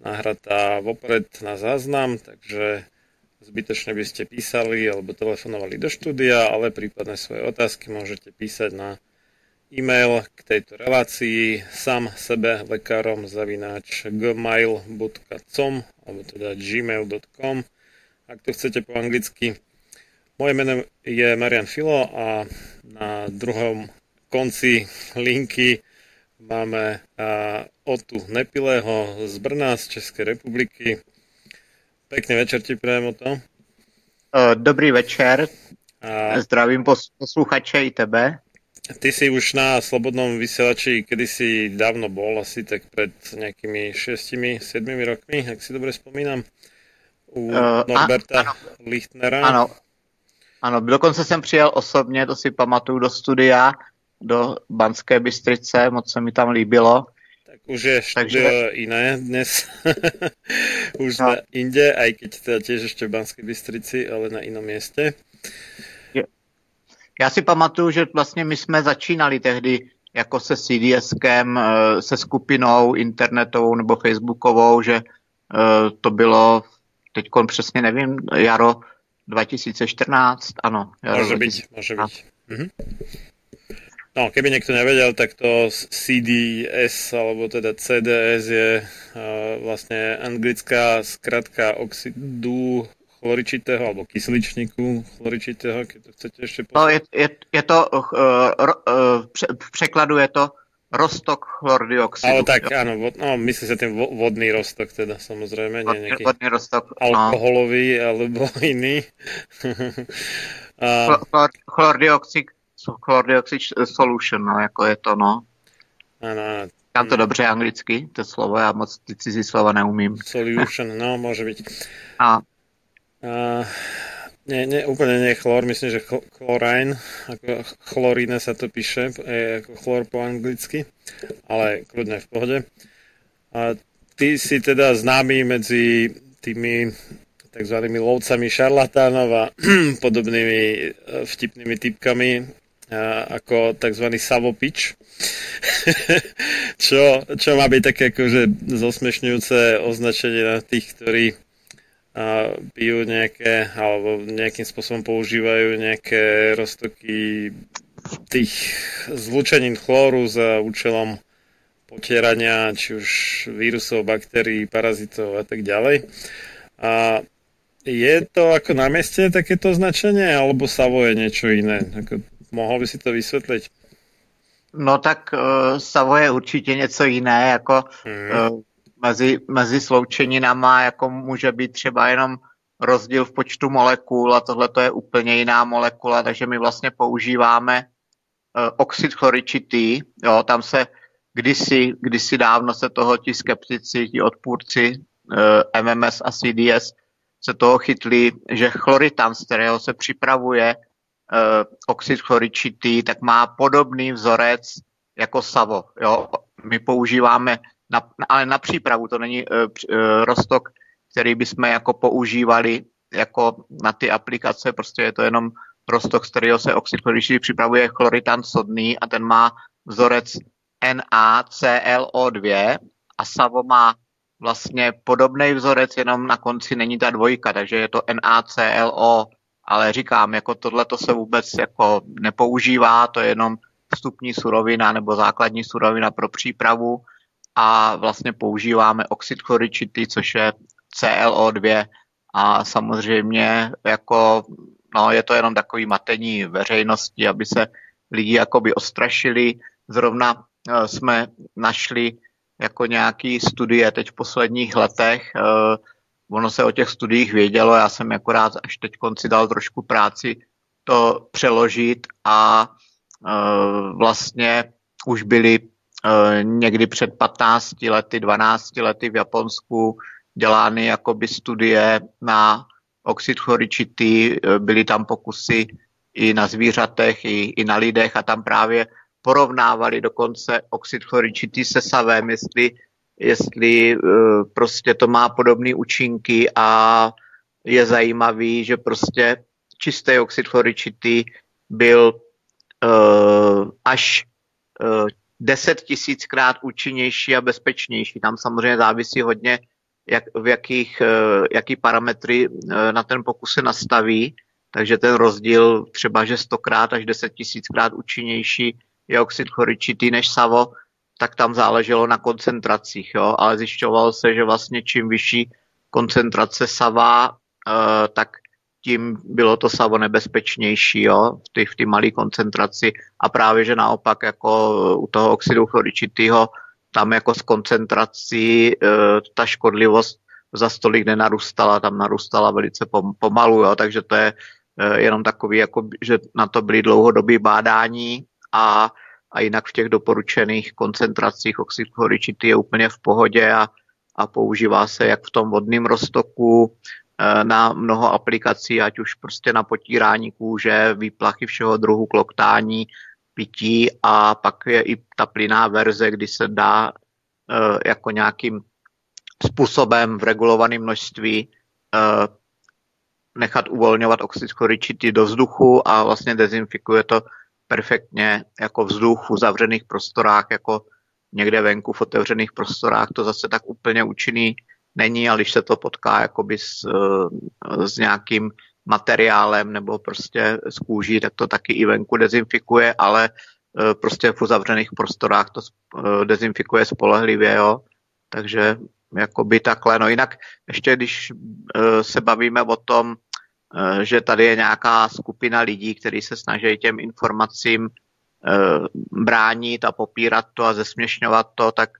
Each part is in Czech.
nahratá vopred na záznam, takže zbytočne by ste písali alebo telefonovali do štúdia, ale prípadne svoje otázky môžete písať na e-mail k tejto relácii sám sebe lekárom zavináč gmail.com alebo teda gmail.com ak to chcete po anglicky. Moje meno je Marian Filo a na druhom konci linky máme Otu Nepilého z Brna, z Českej republiky. Pekný večer ti prajem o to. Dobrý večer. A... Zdravím posluchače i tebe. Ty si už na Slobodnom vysielači kedysi dávno bol, asi tak pred nejakými 6-7 rokmi, ak si dobre spomínam u uh, Norberta ano, Lichtnera. Ano, ano, dokonce jsem přijel osobně, to si pamatuju, do studia, do Banské Bystrice, moc se mi tam líbilo. Tak už je štúdio Takže... iné dnes. už no. na inde, aj keď teda tiež ešte v Banskej Bystrici, ale na inom mieste. Já si pamatuju, že vlastně my jsme začínali tehdy jako se CDSkem, eh, se skupinou internetovou nebo facebookovou, že eh, to bylo teď přesně nevím, jaro 2014, ano. Jaro může být, může být. Mhm. No, keby niekto nevedel, tak to CDS, alebo teda CDS je uh, vlastne anglická skratka oxidu chloričitého alebo kysličníku chloričitého, keď to chcete ešte povedať. No, je, je, je to, uh, uh, v překladu je to roztok chlordioxidu. Ale tak, jo. áno, no, myslí sa tým vodný roztok teda, samozrejme, nie nejaký vodný roztok, no. alkoholový no. alebo iný. a... Chlordioxid, chlordioxid solution, no, jako je to, no. Áno. Říkám to dobře anglicky, to slovo, já moc ty cizí slova neumím. Solution, no, môže byť. A. a nie, nie, úplne nie chlor, myslím, že chlorín, ako chloríne sa to píše, je ako chlor po anglicky, ale kľudne v pohode. A ty si teda známy medzi tými tzv. lovcami šarlatánov a podobnými vtipnými typkami ako tzv. savopič, čo, čo má byť také akože zosmešňujúce označenie na tých, ktorí pijú nejaké, alebo nejakým spôsobom používajú nejaké roztoky tých zlučenín chlóru za účelom potierania či už vírusov, baktérií, parazitov a tak ďalej. A je to ako na mieste takéto značenie, alebo Savo je niečo iné? Ako Mohl by si to vysvětlit? No tak uh, Savo je určitě něco jiné, jako mm. uh, mezi, mezi sloučeninama jako může být třeba jenom rozdíl v počtu molekul a tohle to je úplně jiná molekula, takže my vlastně používáme uh, oxid chloričitý, jo, tam se kdysi, kdysi dávno se toho ti skeptici, ti odpůrci uh, MMS a CDS se toho chytli, že chloritan, z kterého se připravuje oxid chloričitý, tak má podobný vzorec jako savo. Jo? My používáme, na, ale na přípravu, to není uh, uh, rostok, který bychom jako používali jako na ty aplikace, prostě je to jenom rostok, z kterého se oxid chloričitý připravuje chloritan sodný a ten má vzorec NaClO2 a savo má vlastně podobný vzorec, jenom na konci není ta dvojka, takže je to NaClO ale říkám, jako tohle to se vůbec jako nepoužívá, to je jenom vstupní surovina nebo základní surovina pro přípravu a vlastně používáme oxid chloričitý, což je ClO2 a samozřejmě jako, no, je to jenom takový matení veřejnosti, aby se lidi jakoby ostrašili. Zrovna uh, jsme našli jako nějaký studie teď v posledních letech, uh, ono se o těch studiích vědělo, já jsem akorát až teď konci dal trošku práci to přeložit a e, vlastně už byly e, někdy před 15 lety, 12 lety v Japonsku dělány jakoby studie na oxid chloričitý, e, byly tam pokusy i na zvířatech, i, i na lidech a tam právě porovnávali dokonce oxid chloričitý se savem, jestli jestli eh, prostě to má podobné účinky a je zajímavý, že prostě čistý oxid chloričitý byl uh, až uh, 10 tisíckrát účinnější a bezpečnější. Tam samozřejmě závisí hodně, jak, v jakých, uh, jaký parametry uh, na ten pokus se nastaví, takže ten rozdíl třeba, že stokrát až 10 tisíckrát účinnější je oxid chloričitý než savo, tak tam záleželo na koncentracích, jo? ale zjišťovalo se, že vlastně čím vyšší koncentrace sava, uh, tak tím bylo to savo nebezpečnější jo? v té v malé koncentraci a právě, že naopak jako u toho oxidu chloričitého tam jako s koncentrací uh, ta škodlivost za stolik nenarůstala, tam narůstala velice pomalu, jo? takže to je uh, jenom takový, jako, že na to byly dlouhodobé bádání a a jinak v těch doporučených koncentracích oxid chloričitý je úplně v pohodě a, a používá se jak v tom vodném roztoku eh, na mnoho aplikací, ať už prostě na potírání kůže, výplachy všeho druhu, kloktání, pití a pak je i ta plyná verze, kdy se dá eh, jako nějakým způsobem v regulovaném množství eh, nechat uvolňovat oxid chloričitý do vzduchu a vlastně dezinfikuje to perfektně jako vzduch v uzavřených prostorách, jako někde venku v otevřených prostorách, to zase tak úplně účinný není, ale když se to potká jakoby s, eh, s nějakým materiálem nebo prostě z kůží, tak to taky i venku dezinfikuje, ale eh, prostě v uzavřených prostorách to eh, dezinfikuje spolehlivě, jo. Takže jakoby takhle. No jinak ještě, když se bavíme o tom, že tady je nějaká skupina lidí, kteří se snaží těm informacím eh, bránit a popírat to a zesměšňovat to, tak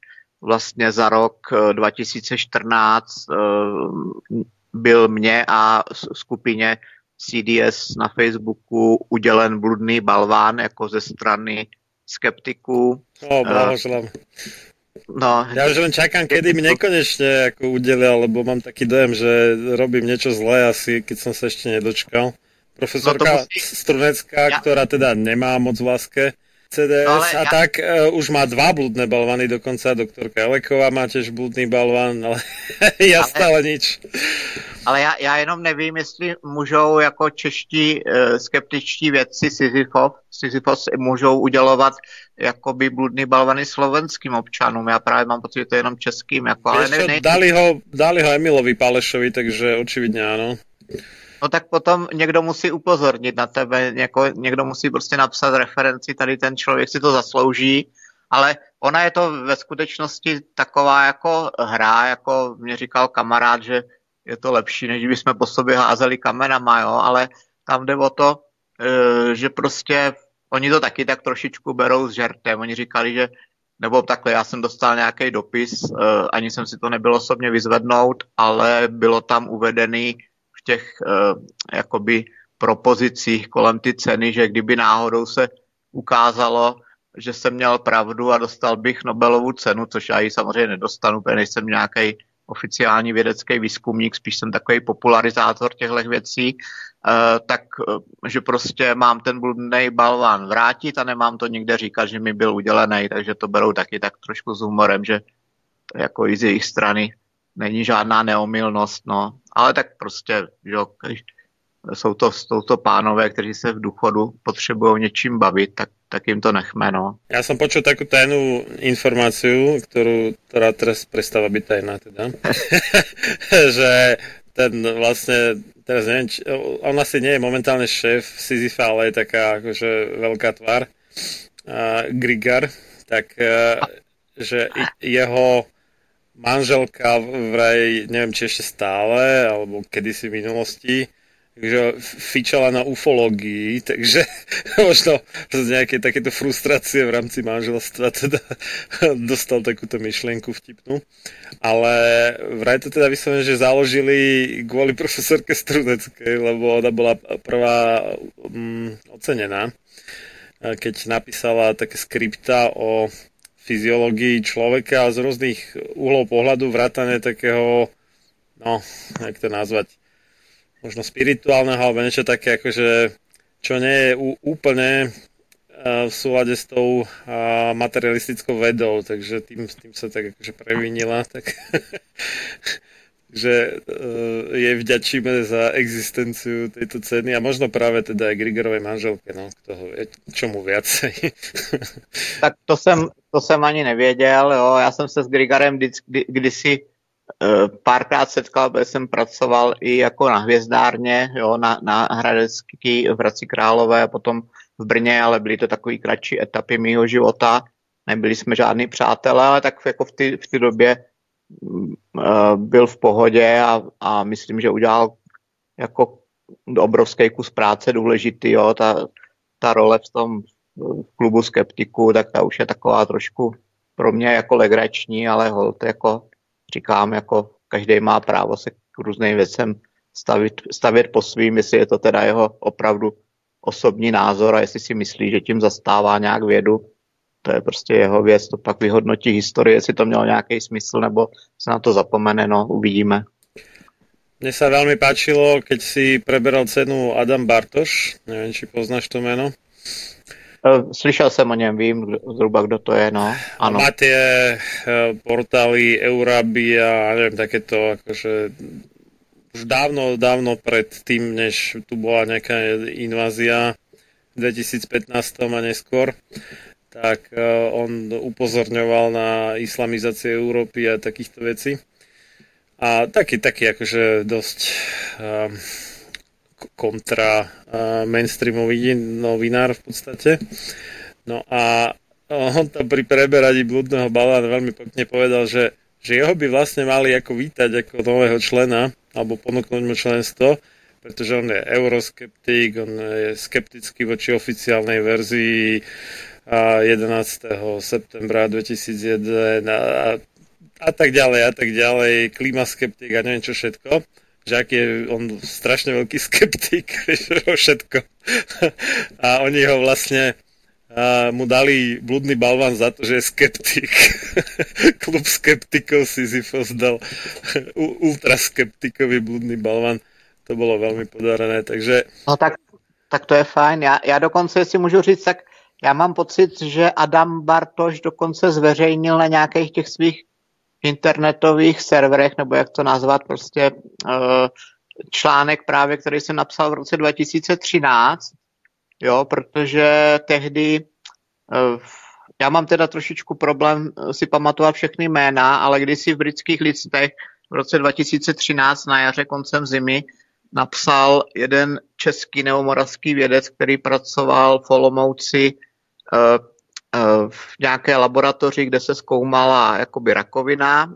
vlastně za rok 2014 eh, byl mě a skupině CDS na Facebooku udělen bludný balván jako ze strany skeptiků. O, blahoželám. No, ja už len čakám, kedy mi nekonečne ako udelia, lebo mám taký dojem, že robím niečo zlé asi, keď som sa ešte nedočkal. Profesorka no musí... Strunecká, ja... ktorá teda nemá moc v láske CDS no, a ja... tak uh, už má dva blúdne balvany, dokonca doktorka Eleková má tiež blúdny balvan, ale ja ale... stále nič. Ale já, já jenom nevím, jestli můžou jako čeští uh, skeptičtí vědci Sisyfos, Sisyfos můžou udělovat jakoby bludný balvany slovenským občanům. Já právě mám pocit, že to je jenom českým. Jako, ale ne, ne... Dali, ho, dali ho Emilovi Pálešovi, takže očividně ano. No tak potom někdo musí upozornit na tebe, něko, někdo musí prostě napsat referenci, tady ten člověk si to zaslouží, ale ona je to ve skutečnosti taková jako hra, jako mě říkal kamarád, že je to lepší, než by jsme po sobě házeli kamenama, jo, ale tam jde o to, e, že prostě oni to taky tak trošičku berou s žertem. Oni říkali, že nebo takhle, já jsem dostal nějaký dopis, e, ani jsem si to nebyl osobně vyzvednout, ale bylo tam uvedený těch e, jakoby propozicích kolem ty ceny, že kdyby náhodou se ukázalo, že jsem měl pravdu a dostal bych Nobelovu cenu, což já ji samozřejmě nedostanu, protože nejsem nějaký oficiální vědecký výzkumník, spíš jsem takový popularizátor těchto věcí, uh, tak uh, že prostě mám ten bludný balván vrátit a nemám to nikde říkat, že mi byl udělený, takže to berou taky tak trošku s humorem, že jako i z jejich strany není žádná neomilnost, no. Ale tak prostě, že jsou to, jsou to pánové, kteří se v důchodu potřebují něčím bavit, tak, tak jim to nechme, no. Já jsem počul takovou tajnou informaci, kterou, která teraz prestáva být tajná teda, že ten vlastně, teraz nevím, či, on asi je momentálně šéf Sisyfa, ale je taká akože velká tvár, uh, Grigar, tak uh, že jeho manželka vraj, neviem, či ešte stále, alebo kedysi v minulosti, takže fičala na ufologii, takže možno z nejaké takéto frustrácie v rámci manželstva teda dostal takúto myšlienku vtipnú. Ale vraj to teda vyslovene, že založili kvôli profesorke Struneckej, lebo ona bola prvá um, ocenená, keď napísala také skripta o fyziológii človeka z rôznych uhlov pohľadu, vrátane takého, no, jak to nazvať, možno spirituálneho alebo niečo také, akože, čo nie je úplne v súlade s tou materialistickou vedou, takže tým, tým sa tak akože previnila, tak že je vďačíme za existenciu tejto ceny a možno práve teda aj Grigorovej manželke, no, kto ho čomu viacej. tak to jsem, to jsem ani nevěděl, jo. já jsem se s Grigorem kdy, kdysi Eh, párkrát setkal, protože jsem pracoval i jako na hvězdárně, jo, na, na Hradecký v Hradci Králové a potom v Brně, ale byly to takové kratší etapy mého života. Nebyli jsme žádní přátelé, ale tak jako v té v době byl v pohodě a, a myslím, že udělal jako obrovský kus práce důležitý, jo, ta, ta role v tom v klubu skeptiků, tak ta už je taková trošku pro mě jako legrační, ale hold, jako říkám, jako každý má právo se k různým věcem stavit, stavět po svým, jestli je to teda jeho opravdu osobní názor a jestli si myslí, že tím zastává nějak vědu, to je prostě jeho věc, to pak vyhodnotí historie, jestli to mělo nějaký smysl, nebo se na to zapomene, no, uvidíme. Mně se velmi páčilo, keď si preberal cenu Adam Bartoš, nevím, či poznáš to jméno. Eh, slyšel jsem o něm, vím zhruba, kdo to je, no. Ano. Má tie eh, portály Eurabia, nevím, takéto, akože už dávno, dávno pred tým, než tu bola nejaká invázia v 2015 a neskôr, tak eh, on upozorňoval na islamizáciu Európy a takýchto vecí. A taký, taký akože dosť um, kontra mainstreamový novinár v podstate. No a on tam pri preberaní blúdneho balána veľmi pekne povedal, že, že jeho by vlastne mali ako vítať ako nového člena alebo ponúknuť mu členstvo, pretože on je euroskeptik, on je skeptický voči oficiálnej verzii 11. septembra 2001 a, a tak ďalej a tak ďalej, klimaskeptik a neviem čo všetko že je on strašne veľký skeptik o všetko. a oni ho vlastne a mu dali bludný balvan za to, že je skeptik. Klub skeptikov Sisyphos dal ultra skeptikovi bludný balvan. To bylo velmi podarené, takže... No tak, tak to je fajn. Já, já dokonce, si můžu říct, tak já mám pocit, že Adam Bartoš dokonce zveřejnil na nějakých těch svých internetových serverech, nebo jak to nazvat, prostě uh, článek právě, který jsem napsal v roce 2013, jo, protože tehdy uh, já mám teda trošičku problém si pamatovat všechny jména, ale když si v britských listech v roce 2013 na jaře koncem zimy napsal jeden český neomoravský vědec, který pracoval v Olomouci v nějaké laboratoři, kde se zkoumala jakoby rakovina, uh,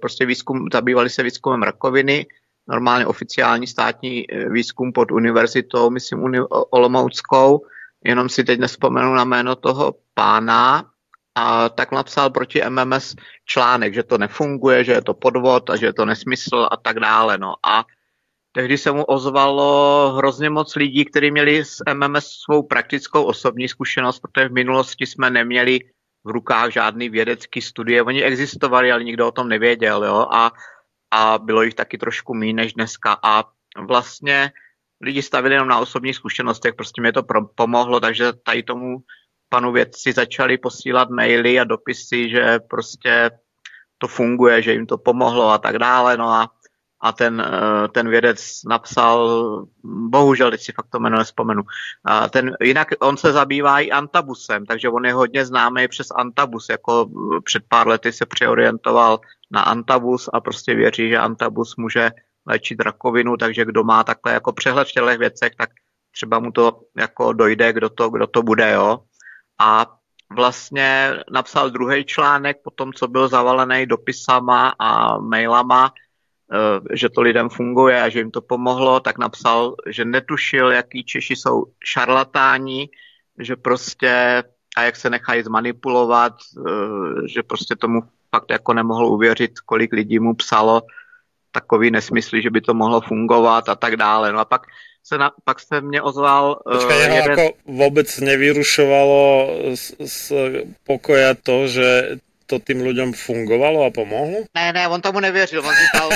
prostě výzkum, zabývali se výzkumem rakoviny, normálně oficiální státní výzkum pod univerzitou, myslím uni- Olomouckou, jenom si teď nespomenu na jméno toho pána, a tak napsal proti MMS článek, že to nefunguje, že je to podvod a že je to nesmysl a tak dále. No. A tehdy se mu ozvalo hrozně moc lidí, kteří měli s MMS svou praktickou osobní zkušenost, protože v minulosti jsme neměli v rukách žádný vědecký studie. Oni existovali, ale nikdo o tom nevěděl. Jo? A, a bylo jich taky trošku méně než dneska. A vlastně lidi stavili jenom na osobních zkušenostech, prostě mě to pro, pomohlo, takže tady tomu panu vědci začali posílat maily a dopisy, že prostě to funguje, že jim to pomohlo a tak dále. No a, a ten, eh, ten vědec napsal, bohužel, teď si fakt to jméno nespomenu, a ten, jinak on se zabývá i antabusem, takže on je hodně známý přes antabus, jako před pár lety se přeorientoval na antabus a prostě věří, že antabus může léčit rakovinu, takže kdo má takhle jako přehled v těchto věcech, tak třeba mu to jako dojde, kdo to, kdo to bude, jo. A vlastně napsal druhý článek po tom, co byl zavalený dopisama a mailama, eh, že to lidem funguje a že jim to pomohlo, tak napsal, že netušil, jaký Češi jsou šarlatáni, že prostě a jak se nechají zmanipulovat, eh, že prostě tomu fakt jako nemohl uvěřit, kolik lidí mu psalo takový nesmysly, že by to mohlo fungovat a tak dále. No a pak se na, pak se mě ozval... Počkej, uh, jeden... jako vůbec nevyrušovalo z, z pokoja to, že to tým lidem fungovalo a pomohlo? Ne, ne, on tomu nevěřil. On říkal,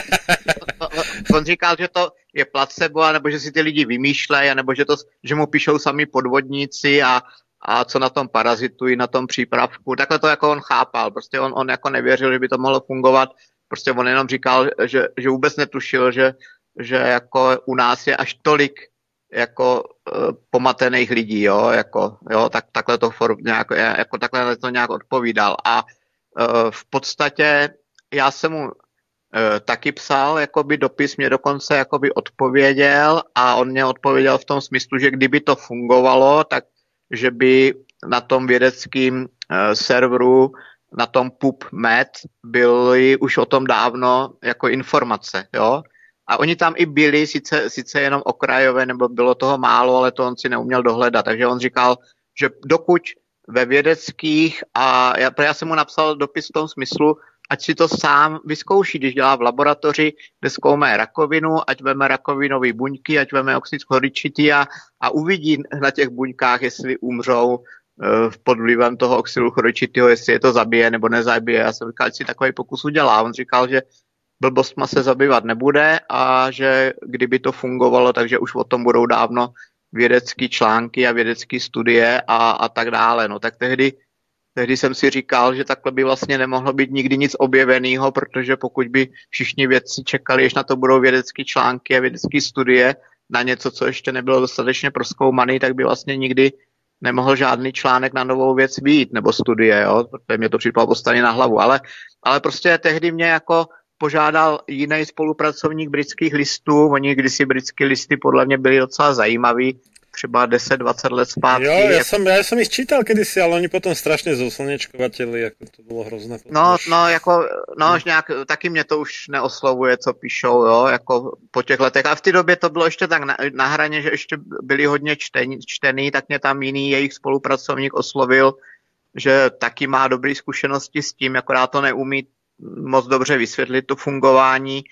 on říkal, že to je placebo, nebo že si ty lidi vymýšlejí, nebo že, to, že mu píšou sami podvodníci a, a co na tom parazitují, na tom přípravku. Takhle to jako on chápal. Prostě on, on jako nevěřil, že by to mohlo fungovat. Prostě on jenom říkal, že, že vůbec netušil, že že jako u nás je až tolik jako uh, pomatených lidí, jo, jako, jo, tak, takhle to for, nějak, jako takhle to nějak odpovídal a v podstatě já jsem mu uh, taky psal jakoby dopis, mě dokonce jakoby odpověděl a on mě odpověděl v tom smyslu, že kdyby to fungovalo, tak že by na tom vědeckém uh, serveru na tom PubMed byly už o tom dávno jako informace, jo, a oni tam i byli, sice, sice jenom okrajové, nebo bylo toho málo, ale to on si neuměl dohledat. Takže on říkal, že dokud ve vědeckých, a já, já jsem mu napsal dopis v tom smyslu, ať si to sám vyzkouší, když dělá v laboratoři, kde zkoumá rakovinu, ať veme rakovinové buňky, ať veme oxid chloričitý a, a uvidí na těch buňkách, jestli umřou uh, pod vlivem toho oxidu chloričitého, jestli je to zabije nebo nezabije. Já jsem říkal, ať si takový pokus udělá. On říkal, že blbostma se zabývat nebude a že kdyby to fungovalo, takže už o tom budou dávno vědecké články a vědecké studie a, a tak dále. No tak tehdy, tehdy jsem si říkal, že takhle by vlastně nemohlo být nikdy nic objeveného, protože pokud by všichni vědci čekali, až na to budou vědecké články a vědecké studie na něco, co ještě nebylo dostatečně proskoumaný, tak by vlastně nikdy nemohl žádný článek na novou věc být, nebo studie, jo, protože mě to připadlo postavit na hlavu, ale, ale prostě tehdy mě jako požádal jiný spolupracovník britských listů. Oni kdysi britské listy podle mě byly docela zajímavý, třeba 10-20 let zpátky. Jo, já jsem, já jsem jich čítal kdysi, ale oni potom strašně zoslněčkovateli, jako to bylo hrozné. No, no, jako, no, no. nějak, taky mě to už neoslovuje, co píšou, jo, jako po těch letech. A v té době to bylo ještě tak na, na hraně, že ještě byli hodně čtení, čtený, tak mě tam jiný jejich spolupracovník oslovil, že taky má dobré zkušenosti s tím, akorát to neumí moc dobře vysvětlit to fungování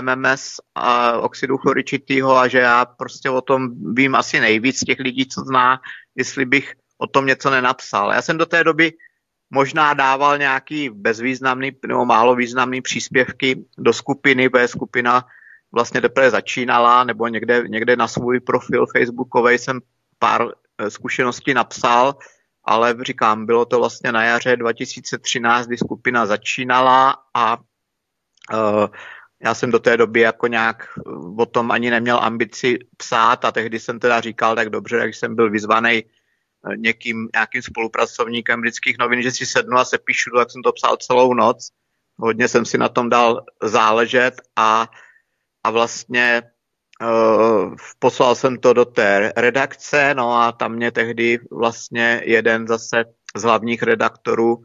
MMS a oxidu chloričitýho a že já prostě o tom vím asi nejvíc těch lidí, co zná, jestli bych o tom něco nenapsal. Já jsem do té doby možná dával nějaký bezvýznamný nebo málo významný příspěvky do skupiny, protože skupina vlastně teprve začínala, nebo někde, někde na svůj profil facebookový jsem pár eh, zkušeností napsal, ale říkám, bylo to vlastně na jaře 2013, kdy skupina začínala a uh, já jsem do té doby jako nějak o tom ani neměl ambici psát a tehdy jsem teda říkal, tak dobře, jak jsem byl vyzvaný někým, nějakým spolupracovníkem britských novin, že si sednu a se píšu, tak jsem to psal celou noc. Hodně jsem si na tom dal záležet a, a vlastně uh, poslal jsem to do té redakce, no a tam mě tehdy vlastně jeden zase z hlavních redaktorů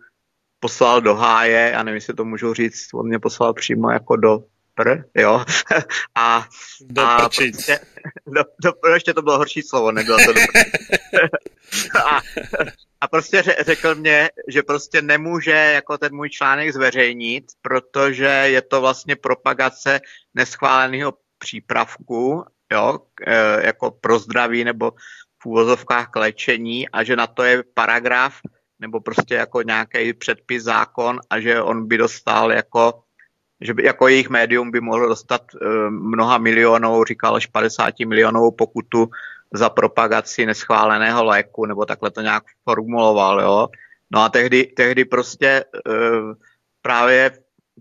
poslal do háje, já nevím, jestli to můžu říct, on mě poslal přímo jako do pr, jo. a, do a prostě, do, do, ještě to bylo horší slovo, nebylo to do a, a prostě řekl mě, že prostě nemůže jako ten můj článek zveřejnit, protože je to vlastně propagace neschváleného přípravku, jo, e, jako pro zdraví nebo v úvozovkách k léčení a že na to je paragraf nebo prostě jako nějaký předpis zákon a že on by dostal jako že by, jako jejich médium by mohlo dostat e, mnoha milionů, říkal až 50 milionů pokutu za propagaci neschváleného léku, nebo takhle to nějak formuloval, jo. No a tehdy, tehdy prostě e, právě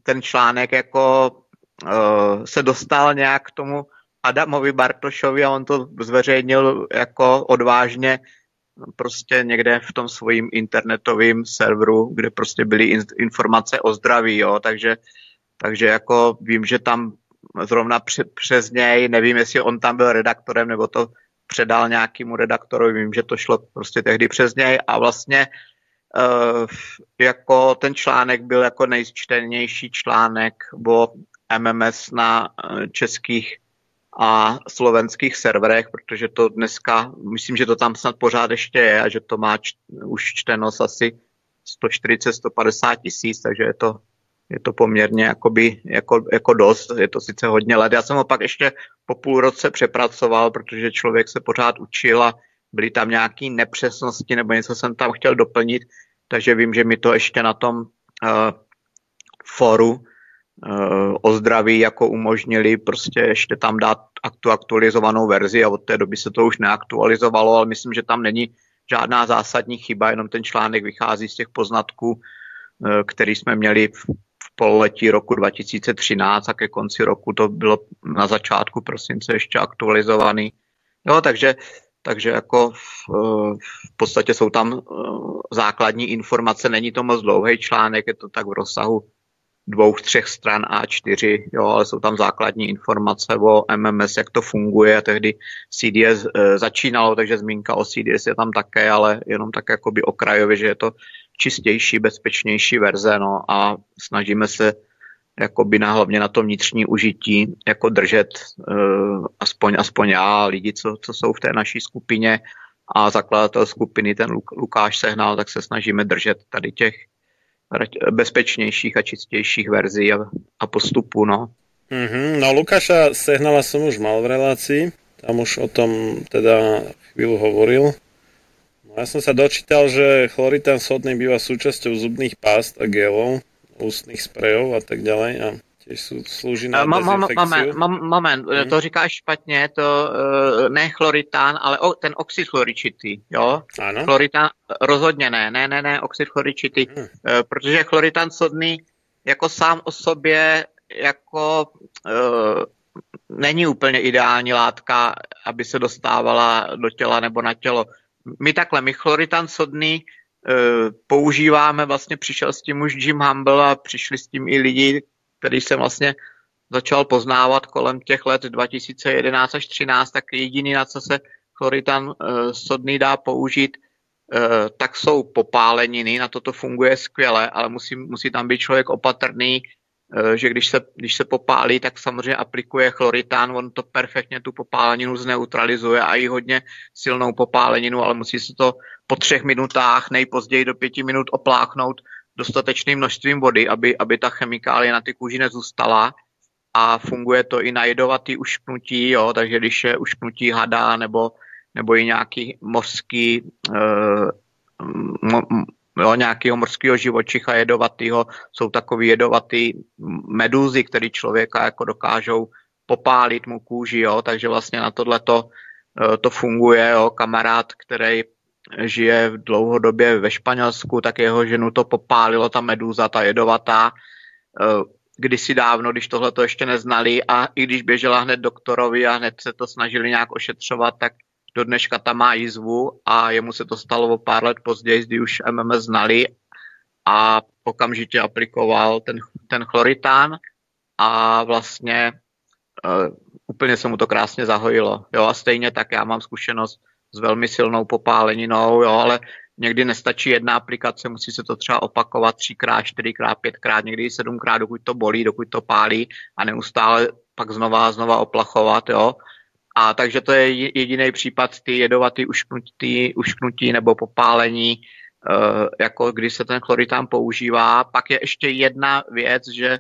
ten článek jako e, se dostal nějak k tomu Adamovi Bartošovi a on to zveřejnil jako odvážně prostě někde v tom svým internetovém serveru, kde prostě byly informace o zdraví, jo, takže, takže jako vím, že tam zrovna přes něj, nevím, jestli on tam byl redaktorem, nebo to předal nějakému redaktorovi, vím, že to šlo prostě tehdy přes něj. A vlastně uh, jako ten článek byl jako nejčtenější článek o MMS na uh, českých a slovenských serverech, protože to dneska, myslím, že to tam snad pořád ještě je a že to má č- už čtenost asi 140-150 tisíc, takže je to je to poměrně jakoby, jako, jako dost, je to sice hodně let. Já jsem ho pak ještě po půl roce přepracoval, protože člověk se pořád učil a byly tam nějaké nepřesnosti nebo něco jsem tam chtěl doplnit, takže vím, že mi to ještě na tom uh, foru o zdraví jako umožnili prostě ještě tam dát aktu aktualizovanou verzi a od té doby se to už neaktualizovalo, ale myslím, že tam není žádná zásadní chyba, jenom ten článek vychází z těch poznatků, uh, který jsme měli v pololetí roku 2013 a ke konci roku to bylo na začátku prosince ještě aktualizovaný. Jo, takže, takže jako v, v podstatě jsou tam eh, základní informace, není to moc dlouhý článek, je to tak v rozsahu dvou, třech stran A4, jo, ale jsou tam základní informace o MMS, jak to funguje. A tehdy CDS e, začínalo, takže zmínka o CDS je tam také, ale jenom tak jakoby okrajově, že je to čistější, bezpečnější verze, no. A snažíme se jakoby na, hlavně na tom vnitřní užití jako držet uh, aspoň, aspoň já, lidi, co, co jsou v té naší skupině. A zakladatel skupiny, ten Lukáš Sehnal, tak se snažíme držet tady těch bezpečnějších a čistějších verzí a, a postupů, no. Mm-hmm. No Lukáša Sehnala som už mal v relácii, tam už o tom teda chvíľu hovoril. Ja som sa dočítal, že chloritán sodný býva súčasťou zubných pást a gelov, ústnych sprejov a tak ďalej a slúži na mo, mo, moment, mo, moment, hmm. to říkáš špatně, to uh, ne chloritán, ale o, ten oxid chloričitý, jo? Ano. Chloritán rozhodně ne, ne, ne, ne, oxid chloričitý, hmm. uh, protože chloritán sodný jako sám o sobě jako uh, není úplně ideální látka, aby se dostávala do těla nebo na tělo my takhle, my chloritan sodný používáme, vlastně přišel s tím už Jim Humble a přišli s tím i lidi, který jsem vlastně začal poznávat kolem těch let 2011 až 2013, tak jediný, na co se chloritan uh, sodný dá použít, uh, tak jsou popáleniny, na to to funguje skvěle, ale musí, musí tam být člověk opatrný, Eh, že když se, když se popálí, tak samozřejmě aplikuje chloritán, on to perfektně tu popáleninu zneutralizuje a i hodně silnou popáleninu, ale musí se to po třech minutách, nejpozději do pěti minut opláchnout dostatečným množstvím vody, aby, aby ta chemikálie na ty kůži nezůstala. A funguje to i na jedovatý ušknutí, jo, takže když je ušknutí hada nebo, nebo i nějaký mořský uh, jo, nějakého morského živočicha jedovatého, jsou takový jedovatý medúzy, který člověka jako dokážou popálit mu kůži, jo, takže vlastně na tohle to, eh, to funguje, jo, kamarád, který žije v dlouhodobě ve Španělsku, tak jeho ženu to popálilo, ta medúza, ta jedovatá, eh, kdysi dávno, když tohle to ještě neznali a i když běžela hned doktorovi a hned se to snažili nějak ošetřovat, tak do dneška tam má jizvu a jemu se to stalo o pár let později, kdy už MMS znali a okamžitě aplikoval ten, ten chloritán a vlastně uh, úplně se mu to krásně zahojilo. Jo, a stejně tak já mám zkušenost s velmi silnou popáleninou, jo, ale někdy nestačí jedna aplikace, musí se to třeba opakovat třikrát, čtyřikrát, pětkrát, někdy i sedmkrát, dokud to bolí, dokud to pálí a neustále pak znova a znova oplachovat, jo. A takže to je jediný případ ty jedovatý ušknutí, ušknutí nebo popálení, uh, jako když se ten chloritán používá. Pak je ještě jedna věc, že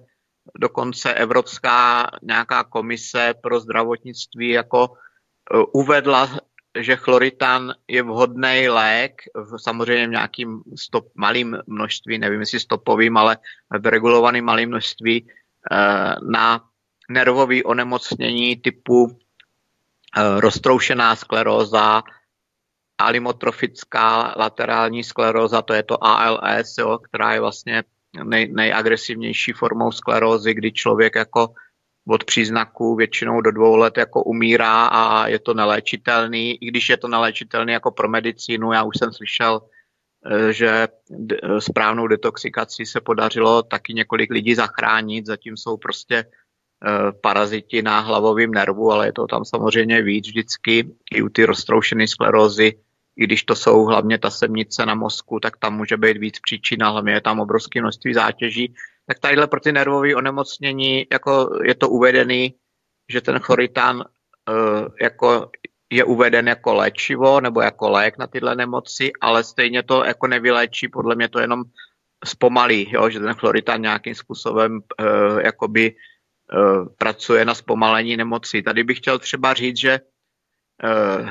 dokonce Evropská nějaká komise pro zdravotnictví jako uh, uvedla že chloritán je vhodný lék, v samozřejmě v nějakým stop, malým množství, nevím jestli stopovým, ale v regulovaném malém množství eh, na nervové onemocnění typu eh, roztroušená skleróza, alimotrofická laterální skleróza, to je to ALS, jo, která je vlastně nej, nejagresivnější formou sklerózy, kdy člověk jako od příznaků většinou do dvou let jako umírá a je to neléčitelný, i když je to neléčitelný jako pro medicínu. Já už jsem slyšel, eh, že správnou detoxikací se podařilo taky několik lidí zachránit, zatím jsou prostě eh, paraziti na hlavovém nervu, ale je to tam samozřejmě víc vždycky. I u ty roztroušené sklerózy, i když to jsou hlavně ta semnice na mozku, tak tam může být víc příčin hlavně je tam obrovské množství zátěží tak tadyhle pro ty nervové onemocnění jako je to uvedený, že ten choritán uh, jako je uveden jako léčivo nebo jako lék na tyhle nemoci, ale stejně to jako nevyléčí, podle mě to jenom zpomalí, jo, že ten chloritán nějakým způsobem uh, jakoby uh, pracuje na zpomalení nemocí. Tady bych chtěl třeba říct, že uh,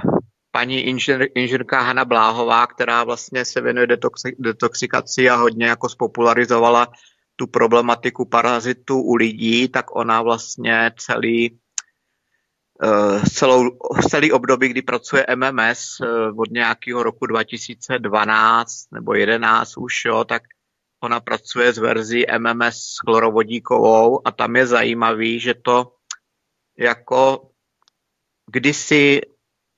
paní inžir, inžirka Hanna Bláhová, která vlastně se věnuje detoxi, detoxikaci a hodně jako spopularizovala tu problematiku parazitů u lidí, tak ona vlastně celý uh, celou, celý období, kdy pracuje MMS eh, od nějakého roku 2012 nebo 11 už, jo, tak ona pracuje s verzí MMS chlorovodíkovou a tam je zajímavý, že to jako kdysi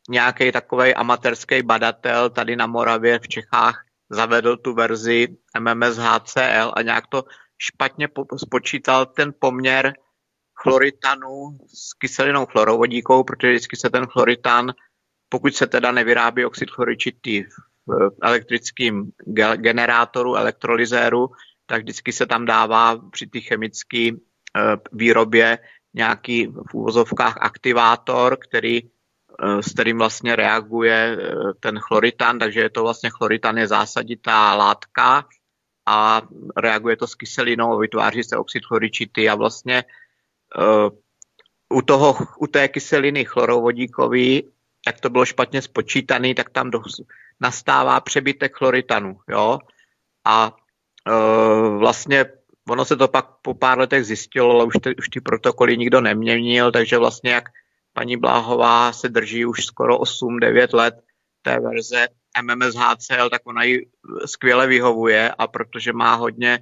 nějaký takový amatérský badatel tady na Moravě v Čechách zavedl tu verzi MMS HCL a nějak to špatně spočítal ten poměr chloritanu s kyselinou chlorovodíkou, protože vždycky se ten chloritan, pokud se teda nevyrábí oxid chloričitý v elektrickém generátoru, elektrolyzéru, tak vždycky se tam dává při té chemické e, výrobě nějaký v úvozovkách aktivátor, který, e, s kterým vlastně reaguje e, ten chloritan, takže je to vlastně chloritan je zásaditá látka, a reaguje to s kyselinou, vytváří se oxid chloričitý a vlastně uh, u, toho, u té kyseliny chlorovodíkový, jak to bylo špatně spočítaný, tak tam do, nastává přebytek chloritanu. Jo? A uh, vlastně ono se to pak po pár letech zjistilo, ale už ty, už ty protokoly nikdo neměnil, takže vlastně jak paní Bláhová se drží už skoro 8-9 let té verze, MMS HCL, tak ona ji skvěle vyhovuje a protože má hodně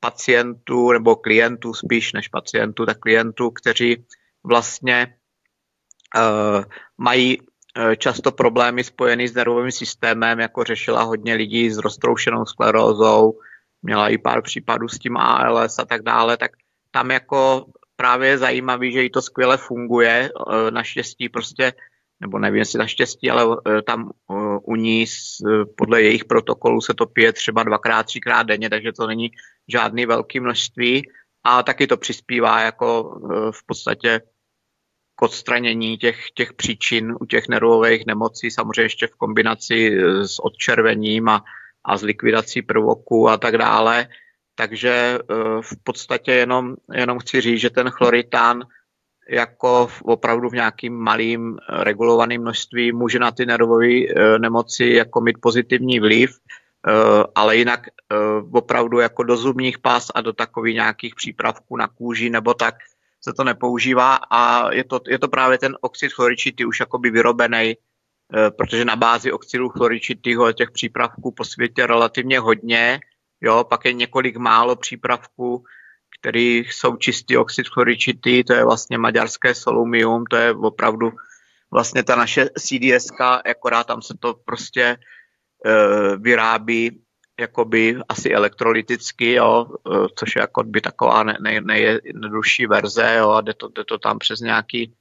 pacientů nebo klientů spíš než pacientů, tak klientů, kteří vlastně uh, mají uh, často problémy spojené s nervovým systémem, jako řešila hodně lidí s roztroušenou sklerózou, měla i pár případů s tím ALS a tak dále, tak tam jako právě je zajímavý, že jí to skvěle funguje. Uh, naštěstí prostě nebo nevím, jestli naštěstí, ale eh, tam eh, u ní eh, podle jejich protokolu se to pije třeba dvakrát, třikrát denně, takže to není žádný velký množství a taky to přispívá jako v podstatě k odstranění těch, těch příčin u těch nervových nemocí, samozřejmě ještě v kombinaci s odčervením a, a s likvidací prvoků a tak dále. Takže v podstatě jenom, jenom chci říct, že ten chloritán jako v, opravdu v nějakým malým eh, regulovaným množství může na ty nervové e, nemoci jako mít pozitivní vliv, e, ale jinak opravdu jako do zubních pás a do takových nějakých přípravků na kůži nebo tak se to nepoužívá a je to, je to právě ten oxid chloričitý už jakoby vyrobený, protože na bázi oxidu chloričitýho těch přípravků po světě relativně hodně, jo, pak je několik málo přípravků, který jsou čistý oxid chloričitý, to je vlastně maďarské solumium, to je opravdu vlastně ta naše CDS, akorát tam se to prostě e, vyrábí jakoby asi elektrolyticky, jo, e, což je jako by taková ne, ne, nejjednodušší verze, jo, a jde to, jde to tam přes nějaký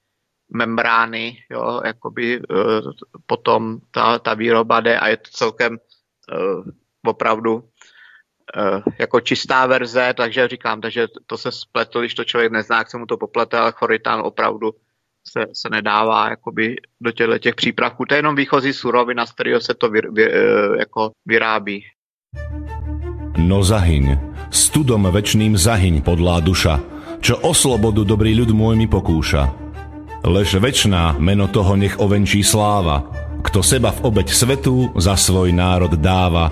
membrány, jo, jakoby e, potom ta, ta výroba jde a je to celkem e, opravdu jako čistá verze, takže říkám, takže to se spletlo, když to člověk nezná, jak se mu to poplete, ale choritán opravdu se, se nedává jakoby do těchto těch přípravků. To je jenom výchozí surovina, z kterého se to vy, vy, jako vyrábí. No zahyň, studom večným zahyň podlá duša, čo o slobodu dobrý ľud môj mi pokúša. Lež večná meno toho nech ovenčí sláva, kto seba v obeď svetu za svoj národ dáva,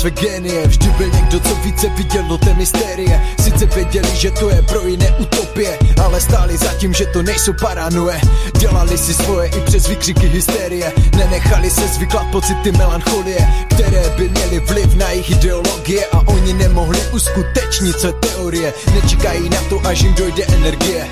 Své génie Vždy byl někdo, co více viděl do té mystérie. Sice věděli, že to je pro jiné utopie Ale stáli zatím, že to nejsou paranoje. Dělali si svoje i přes výkřiky hysterie. Nenechali se zvyklat pocity melancholie Které by měly vliv na jejich ideologie. A oni nemohli uskutečnit své teorie. Nečekají na to, až jim dojde energie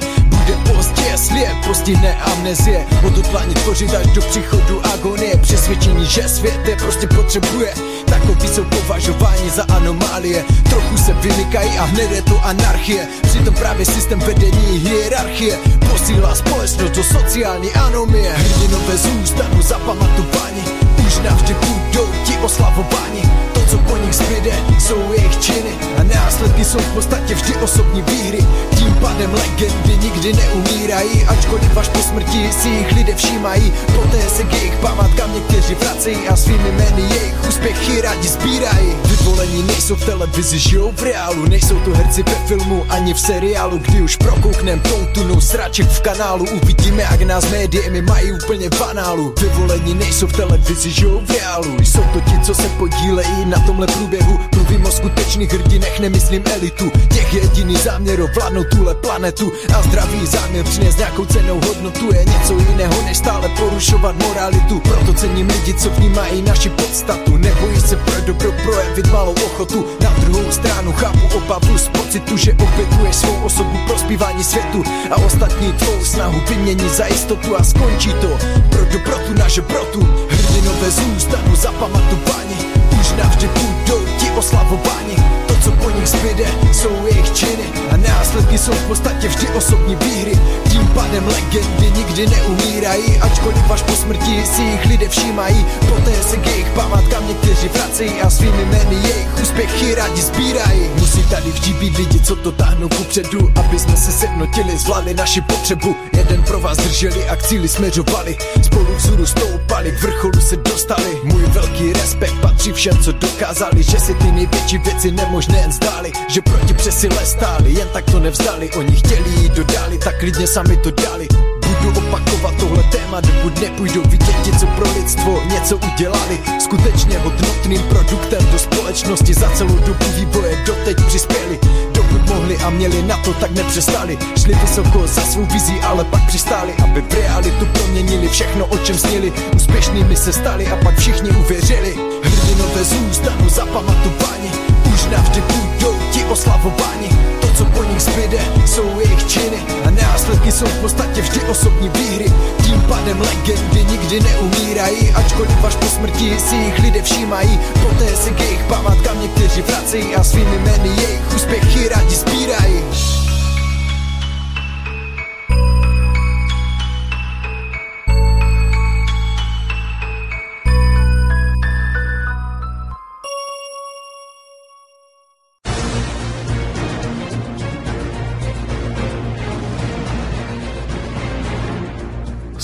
bude pozdě, svět postihne amnezie Odhodlání tvořit až do příchodu agonie. Přesvědčení, že svět je prostě potřebuje Takový jsou považováni za anomálie. Trochu se vymykají a hned je to anarchie. Přitom právě systém vedení hierarchie Posílá společnost do sociální anomie. Hrdinové zůstanou zapamatováni Už navždy budou ti oslavováni To, co po nich zbyde, jsou jejich činy A následky jsou v podstatě vždy osobní výhry. Tím pádem legendy nikdy neumírají Ačkoliv až po smrti si jich lidé všímají. Poté se k jejich památkám někteří vracejí A svými jmény jejich úspěchy rádi sbírají. Vyvolení nejsou v televizi, žijou v reálu. Nejsou to herci ve filmu ani v seriálu. Kdy už prokouknem tou tunou sraček v kanálu Uvidíme, jak nás médiemi mají úplně banálu Vyvolení nejsou v televizi, žijou v reálu. Jsou to ti, co se podílejí na tomhle průběhu. Mluvím o skutečných hrdinech, nemyslím elitu. Těch jediný záměr ovládnout tuhle planetu. A zdravý záměr přinést nějakou cenou hodnotu Je něco jiného, než stále porušovat moralitu. Proto cením lidi, co vnímají naši podstatu. Nebojí se pro dobro projevit malou ochotu. Na druhou stranu chápu obavu z pocitu, že opětuješ svou osobu pro zpívání světu. A ostatní tvou snahu vymění za jistotu a skončí to Pro dobrotu na žebrotu. Hrdinové zůstanou Už navždy budou ti oslavováni To, co po nich zbyde, jsou jejich činy. A následky jsou v podstatě vždy osobní výhry. Tím pádem legendy nikdy neumírají Ačkoliv až po smrti si jich lidé všímají. Poté se k jejich památkám někteří vracejí A svými jmény jejich úspěchy rádi sbírají. Musí tady vždy být lidi, co to táhnou kupředu Aby jsme se sednotili, zvládli naši potřebu. Jeden pro vás drželi a k cíli směřovali. Spolu vzhůru stoupali, k vrcholu se dostali. Můj velký respekt patří všem, co dokázali Že si ty největší věci nemožné jen zdáli Že proti přesile stáli, jen tak to nevzdali Oni chtěli jít do dály, tak klidně sami to dali Budu opakovat tohle téma, dokud nepůjdou vidět ti, co pro lidstvo něco udělali. Skutečně hodnotným produktem do společnosti za celou dobu vývoje doteď přispěli. Dokud mohli a měli na to, tak nepřestali. Šli vysoko za svou vizí, ale pak přistáli Aby v realitu proměnili všechno, o čem snili. Úspěšnými se stali a pak všichni uvěřili. Hrdinové zůstanou zapamatováni Už navždy budou ti oslavováni To, co po nich zbyde, jsou jejich činy a následky jsou v podstatě vždy osobní výhry. Tím pádem legendy nikdy neumírají, ačkoliv až po smrti si jich lidé všímají. Poté se k jejich památkám někteří vrací a svými jmény jejich úspěchy rádi sbírají.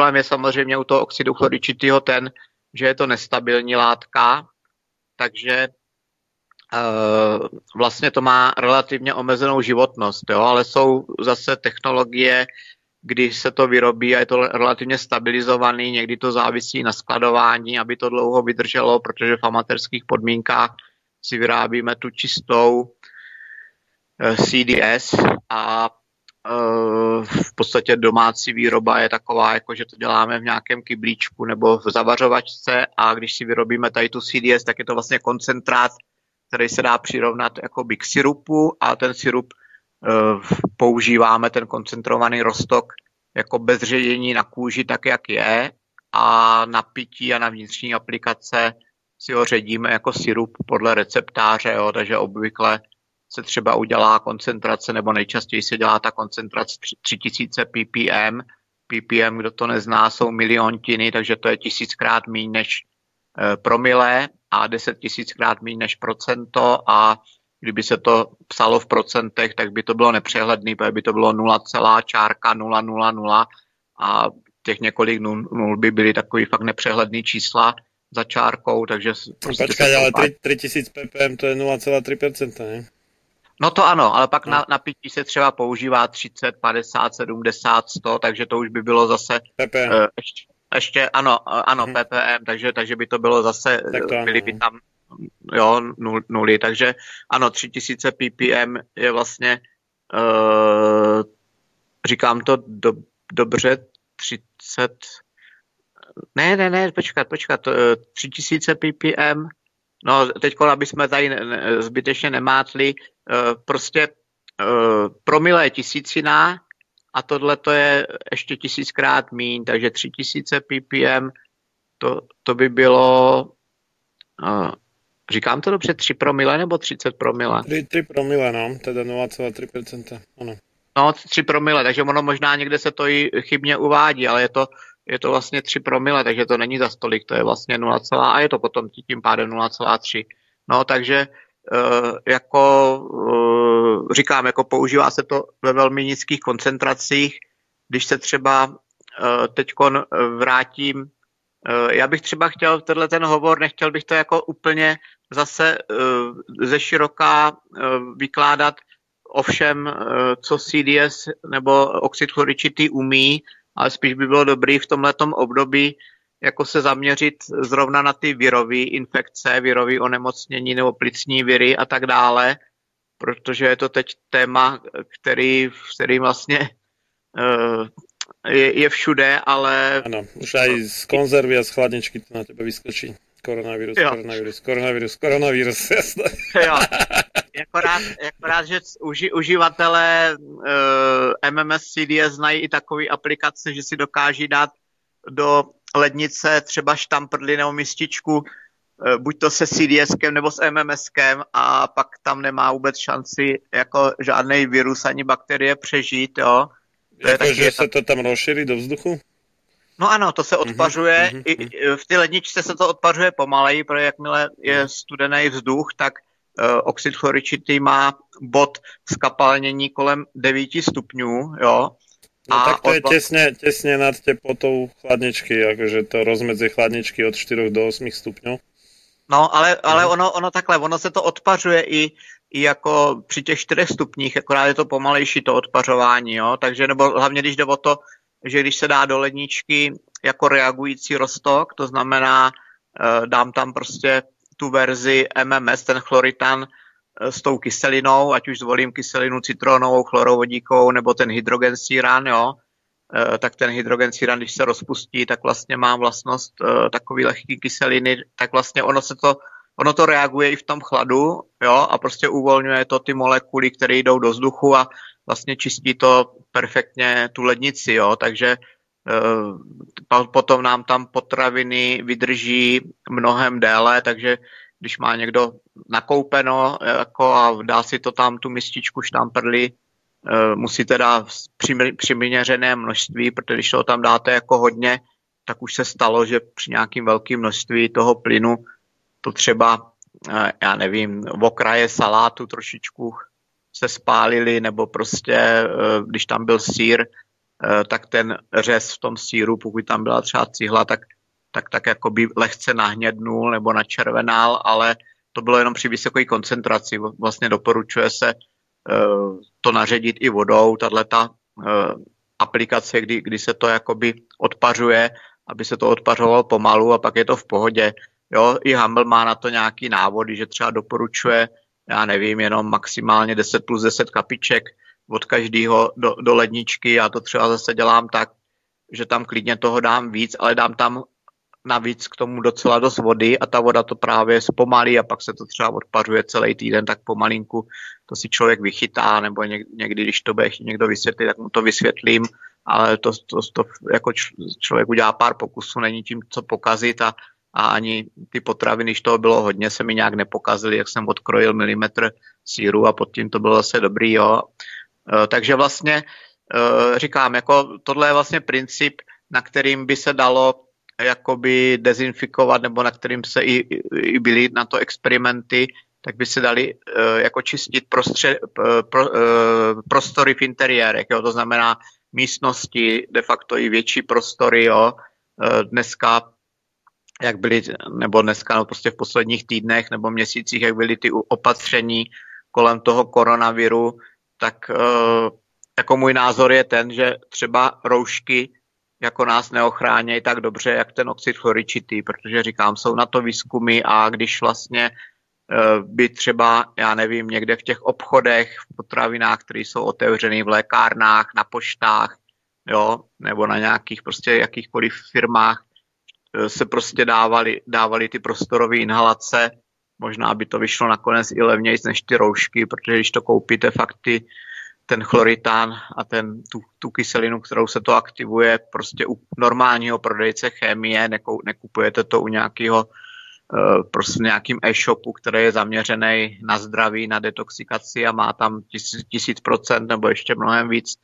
Problém je samozřejmě u toho oxidu chloričitého ten, že je to nestabilní látka, takže uh, vlastně to má relativně omezenou životnost, jo? ale jsou zase technologie, kdy se to vyrobí a je to relativně stabilizovaný, někdy to závisí na skladování, aby to dlouho vydrželo, protože v amatérských podmínkách si vyrábíme tu čistou eh, CDS a Eh, v podstatě domácí výroba je taková, jako že to děláme v nějakém kyblíčku nebo v zavařovačce a když si vyrobíme tady tu CDS, tak je to vlastně koncentrát, který se dá přirovnat jako k sirupu a ten sirup uh, používáme, ten koncentrovaný rostok, jako bez ředění na kůži, tak jak je a na pití a na vnitřní aplikace si ho ředíme jako sirup podle receptáře, jo, takže obvykle se třeba udělá koncentrace, nebo nejčastěji se dělá ta koncentrace 3000 ppm. ppm, kdo to nezná, jsou miliontiny, takže to je tisíckrát méně než e, promile a deset tisíckrát méně než procento a kdyby se to psalo v procentech, tak by to bylo nepřehledný, protože by to bylo 0, čárka 000 a těch několik nul, nul by byly takový fakt nepřehledný čísla za čárkou, takže... Prostě Počkej, ale 3000 ppm to je 0,3%, ne? No to ano, ale pak na, na pití se třeba používá 30, 50, 70, 100, takže to už by bylo zase... PPM. Uh, ještě, ještě, ano, uh, ano, hmm. PPM, takže, takže by to bylo zase, tak to byly by no. tam jo, nul, nuly, takže ano, 3000 ppm je vlastně, uh, říkám to do, dobře, 30, ne, ne, ne, počkat, počkat, 3000 ppm No, teď, aby jsme tady zbytečně nemátli, eh, prostě eh, promile je tisícina a tohle to je ještě tisíckrát míň, takže tři tisíce ppm, to, to by bylo, eh, říkám to dobře, 3 promile nebo 30 promile? 3, 3 promile, no, teda 0,3%, ano. No, 3 promile, takže ono možná někde se to i chybně uvádí, ale je to je to vlastně 3 promile, takže to není za stolik, to je vlastně 0, a je to potom tím pádem 0,3. No, takže uh, jako uh, říkám, jako používá se to ve velmi nízkých koncentracích. Když se třeba uh, teď vrátím, já bych třeba chtěl tenhle ten hovor, nechtěl bych to jako úplně zase ze široká vykládat o všem, uh, co CDS nebo oxid chloričitý umí, ale spíš by bylo dobrý v tomhletom období jako se zaměřit zrovna na ty virové infekce, virové onemocnění nebo plicní viry a tak dále, protože je to teď téma, který, který vlastně uh, je, je všude, ale... Ano, už aj z konzervy a z chladničky to na tebe vyskočí. Koronavírus, jo. koronavírus, koronavírus, koronavírus, jasné. Jo. Akorát, akorát že uži, uživatelé uh, eh, MMS CDS znají i takové aplikace, že si dokáží dát do lednice třeba štamprdli nebo mističku, uh, buď to se CDSkem nebo s MMSkem a pak tam nemá vůbec šanci jako žádný virus ani bakterie přežít, jo. To jako, je že se to tam rozšíří do vzduchu? No ano, to se mhm, odpařuje. Mm-hmm. I, v té ledničce se to odpařuje pomaleji, protože jakmile je studený vzduch, tak oxid chloričitý má bod skapalnění kolem 9 stupňů, jo. No a tak to je těsně, těsně nad teplotou chladničky, jakože to rozmedzi chladničky od 4 do 8 stupňů. No, ale, ale mm. ono, ono takhle, ono se to odpařuje i i jako při těch čtyřech stupních, akorát je to pomalejší to odpařování, jo? takže nebo hlavně když jde o to, že když se dá do ledničky jako reagující rostok, to znamená, eh, dám tam prostě tu verzi MMS, ten chloritan eh, s tou kyselinou, ať už zvolím kyselinu citronovou, chlorovodíkovou nebo ten hydrogen síran, jo, eh, tak ten hydrogen síran, když se rozpustí, tak vlastně má vlastnost takový lehký kyseliny, tak vlastně ono se to ono to reaguje i v tom chladu, jo, a prostě uvolňuje to ty molekuly, které jdou do vzduchu a vlastně čistí to perfektně tu lednici, jo, takže potom nám tam potraviny vydrží mnohem déle, takže když má někdo nakoupeno jako a dá si to tam tu mističku štamprly, e, musí teda při, přiměřené množství, protože když to tam dáte jako hodně, tak už se stalo, že při nějakým velkým množství toho plynu to třeba, eh, já nevím, v okraje salátu trošičku se spálili, nebo prostě, eh, když tam byl sír, eh, tak ten řez v tom síru, pokud tam byla třeba cihla, tak, tak, tak jako by lehce nahnědnul nebo načervenal, ale to bylo jenom při vysoké koncentraci. Vlastně doporučuje se to naředit i vodou, tato aplikace, kdy, kdy se to jakoby odpařuje, aby se to odpařovalo pomalu a pak je to v pohodě. Jo, i Humble má na to nějaký návody, že třeba doporučuje, já nevím, jenom maximálně 10 plus 10 kapiček od každého do, do ledničky. Já to třeba zase dělám tak, že tam klidně toho dám víc, ale dám tam navíc k tomu docela dost vody a ta voda to právě zpomalí a pak se to třeba odpařuje celý týden, tak pomalinku to si člověk vychytá, nebo někdy, když to bude někdo vysvětlit, tak mu to vysvětlím, ale to, to, to jako člověk udělá pár pokusů, není tím co pokazit a a ani ty potraviny, když toho bylo hodně, se mi nějak nepokazily, jak jsem odkrojil milimetr síru a pod tím to bylo zase dobrý, jo. E, takže vlastně e, říkám, jako tohle je vlastně princip, na kterým by se dalo jakoby dezinfikovat, nebo na kterým se i, i byly na to experimenty, tak by se dali jako čistit prostře, pro, prostory v interiérech, jo? to znamená místnosti, de facto i větší prostory, jo? Dneska jak byly, nebo dneska, no prostě v posledních týdnech nebo měsících, jak byly ty opatření kolem toho koronaviru, tak uh, jako můj názor je ten, že třeba roušky jako nás neochránějí tak dobře, jak ten oxid chloričitý, protože říkám, jsou na to výzkumy a když vlastně uh, by třeba, já nevím, někde v těch obchodech, v potravinách, které jsou otevřené v lékárnách, na poštách, jo, nebo na nějakých prostě jakýchkoliv firmách, Eh, se prostě dávali, dávali ty prostorové inhalace. Možná by to vyšlo nakonec i levněji než ty roušky, protože když to koupíte fakt ty, ten chloritán a ten, tu, tu kyselinu, kterou se to aktivuje, prostě u normálního prodejce chemie, nekupujete to u nějakého eh, prostě nějakým e-shopu, který je zaměřený na zdraví, na detoxikaci a má tam tisíc, tisíc procent nebo ještě mnohem víc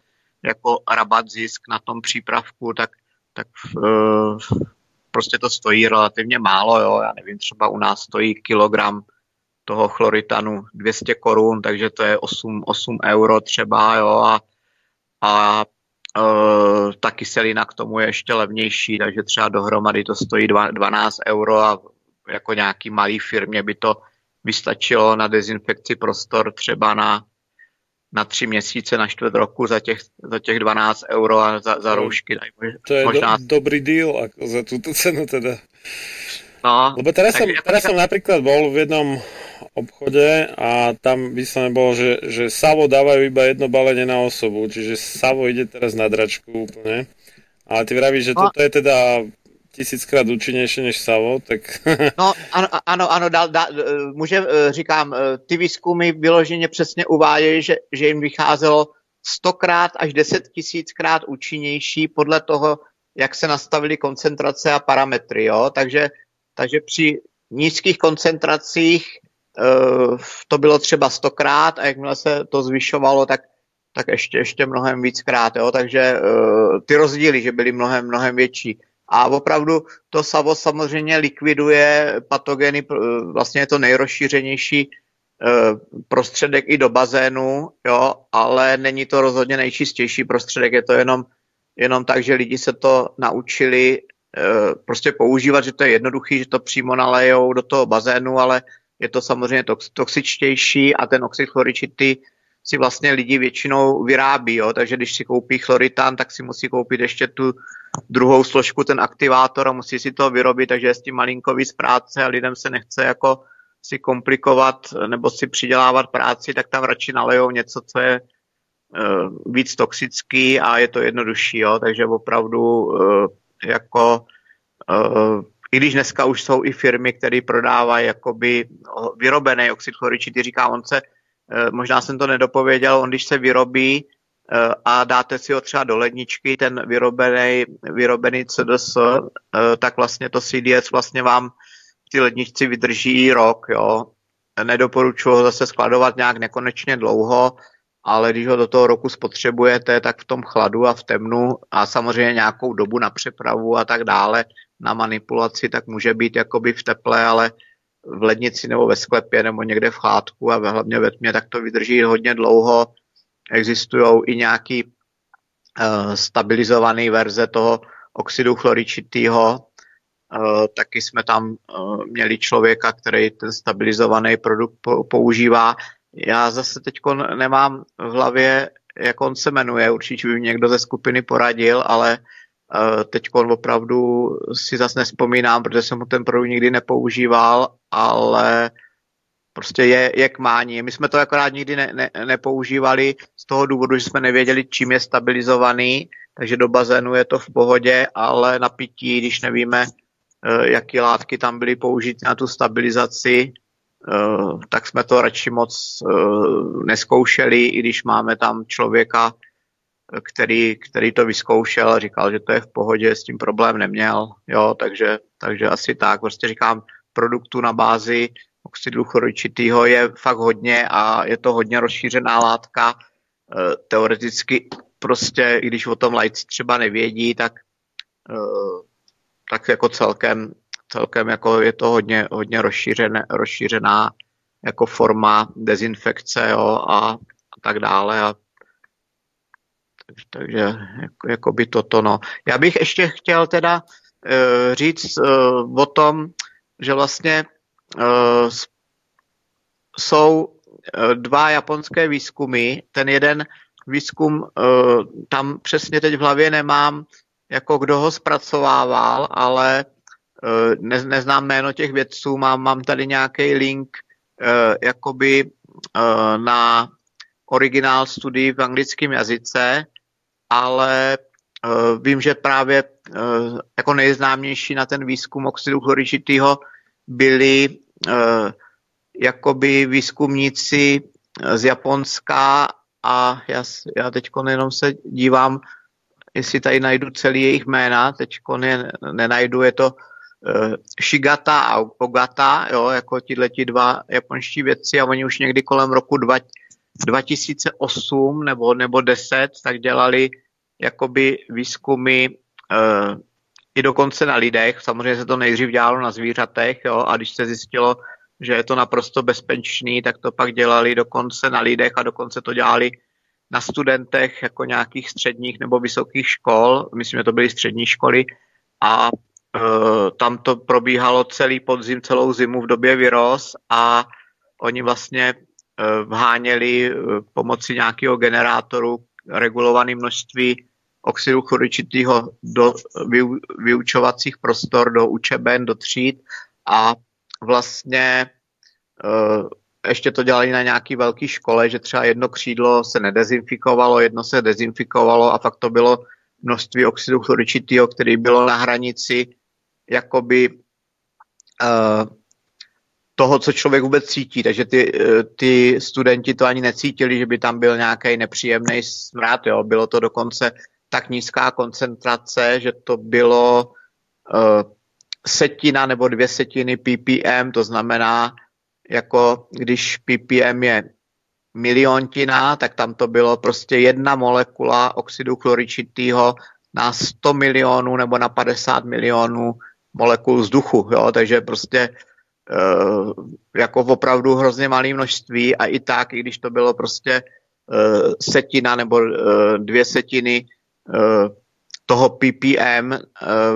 jako rabat zisk na tom přípravku, tak, tak uh, prostě to stojí relativně málo, jo. Já nevím, třeba u nás stojí kilogram toho chloritanu 200 korun, takže to je 8, 8 euro třeba, jo, a, a e, ta kyselina k tomu je ještě levnější, takže třeba dohromady to stojí 12 euro a jako nějaký malý firmě by to vystačilo na dezinfekci prostor třeba na na tři měsíce, na čtvrt roku za těch, za těch 12 euro a za, za roušky. To je možná... do, dobrý deal za túto cenu teda. No, Lebo teraz som, teraz som napríklad bol v jednom obchode a tam by sa nebolo, že, že Savo dávajú iba jedno balenie na osobu, čiže Savo ide teraz na dračku úplne. Ale ty vravíš, že no. toto je teda tisíckrát účinnější než Savo, tak... no, ano, ano, ano dal, dal, může, eh, říkám, eh, ty výzkumy vyloženě přesně uvádějí, že, že jim vycházelo stokrát až deset tisíckrát účinnější podle toho, jak se nastavily koncentrace a parametry, jo, takže, takže při nízkých koncentracích to bylo třeba stokrát a jakmile se to zvyšovalo, tak, tak ještě, ještě mnohem víckrát, jo, takže uh, ty rozdíly, že byly mnohem, mnohem větší. A opravdu to savo samozřejmě likviduje patogeny, vlastně je to nejrozšířenější eh, prostředek i do bazénu, jo, ale není to rozhodně nejčistější prostředek, je to jenom, jenom tak, že lidi se to naučili eh, prostě používat, že to je jednoduchý, že to přímo nalejou do toho bazénu, ale je to samozřejmě toxičtější a ten oxid chloričitý si vlastně lidi většinou vyrábí, jo? takže když si koupí chloritan, tak si musí koupit ještě tu druhou složku, ten aktivátor a musí si to vyrobit, takže je s tím malinko víc práce a lidem se nechce jako si komplikovat nebo si přidělávat práci, tak tam radši nalejou něco, co je uh, víc toxický a je to jednodušší, jo? takže opravdu uh, jako uh, i když dneska už jsou i firmy, které prodávají jakoby vyrobený oxid chloričitý, říká on se, možná jsem to nedopověděl, on když se vyrobí a dáte si ho třeba do ledničky, ten vyrobený, vyrobený CDS, tak vlastně to CDS vlastně vám v té ledničci vydrží rok, jo. Nedoporučuji ho zase skladovat nějak nekonečně dlouho, ale když ho do toho roku spotřebujete, tak v tom chladu a v temnu a samozřejmě nějakou dobu na přepravu a tak dále, na manipulaci, tak může být jakoby v teple, ale v lednici nebo ve sklepě nebo někde v chládku a hlavně ve tmě, tak to vydrží hodně dlouho. Existují i nějaký uh, stabilizované verze toho oxidu chloričitého, Eh, taky jsme tam uh, měli člověka, který ten stabilizovaný produkt používá. Já zase teď nemám v hlavě, jak on se jmenuje, určitě by mě někdo ze skupiny poradil, ale uh, teď opravdu si zase nespomínám, protože jsem mu ten produkt nikdy nepoužíval, ale prostě je, je k mání. My jsme to akorát nikdy ne, ne, nepoužívali z toho důvodu, že jsme nevěděli, čím je stabilizovaný, takže do bazénu je to v pohodě, ale na pití, když nevíme, Eh, jaký látky tam byly použity na tu stabilizaci, eh, tak jsme to radši moc eh, neskoušeli, i když máme tam člověka, který, který to vyzkoušel a říkal, že to je v pohodě, s tím problém neměl, jo, takže, takže asi tak, prostě říkám, produktu na bázi oxidu chloričitýho je fakt hodně a je to hodně rozšířená látka. Teoreticky prostě, i když o tom lajci třeba nevědí, tak tak jako celkem, celkem jako je to hodně, hodně rozšířené, rozšířená jako forma dezinfekce jo, a, a tak dále. A, takže, jako, jako by toto. No. Já bych ještě chtěl teda uh, říct uh, o tom, že vlastně uh, jsou dva japonské výzkumy. Ten jeden výzkum, uh, tam přesně teď v hlavě nemám, jako kdo ho zpracovával, ale ne, neznám jméno těch vědců, mám, mám tady nějaký link jakoby na originál studii v anglickém jazyce, ale uh, vím, že právě uh, jako nejznámější na ten výzkum oxidu chloričitýho byli uh, jakoby výzkumníci z Japonska a já, já teď jenom se dívám, jestli tady najdu celý jejich jména, teď je nenajdu, je to uh, Shigata a Ogata, jo, jako ti dva japonští vědci a oni už někdy kolem roku dva, 2008 nebo, nebo 10 tak dělali jakoby výzkumy uh, i dokonce na lidech. Samozřejmě se to nejdřív dělalo na zvířatech jo, a když se zjistilo, že je to naprosto bezpečný, tak to pak dělali dokonce na lidech a dokonce to dělali na studentech jako nějakých středních nebo vysokých škol, myslím, že to byly střední školy a e, tam to probíhalo celý podzim, celou zimu v době vyrost a oni vlastně e, vháněli e, pomocí nějakého generátoru regulované množství oxidu chloričitého do vyučovacích prostor, do učeben, do tříd a vlastně e, ještě to dělali na nějaký velký škole, že třeba jedno křídlo se nedezinfikovalo, jedno se dezinfikovalo a fakt to bylo množství oxidu chloričitého, který bylo na hranici jakoby uh, toho, co člověk vůbec cítí. Takže ty, uh, ty studenti to ani necítili, že by tam byl nějaký nepříjemný smrad. Jo. Bylo to dokonce tak nízká koncentrace, že to bylo uh, setina nebo dvě setiny ppm, to znamená jako když ppm je miliontina, tak tam to bylo prostě jedna molekula oxidu chloričitýho na 100 milionů nebo na 50 milionů molekul vzduchu, jo? takže prostě uh, jako opravdu hrozně malé množství a i tak, i když to bylo prostě uh, setina nebo uh, dvě setiny toho ppm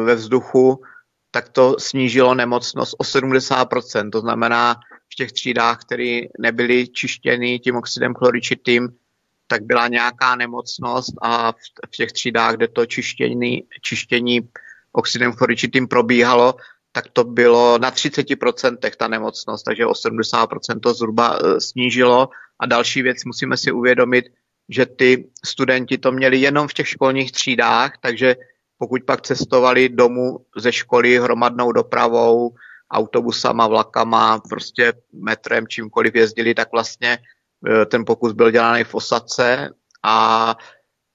ve vzduchu, tak to snížilo nemocnost o 70%. To znamená, v těch třídách, které nebyly čištěny tím oxidem chloričitým, tak byla nějaká nemocnost a v těch třídách, kde to čištění, čištění oxidem chloričitým probíhalo, tak to bylo na 30% ta nemocnost, takže o 70% to zhruba e, snížilo. A další věc musíme si uvědomit, že ty studenti to měli jenom v těch školních třídách, takže pokud pak cestovali domů ze školy hromadnou dopravou, autobusama, vlakama, prostě metrem, čímkoliv jezdili, tak vlastně e, ten pokus byl dělaný v osadce a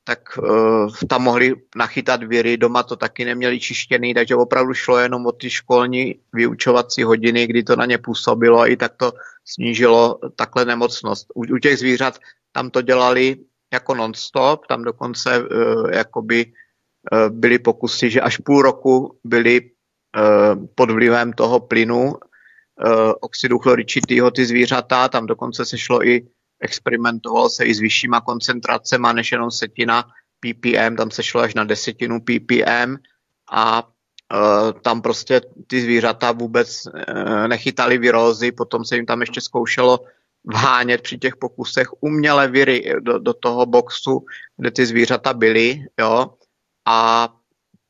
tak uh, tam mohli nachytat viry, doma to taky neměli čištěný, takže opravdu šlo jenom o ty školní vyučovací hodiny, kdy to na ně působilo a i tak to snížilo takhle nemocnost. U, u těch zvířat tam to dělali jako non-stop, tam dokonce uh, jakoby uh, byly pokusy, že až půl roku byly uh, pod vlivem toho plynu uh, oxidu chloričitýho ty zvířata, tam dokonce se šlo i experimentoval se i s vyššíma koncentracemi než jenom setina ppm, tam se šlo až na desetinu ppm a uh, tam prostě ty zvířata vůbec uh, nechytali virózy, potom se jim tam ještě zkoušelo vhánět při těch pokusech umělé viry do, do toho boxu, kde ty zvířata byly, jo, a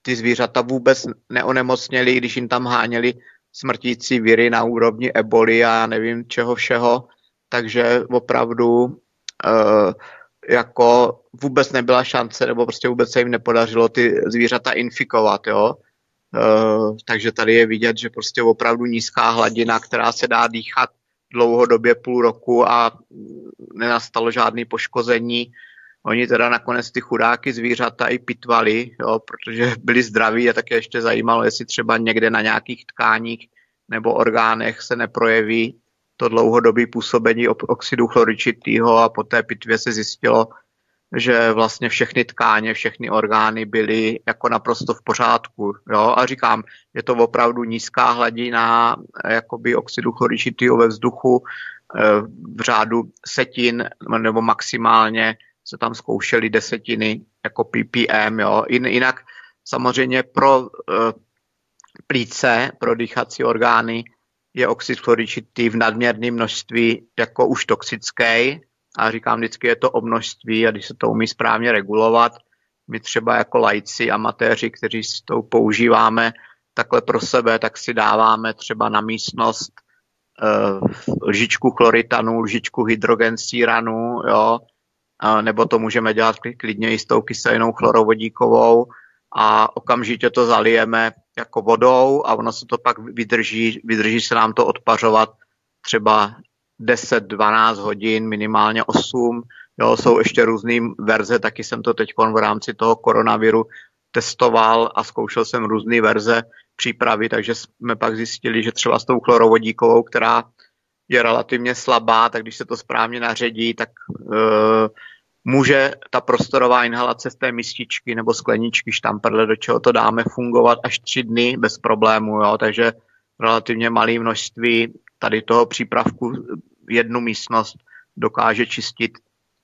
ty zvířata vůbec neonemocněly, když jim tam háněli smrtící viry na úrovni eboli a nevím čeho všeho, takže opravdu uh, jako vůbec nebyla šance, nebo prostě vůbec se jim nepodařilo ty zvířata infikovat, jo. Uh, takže tady je vidět, že prostě opravdu nízká hladina, která se dá dýchat dlouhodobě půl roku a nenastalo žádné poškození. Oni teda nakonec ty chudáky zvířata i pitvali, jo, protože byli zdraví a také ještě zajímalo, jestli třeba někde na nějakých tkáních nebo orgánech se neprojeví to dlouhodobé působení oxidu chloričitého a po té pitvě se zjistilo, že vlastně všechny tkáně, všechny orgány byly jako naprosto v pořádku. Jo? A říkám, je to opravdu nízká hladina jakoby oxidu chloričitého ve vzduchu eh, v řádu setin nebo maximálně se tam zkoušely desetiny jako ppm. Jo? Jinak samozřejmě pro eh, plíce, pro dýchací orgány je oxid chloričitý v nadměrném množství jako už toxický. A říkám vždycky je to o množství a když se to umí správně regulovat, my třeba jako lajci, amatéři, kteří si to používáme takhle pro sebe, tak si dáváme třeba na místnost uh, lžičku chloritanu, lžičku hydrogensíranu, jo, uh, nebo to můžeme dělat klidně i s tou kyselinou chlorovodíkovou a okamžitě to zalijeme jako vodou a ono se to pak vydrží, vydrží se nám to odpařovat třeba 10-12 hodin, minimálně 8. Jo, jsou ještě různé verze, taky jsem to teď v rámci toho koronaviru testoval a zkoušel jsem různé verze přípravy, takže jsme pak zjistili, že třeba s tou chlorovodíkovou, která je relativně slabá, tak když se to správně naředí, tak uh, může ta prostorová inhalace z té mističky nebo skleničky štamperle, do čeho to dáme, fungovat až tři dny bez problému, jo? takže relativně malé množství tady toho přípravku jednu místnost dokáže čistit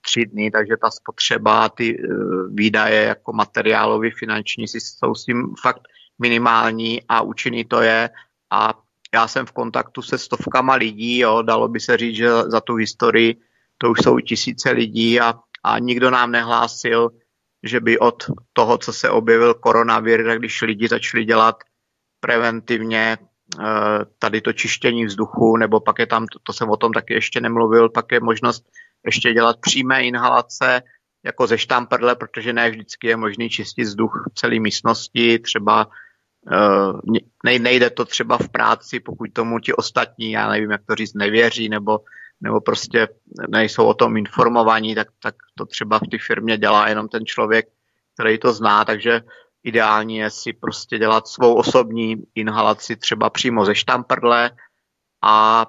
tři dny, takže ta spotřeba, ty uh, výdaje jako materiálový, finanční jsou s tím fakt minimální a účinný to je a já jsem v kontaktu se stovkama lidí, jo, dalo by se říct, že za tu historii to už jsou tisíce lidí a a nikdo nám nehlásil, že by od toho, co se objevil koronavir, tak když lidi začali dělat preventivně eh, tady to čištění vzduchu, nebo pak je tam, to jsem o tom taky ještě nemluvil, pak je možnost ještě dělat přímé inhalace, jako ze štamperle, protože ne vždycky je možný čistit vzduch v celé místnosti, třeba eh, nejde to třeba v práci, pokud tomu ti ostatní, já nevím, jak to říct, nevěří, nebo nebo prostě nejsou o tom informovaní, tak, tak to třeba v té firmě dělá jenom ten člověk, který to zná, takže ideální je si prostě dělat svou osobní inhalaci třeba přímo ze štamprle a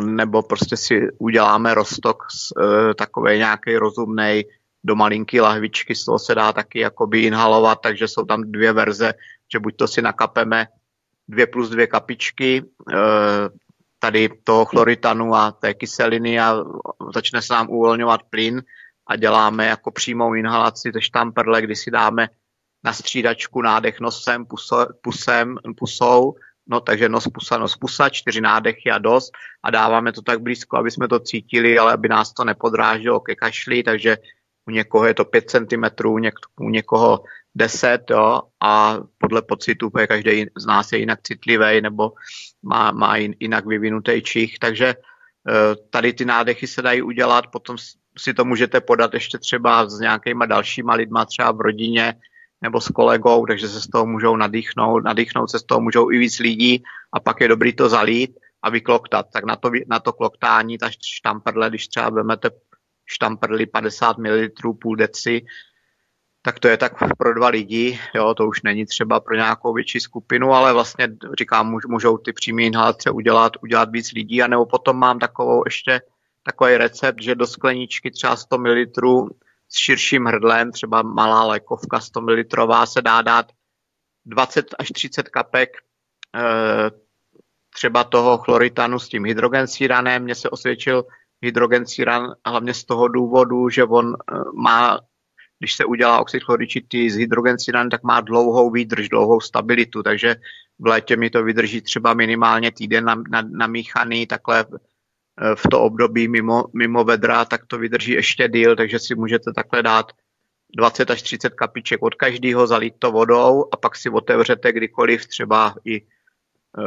nebo prostě si uděláme roztok z e, takový nějaký rozumný do malinký lahvičky, z toho se dá taky jakoby inhalovat, takže jsou tam dvě verze, že buď to si nakapeme dvě plus dvě kapičky, e, tady toho chloritanu a té kyseliny a začne se nám uvolňovat plyn a děláme jako přímou inhalaci ze štamperle, kdy si dáme na střídačku nádech nosem, puso, pusem, pusou, no takže nos pusa, nos pusa, čtyři nádechy a dost a dáváme to tak blízko, aby jsme to cítili, ale aby nás to nepodráželo ke kašli, takže u někoho je to 5 cm, u někoho 10 jo, a podle pocitu, protože každý z nás je jinak citlivý nebo má, má jinak vyvinutý čich, takže eh, tady ty nádechy se dají udělat, potom si to můžete podat ještě třeba s nějakýma dalšíma lidma, třeba v rodině nebo s kolegou, takže se z toho můžou nadýchnout, nadýchnout se z toho můžou i víc lidí a pak je dobrý to zalít a vykloktat. Tak na to, na to kloktání, ta štamperle, když třeba vezmete štamperli 50 ml, půl deci, tak to je tak pro dva lidi, jo, to už není třeba pro nějakou větší skupinu, ale vlastně říkám, můžou ty přímé inhalace udělat, udělat víc lidí, a nebo potom mám takovou ještě takový recept, že do skleničky třeba 100 ml s širším hrdlem, třeba malá lékovka 100 ml se dá dát 20 až 30 kapek e, třeba toho chloritanu s tím hydrogensíranem. Mně se osvědčil hydrogensíran hlavně z toho důvodu, že on e, má když se udělá oxid chloričitý z hydrogencinan, tak má dlouhou výdrž, dlouhou stabilitu, takže v létě mi to vydrží třeba minimálně týden namíchaný, takhle eh, v to období mimo, mimo vedra, tak to vydrží ještě díl, takže si můžete takhle dát 20 až 30 kapiček od každého, zalít to vodou a pak si otevřete kdykoliv, třeba i eh,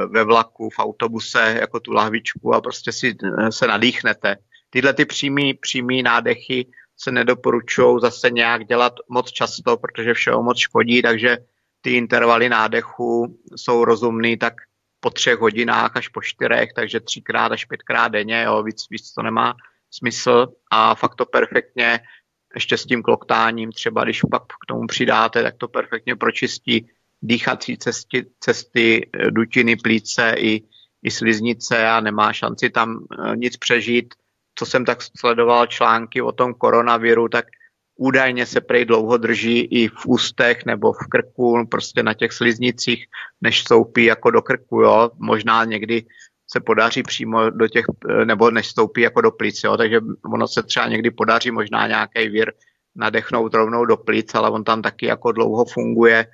ve vlaku, v autobuse, jako tu lahvičku a prostě si eh, se nadýchnete. Tyhle ty přímý, přímý nádechy se nedoporučují zase nějak dělat moc často, protože všeho moc škodí, takže ty intervaly nádechu jsou rozumný tak po třech hodinách až po čtyřech, takže třikrát až pětkrát denně, jo, víc, víc to nemá smysl a fakt to perfektně ještě s tím kloktáním, třeba když pak k tomu přidáte, tak to perfektně pročistí dýchací cesty, cesty dutiny, plíce i, i sliznice a nemá šanci tam eh, nic přežít co jsem tak sledoval články o tom koronaviru, tak údajně se prej dlouho drží i v ústech nebo v krku, prostě na těch sliznicích, než stoupí jako do krku, jo. Možná někdy se podaří přímo do těch, nebo než stoupí jako do plíc, jo. Takže ono se třeba někdy podaří možná nějaký vír nadechnout rovnou do plíc, ale on tam taky jako dlouho funguje,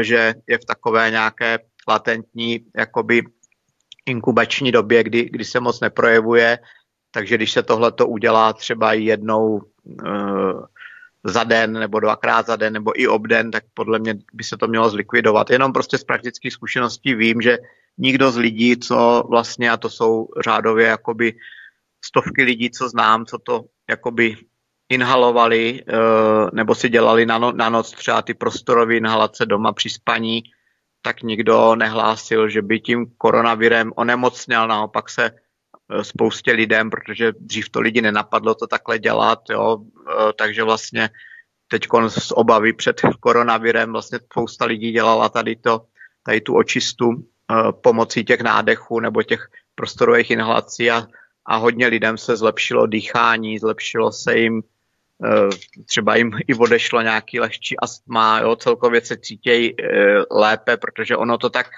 že je v takové nějaké latentní jakoby inkubační době, kdy, kdy se moc neprojevuje takže když se tohle to udělá třeba jednou uh, za den nebo dvakrát za den nebo i obden, tak podle mě by se to mělo zlikvidovat. Jenom prostě z praktických zkušeností vím, že nikdo z lidí, co vlastně, a to jsou řádově jakoby stovky lidí, co znám, co to jakoby inhalovali uh, nebo si dělali na, no, na noc třeba ty prostorové inhalace doma při spaní, tak nikdo nehlásil, že by tím koronavirem onemocněl, naopak se Eh, spoustě lidem, protože dřív to lidi nenapadlo to takhle dělat, jo, eh, takže vlastně teď z obavy před koronavirem vlastně spousta lidí dělala tady to, tady tu očistu eh, pomocí těch nádechů nebo těch prostorových inhalací a, a hodně lidem se zlepšilo dýchání, zlepšilo se jim třeba jim i odešlo nějaký lehčí astma, jo, celkově se cítějí lépe, protože ono to tak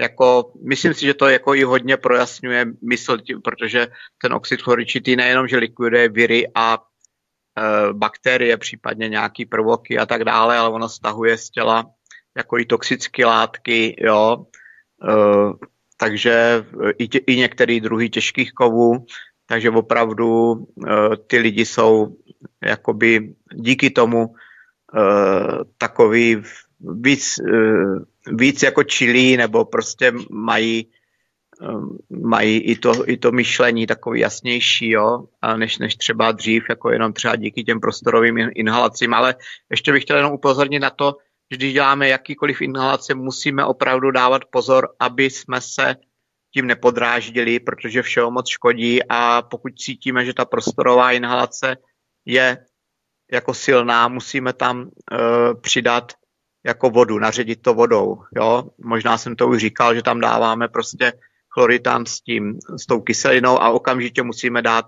jako, myslím si, že to jako i hodně projasňuje mysl, protože ten oxid chloričitý nejenom, že likviduje viry a e, bakterie, případně nějaký prvoky a tak dále, ale ono stahuje z těla jako i toxické látky, jo. E, takže i, tě, i některý druhý těžkých kovů, takže opravdu e, ty lidi jsou jakoby díky tomu e, takový víc, eh, víc jako čilí nebo prostě mají, eh, mají i to, i to myšlení takový jasnější, jo, než, než třeba dřív, jako jenom třeba díky těm prostorovým inhalacím, ale ještě bych chtěl jenom upozornit na to, že když děláme jakýkoliv inhalace, musíme opravdu dávat pozor, aby jsme se tím nepodráždili, protože všeho moc škodí a pokud cítíme, že ta prostorová inhalace je jako silná, musíme tam uh, přidat jako vodu, naředit to vodou. Jo? Možná jsem to už říkal, že tam dáváme prostě chloritan s, tím, s tou kyselinou a okamžitě musíme dát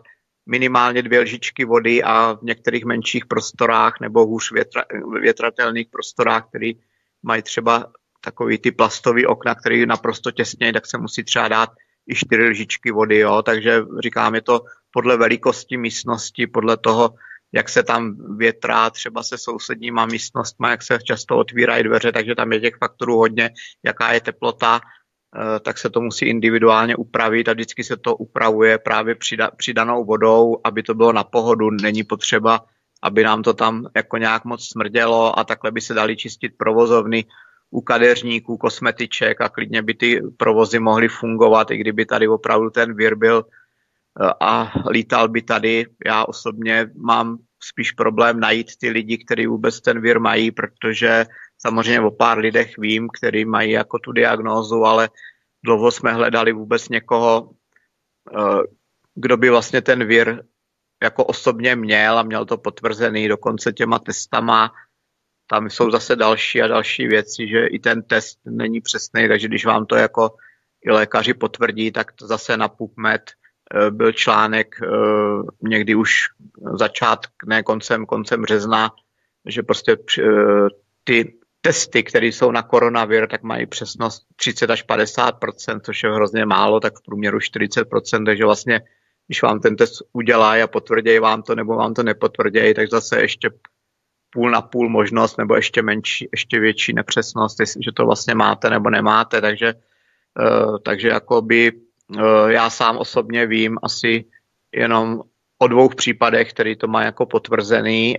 minimálně dvě lžičky vody a v některých menších prostorách nebo hůř větra, větratelných prostorách, které mají třeba takový ty plastový okna, který naprosto těsně, tak se musí třeba dát i čtyři lžičky vody, jo? takže říkám, je to podle velikosti místnosti, podle toho, jak se tam větrá třeba se sousedníma místnostma, jak se často otvírají dveře, takže tam je těch faktorů hodně, jaká je teplota tak se to musí individuálně upravit a vždycky se to upravuje právě přidanou vodou, aby to bylo na pohodu. Není potřeba, aby nám to tam jako nějak moc smrdělo a takhle by se dali čistit provozovny u kadeřníků, kosmetiček a klidně by ty provozy mohly fungovat, i kdyby tady opravdu ten vir byl a lítal by tady. Já osobně mám spíš problém najít ty lidi, kteří vůbec ten vir mají, protože samozřejmě o pár lidech vím, kteří mají jako tu diagnózu, ale dlouho jsme hledali vůbec někoho, eh, kdo by vlastně ten vir jako osobně měl a měl to potvrzený dokonce těma testama. Tam jsou zase další a další věci, že i ten test není přesný, takže když vám to jako i lékaři potvrdí, tak to zase na PubMed Eh, byl článek eh, někdy už začátk, ne koncem, koncem března, že prostě eh, ty testy, které jsou na koronavir, tak mají přesnost 30 až 50 což je hrozně málo, tak v průměru 40% takže vlastně, když vám ten test udělají a potvrdějí vám to, nebo vám to nepotvrdějí, tak zase ještě půl na půl možnost, nebo ještě menší, ještě větší nepřesnost, že to vlastně máte nebo nemáte, takže, takže jakoby Eh, já sám osobně vím asi jenom o dvou případech, který to má jako potvrzený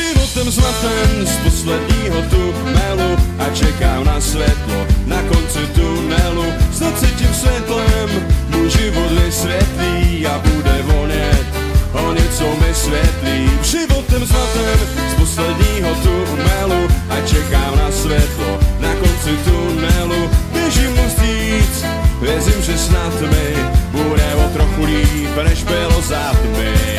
Životem zmaten z posledního tunelu a čekám na světlo na konci tunelu. Snad se tím světlem můj život vysvětlí a bude vonět o něco mi světlí. Životem zmaten z posledního tunelu a čekám na světlo na konci tunelu. Běžím mu vstříc, věřím, že snad mi bude o trochu líp, než bylo za tmy.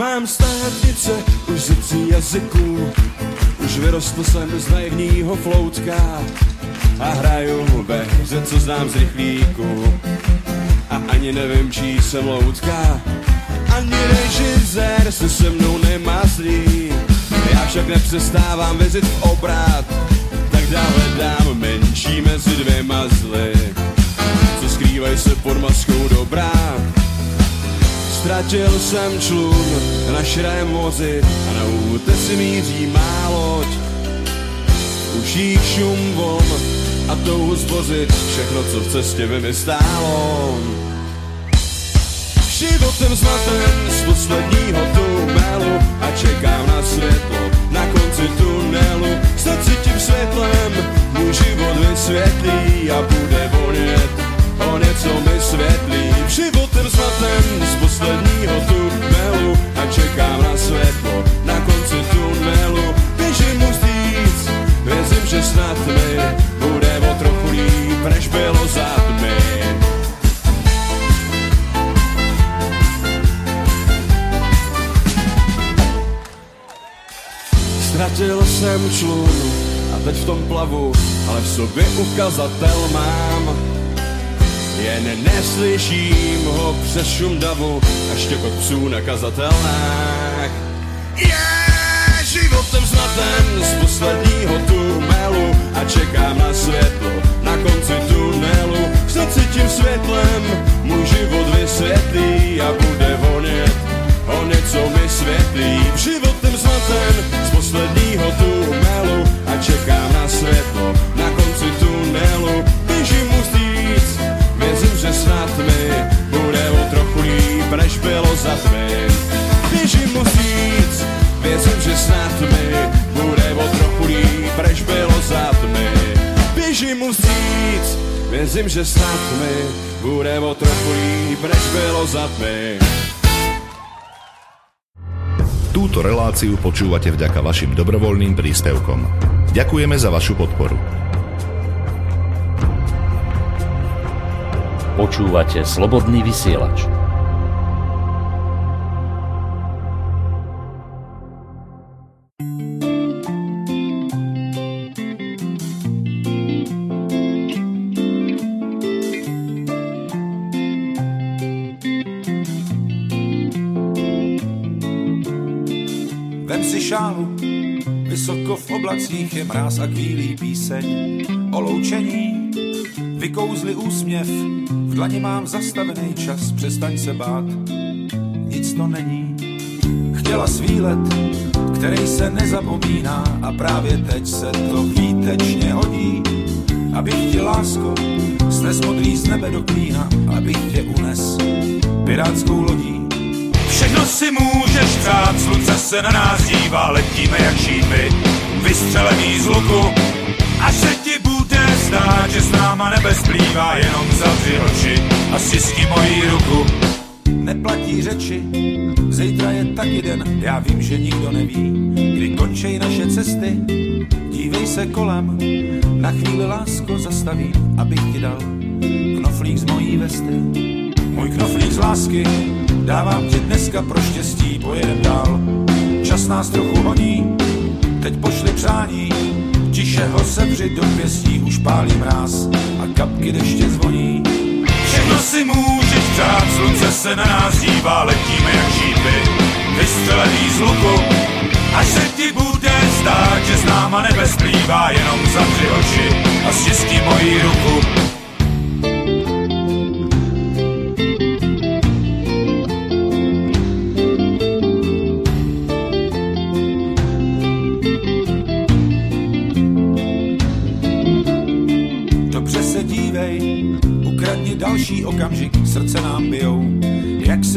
Mám státnice už ze tří jazyků, už vyrostl jsem z naivního floutka a hraju ve hře, co znám z rychlíku. A ani nevím, čí jsem loutka. Ani režisér se se mnou nemazlí, já však nepřestávám věřit v obrat, tak dále dám menší mezi dvěma zly, co skrývají se pod maskou dobrá. Ztratil jsem člun na širém moři a na úte míří má loď. Už šum von a touhu zbořit všechno, co v cestě by mi stálo. Životem zmaten z posledního tunelu a čekám na světlo na konci tunelu. Snad cítím světlem, můj život vysvětlí a bude vonět o něco mi světlí. Životem zmaten z posledního posledního tunelu a čekám na světlo na konci tunelu. Běžím mu zdíc, věřím, že snad mi bude o trochu líp, než bylo za tmy. Ztratil jsem člun a teď v tom plavu, ale v sobě ukazatel mám. Jen neslyším ho přes šum davu a štěkot psů na kazatelnách. Je životem zmaten z posledního tunelu a čekám na světlo na konci tunelu. Snad si tím světlem můj život vysvětlí a bude vonět o něco mi světlí. Životem zmaten z posledního tunelu a čekám na světlo na konci tunelu. Běžím mu věřím, že snad mi bude o trochu líp, než bylo za tmy. Běžím mu vstříc, věřím, že snad mi bude o trochu líp, než bylo za tmy. Běžím mu vstříc, věřím, že snad mi bude o trochu líp, než bylo za tmy. Túto reláciu počúvate vďaka vašim dobrovoľným príspevkom. Ďakujeme za vašu podporu. Počúvate Slobodný vysielač. Vem si šálu, vysoko v oblacích je mráz a kvílí píseň o loučení. Vykouzli úsměv, v dlani mám zastavený čas, přestaň se bát, nic to není. Chtěla svílet, který se nezapomíná a právě teď se to výtečně hodí. Abych ti lásko snes modrý z nebe do klína, abych tě unes pirátskou lodí. Všechno si můžeš přát, slunce se na nás dívá, letíme jak šípy, vystřelený z luku. Až se ti zdát, že s náma nebe splývá, jenom zavři oči a stiskni moji ruku. Neplatí řeči, zítra je taky den, já vím, že nikdo neví, kdy končí naše cesty. Dívej se kolem, na chvíli lásko zastavím, abych ti dal knoflík z mojí vesty. Můj knoflík z lásky dávám ti dneska pro štěstí, pojedem dál. Čas nás trochu honí, teď pošli přání, tiše ho sevři do pěstí, pálí mráz a kapky deště zvoní. Všechno si můžeš přát, slunce se na nás dívá, letíme jak šípy, vystřelený z luku. Až se ti bude zdát, že s náma nebe splývá, jenom zavři oči a stiskni moji ruku.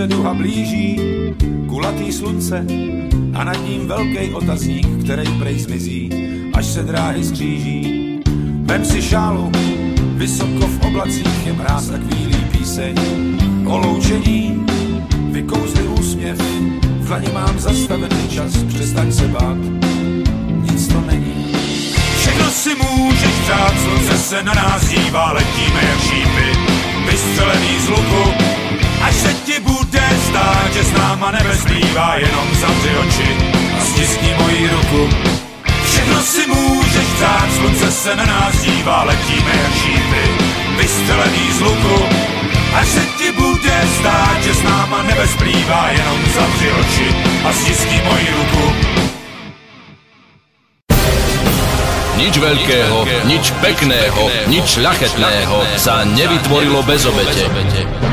Se duha blíží, kulatý slunce a nad ním velký otazník, který prej zmizí, až se dráhy skříží. Vem si šálu, vysoko v oblacích je mráz a kvílí píseň o loučení. Vykouzli úsměv, v dlani mám zastavený čas, přestaň se bát, nic to není. Všechno si můžeš přát, slunce se na nás dívá, letíme jak šípy, vystřelený z luku. Až se ti bude zdát, že s náma nebe splývá, jenom zavři oči a stiskni moji ruku. Všechno si můžeš přát, slunce se na nás dívá, letíme jak šípy, vystřelený z luku. Až se ti bude zdát, že s náma nebe splývá, jenom zavři oči a stiskni moji ruku. Nič veľkého, nič pekného, nič šľachetného sa nevytvorilo bez obete.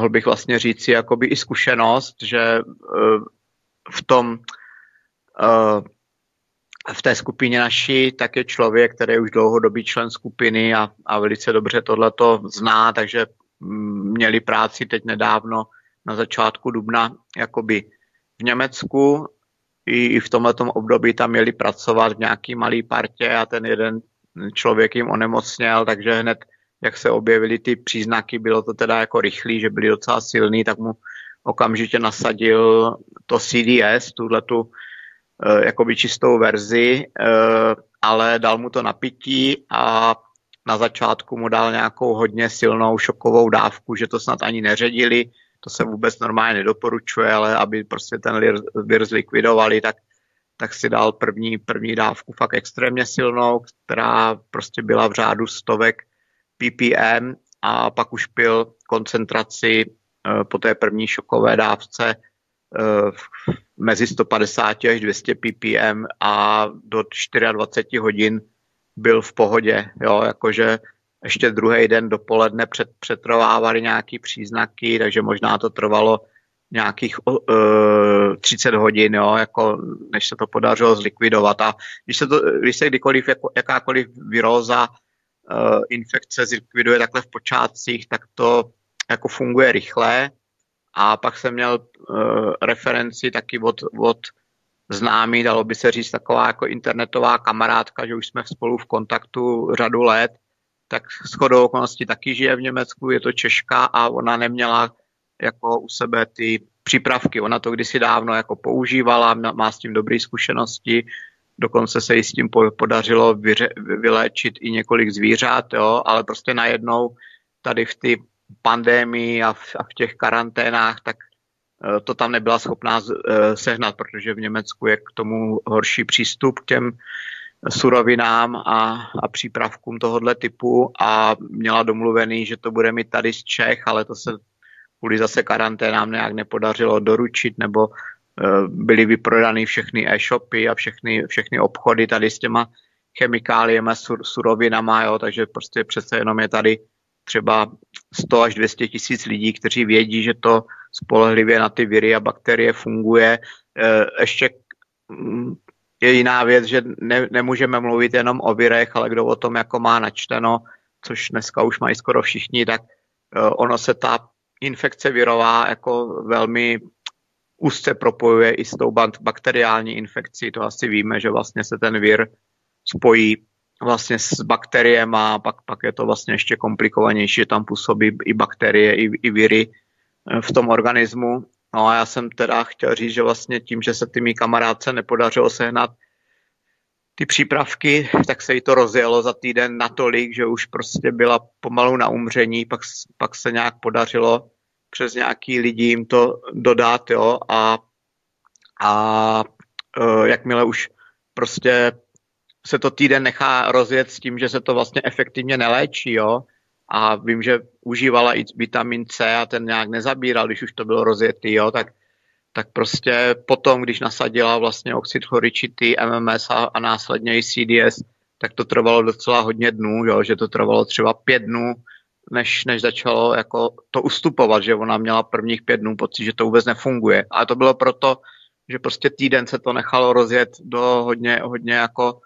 Mohl bych vlastně říct si jakoby i zkušenost, že v tom v té skupině naší, tak je člověk, který je už dlouhodobý člen skupiny a, a velice dobře tohleto zná, takže mm, měli práci teď nedávno na začátku dubna jakoby v Německu. I, i v tomto období tam měli pracovat v nějaký malý partě a ten jeden člověk jim onemocněl, takže hned jak se objevily ty příznaky, bylo to teda jako rychlý, že byli docela silný, tak mu okamžitě nasadil to CDS, tuhle tu Eh, jakoby čistou verzi, eh, ale dal mu to napití a na začátku mu dal nějakou hodně silnou šokovou dávku, že to snad ani neředili, to se vůbec normálně nedoporučuje, ale aby prostě ten vir zlikvidovali, tak, tak si dal první, první dávku fakt extrémně silnou, která prostě byla v řádu stovek ppm a pak už pil koncentraci eh, po té první šokové dávce mezi 150 až 200 ppm a do 24 hodin byl v pohodě, jo, jakože ještě druhý den dopoledne před, přetrvávali nějaký příznaky, takže možná to trvalo nějakých uh, 30 hodin, jo, jako, než se to podařilo zlikvidovat. A když se, to, když se kdykoliv, jako, jakákoliv viróza, infekce zlikviduje takhle v počátcích, tak to jako funguje rychle a pak jsem měl uh, referenci taky od, od známý, dalo by se říct taková jako internetová kamarádka, že už jsme spolu v kontaktu řadu let, tak shodou okolností taky žije v Německu, je to Češka a ona neměla jako u sebe ty přípravky. Ona to kdysi dávno jako používala, má s tím dobré zkušenosti, dokonce se jí s tím podařilo vyře, vyléčit i několik zvířat, jo, ale prostě najednou tady v ty pandémii a v, a v těch karanténách, tak eh, to tam nebyla schopná eh, sehnat, protože v Německu je k tomu horší přístup k těm surovinám a, a přípravkům tohohle typu a měla domluvený, že to bude mít tady z Čech, ale to se kvůli zase karanténám nějak nepodařilo doručit, nebo byly vyprodány všechny e-shopy a všechny, všechny obchody tady s těma chemikáliemi, sur, surovinama, jo, takže prostě přece jenom je tady třeba 100 až 200 tisíc lidí, kteří vědí, že to spolehlivě na ty viry a bakterie funguje. E, ještě mm, je jiná věc, že ne, nemůžeme mluvit jenom o virech, ale kdo o tom jako má načteno, což dneska už mají skoro všichni, tak e, ono se ta infekce virová jako velmi úzce propojuje i s tou bakteriální infekcí. To asi víme, že vlastně se ten vir spojí vlastně s bakteriem a pak, pak je to vlastně ještě komplikovanější, tam působí i bakterie, i, i viry eh, v tom organismu. No a já jsem teda chtěl říct, že vlastně tím, že se ty mý kamarádce nepodařilo sehnat ty přípravky, tak se jí to rozjelo za týden natolik, že už prostě byla pomalu na umření, pak, pak se nějak podařilo přes nějaký lidi jim to dodat, jo, a, a uh, jakmile už prostě se to týden nechá rozjet s tím, že se to vlastně efektivně neléčí, jo. A vím, že užívala i vitamin C a ten nějak nezabíral, když už to bylo rozjetý, jo, tak, tak prostě potom, když nasadila vlastně oxid chloričitý, MMS a, a následně i CDS, tak to trvalo docela hodně dnů, jo, že to trvalo třeba pět dnů, než, než začalo jako to ustupovat, že ona měla prvních pět dnů pocit, že to vůbec nefunguje. A to bylo proto, že prostě týden se to nechalo rozjet do hodně, hodně jako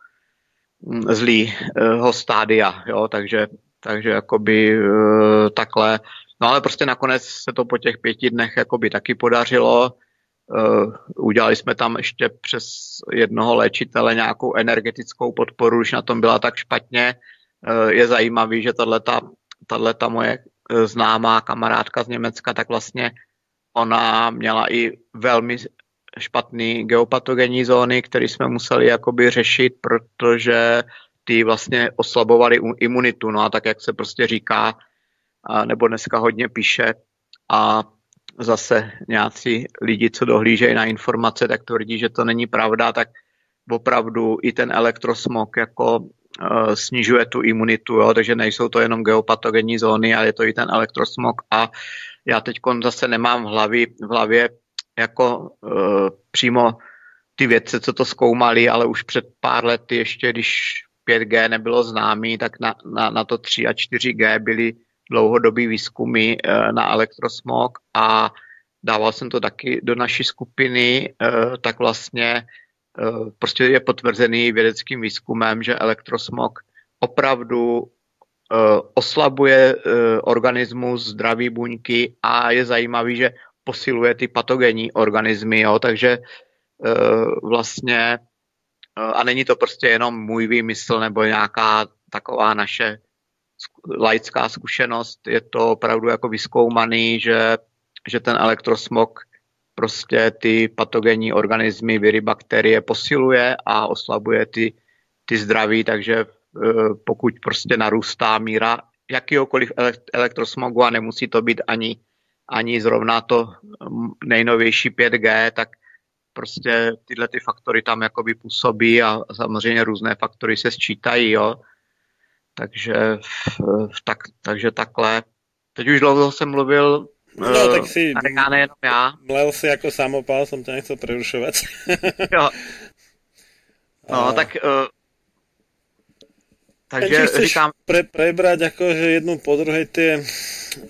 zlýho stádia, jo, takže, takže jakoby uh, takhle. No ale prostě nakonec se to po těch pěti dnech jakoby taky podařilo. Uh, udělali jsme tam ještě přes jednoho léčitele nějakou energetickou podporu, už na tom byla tak špatně. Je zajímavý, že tato moje známá kamarádka z Německa, tak vlastně ona měla i velmi špatný geopatogenní zóny, které jsme museli jakoby řešit, protože ty vlastně oslabovaly imunitu. No a tak, jak se prostě říká, nebo dneska hodně píše a zase nějací lidi, co dohlížejí na informace, tak tvrdí, že to není pravda, tak opravdu i ten elektrosmog jako snižuje tu imunitu, jo? takže nejsou to jenom geopatogenní zóny, ale je to i ten elektrosmog a já teď zase nemám v hlavě, v hlavě jako uh, přímo ty vědce, co to zkoumali, ale už před pár lety ještě, když 5G nebylo známý, tak na, na, na to 3 a 4G byly dlouhodobý výzkumy na elektrosmog a dával jsem to taky do naší skupiny, tak vlastně prostě je potvrzený vědeckým výzkumem, že elektrosmog opravdu oslabuje organismus zdraví buňky a je zajímavý, že posiluje ty patogenní organismy, jo, takže vlastně a není to prostě jenom můj výmysl nebo nějaká taková naše laická zkušenost, je to opravdu jako vyskoumaný, že, že ten elektrosmog prostě ty patogenní organismy, viry, bakterie posiluje a oslabuje ty, ty zdraví, takže e, pokud prostě narůstá míra jakýhokoliv elektrosmogu a nemusí to být ani, ani zrovna to nejnovější 5G, tak prostě tyhle ty faktory tam jakoby působí a samozřejmě různé faktory se sčítají, jo. Takže, tak, takže takhle. Teď už dlouho jsem mluvil, No, uh, tak si... Já nejenom já. Mlel si jako samopal, jsem tě nechcel prerušovat. jo. No, a... tak... Uh, takže říkám... Pre, prebrať akože jednu po druhé ty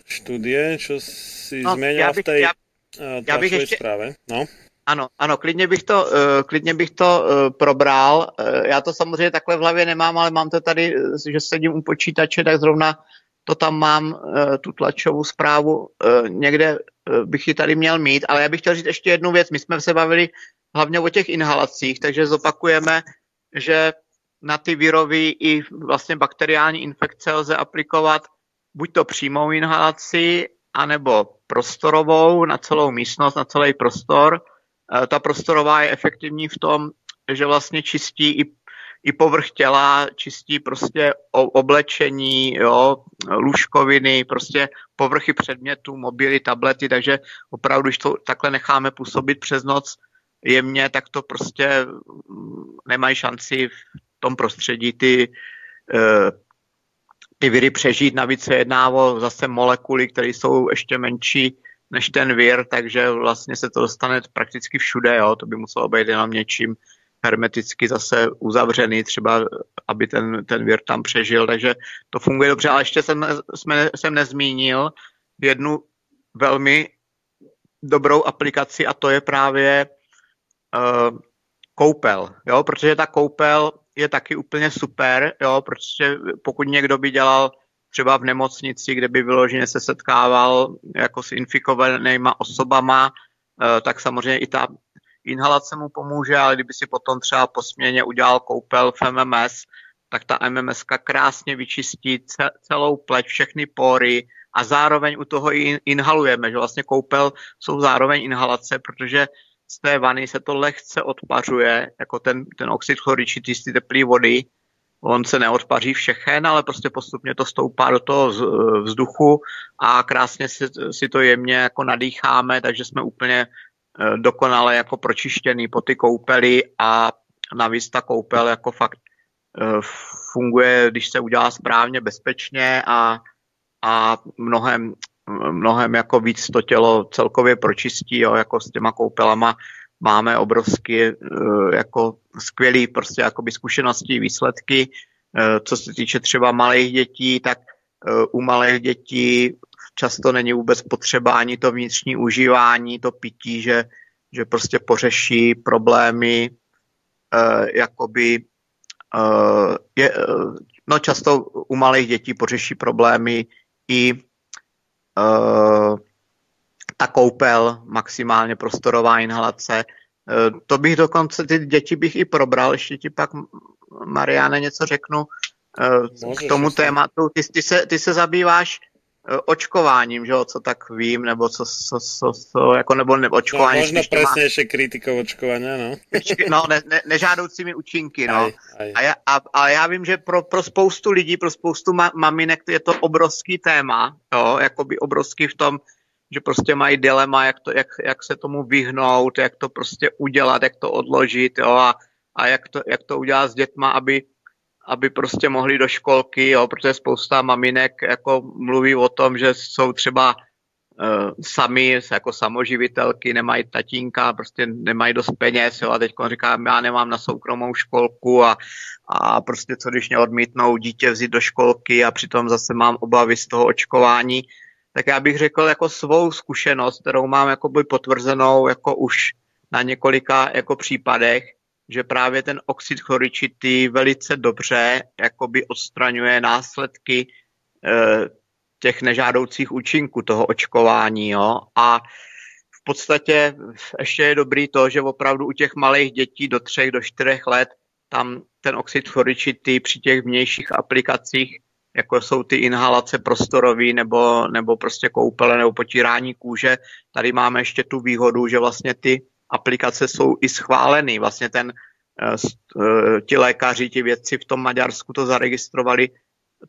štúdie, čo si no, zmenil v té já, já bych ještě, správe. No. Ano, ano, klidně bych to, uh, klidně bych to uh, probral. Uh, já to samozřejmě takhle v hlavě nemám, ale mám to tady, že sedím u počítače, tak zrovna to tam mám, uh, tu tlačovou zprávu. Uh, někde uh, bych ji tady měl mít, ale já bych chtěl říct ještě jednu věc. My jsme se bavili hlavně o těch inhalacích, takže zopakujeme, že na ty virový i vlastně bakteriální infekce lze aplikovat buď to přímou inhalaci, anebo prostorovou na celou místnost, na celý prostor, Eh, ta prostorová je efektivní v tom, že vlastně čistí i, i povrch těla, čistí prostě oblečení, jo, lůžkoviny, prostě povrchy předmětů, mobily, tablety, takže opravdu, když to takhle necháme působit přes noc jemně, tak to prostě mm, nemají šanci v tom prostředí ty, eh, ty viry přežít. Navíc se jedná o zase molekuly, které jsou ještě menší, než ten vir, takže vlastně se to dostane prakticky všude, jo? to by muselo být jenom něčím hermeticky zase uzavřený, třeba aby ten, ten vir tam přežil, takže to funguje dobře, ale ještě jsem, jsme, jsem nezmínil jednu velmi dobrou aplikaci a to je právě uh, koupel, jo? protože ta koupel je taky úplně super, jo? protože pokud někdo by dělal třeba v nemocnici, kde by vyloženě se setkával jako s infikovanýma osobama, eh, tak samozřejmě i ta inhalace mu pomůže, ale kdyby si potom třeba po směně udělal koupel v MMS, tak ta MMS krásně vyčistí celou pleť, všechny pory a zároveň u toho i inhalujeme, že vlastně koupel jsou zároveň inhalace, protože z té vany se to lehce odpařuje, jako ten, ten oxid chloričitý z teplé vody, on se neodpaří všechen, ale prostě postupně to stoupá do toho vzduchu a krásně si, si to jemně jako nadýcháme, takže jsme úplně dokonale jako pročištěný po ty koupely a navíc ta koupel jako fakt eh, funguje, když se udělá správně, bezpečně a, a mnohem, mnohem jako víc to tělo celkově pročistí, jo, jako s těma koupelama máme obrovsky eh, jako skvělý prostě jakoby zkušenosti, výsledky. Eh, co se týče třeba malých dětí, tak eh, u malých dětí často není vůbec potřeba ani to vnitřní užívání, to pití, že, že prostě pořeší problémy, jakoby je, no často u malých dětí pořeší problémy i ta koupel, maximálně prostorová inhalace. E, to bych dokonce, ty děti bych i probral, ještě ti pak, Mariane, něco řeknu e, Můžeš, k tomu tématu. Ty, ty, se, ty se zabýváš očkováním, že jo, co tak vím, nebo co, co, co, co jako, nebo ne, očkování. No, možno přesně ještě kritikou očkování, no. no, ne, ne, nežádoucími účinky, no. Aj, aj. A, já, a, a já vím, že pro, pro spoustu lidí, pro spoustu ma, maminek je to obrovský téma, jo, jakoby obrovský v tom, že prostě mají dilema, jak, to, jak, jak se tomu vyhnout, jak to prostě udělat, jak to odložit jo, a, a jak, to, jak to udělat s dětma, aby, aby prostě mohli do školky, jo, protože spousta maminek jako mluví o tom, že jsou třeba sami jako samoživitelky, nemají tatínka, prostě nemají dost peněz, jo, a teď říkám, já nemám na soukromou školku a, a prostě co když mě odmítnou dítě vzít do školky a přitom zase mám obavy z toho očkování, tak já bych řekl jako svou zkušenost, kterou mám jako by potvrzenou jako už na několika jako případech, že právě ten oxid chloričitý velice dobře jakoby odstraňuje následky e, těch nežádoucích účinků toho očkování. Jo? A v podstatě ještě je dobrý to, že opravdu u těch malých dětí do třech, do čtyřech let tam ten oxid chloričitý při těch vnějších aplikacích, jako jsou ty inhalace prostorový nebo, nebo prostě koupele nebo potírání kůže, tady máme ještě tu výhodu, že vlastně ty aplikace jsou i schváleny. Vlastně ten, eh, eh, ti lékaři, ti vědci v tom Maďarsku to zaregistrovali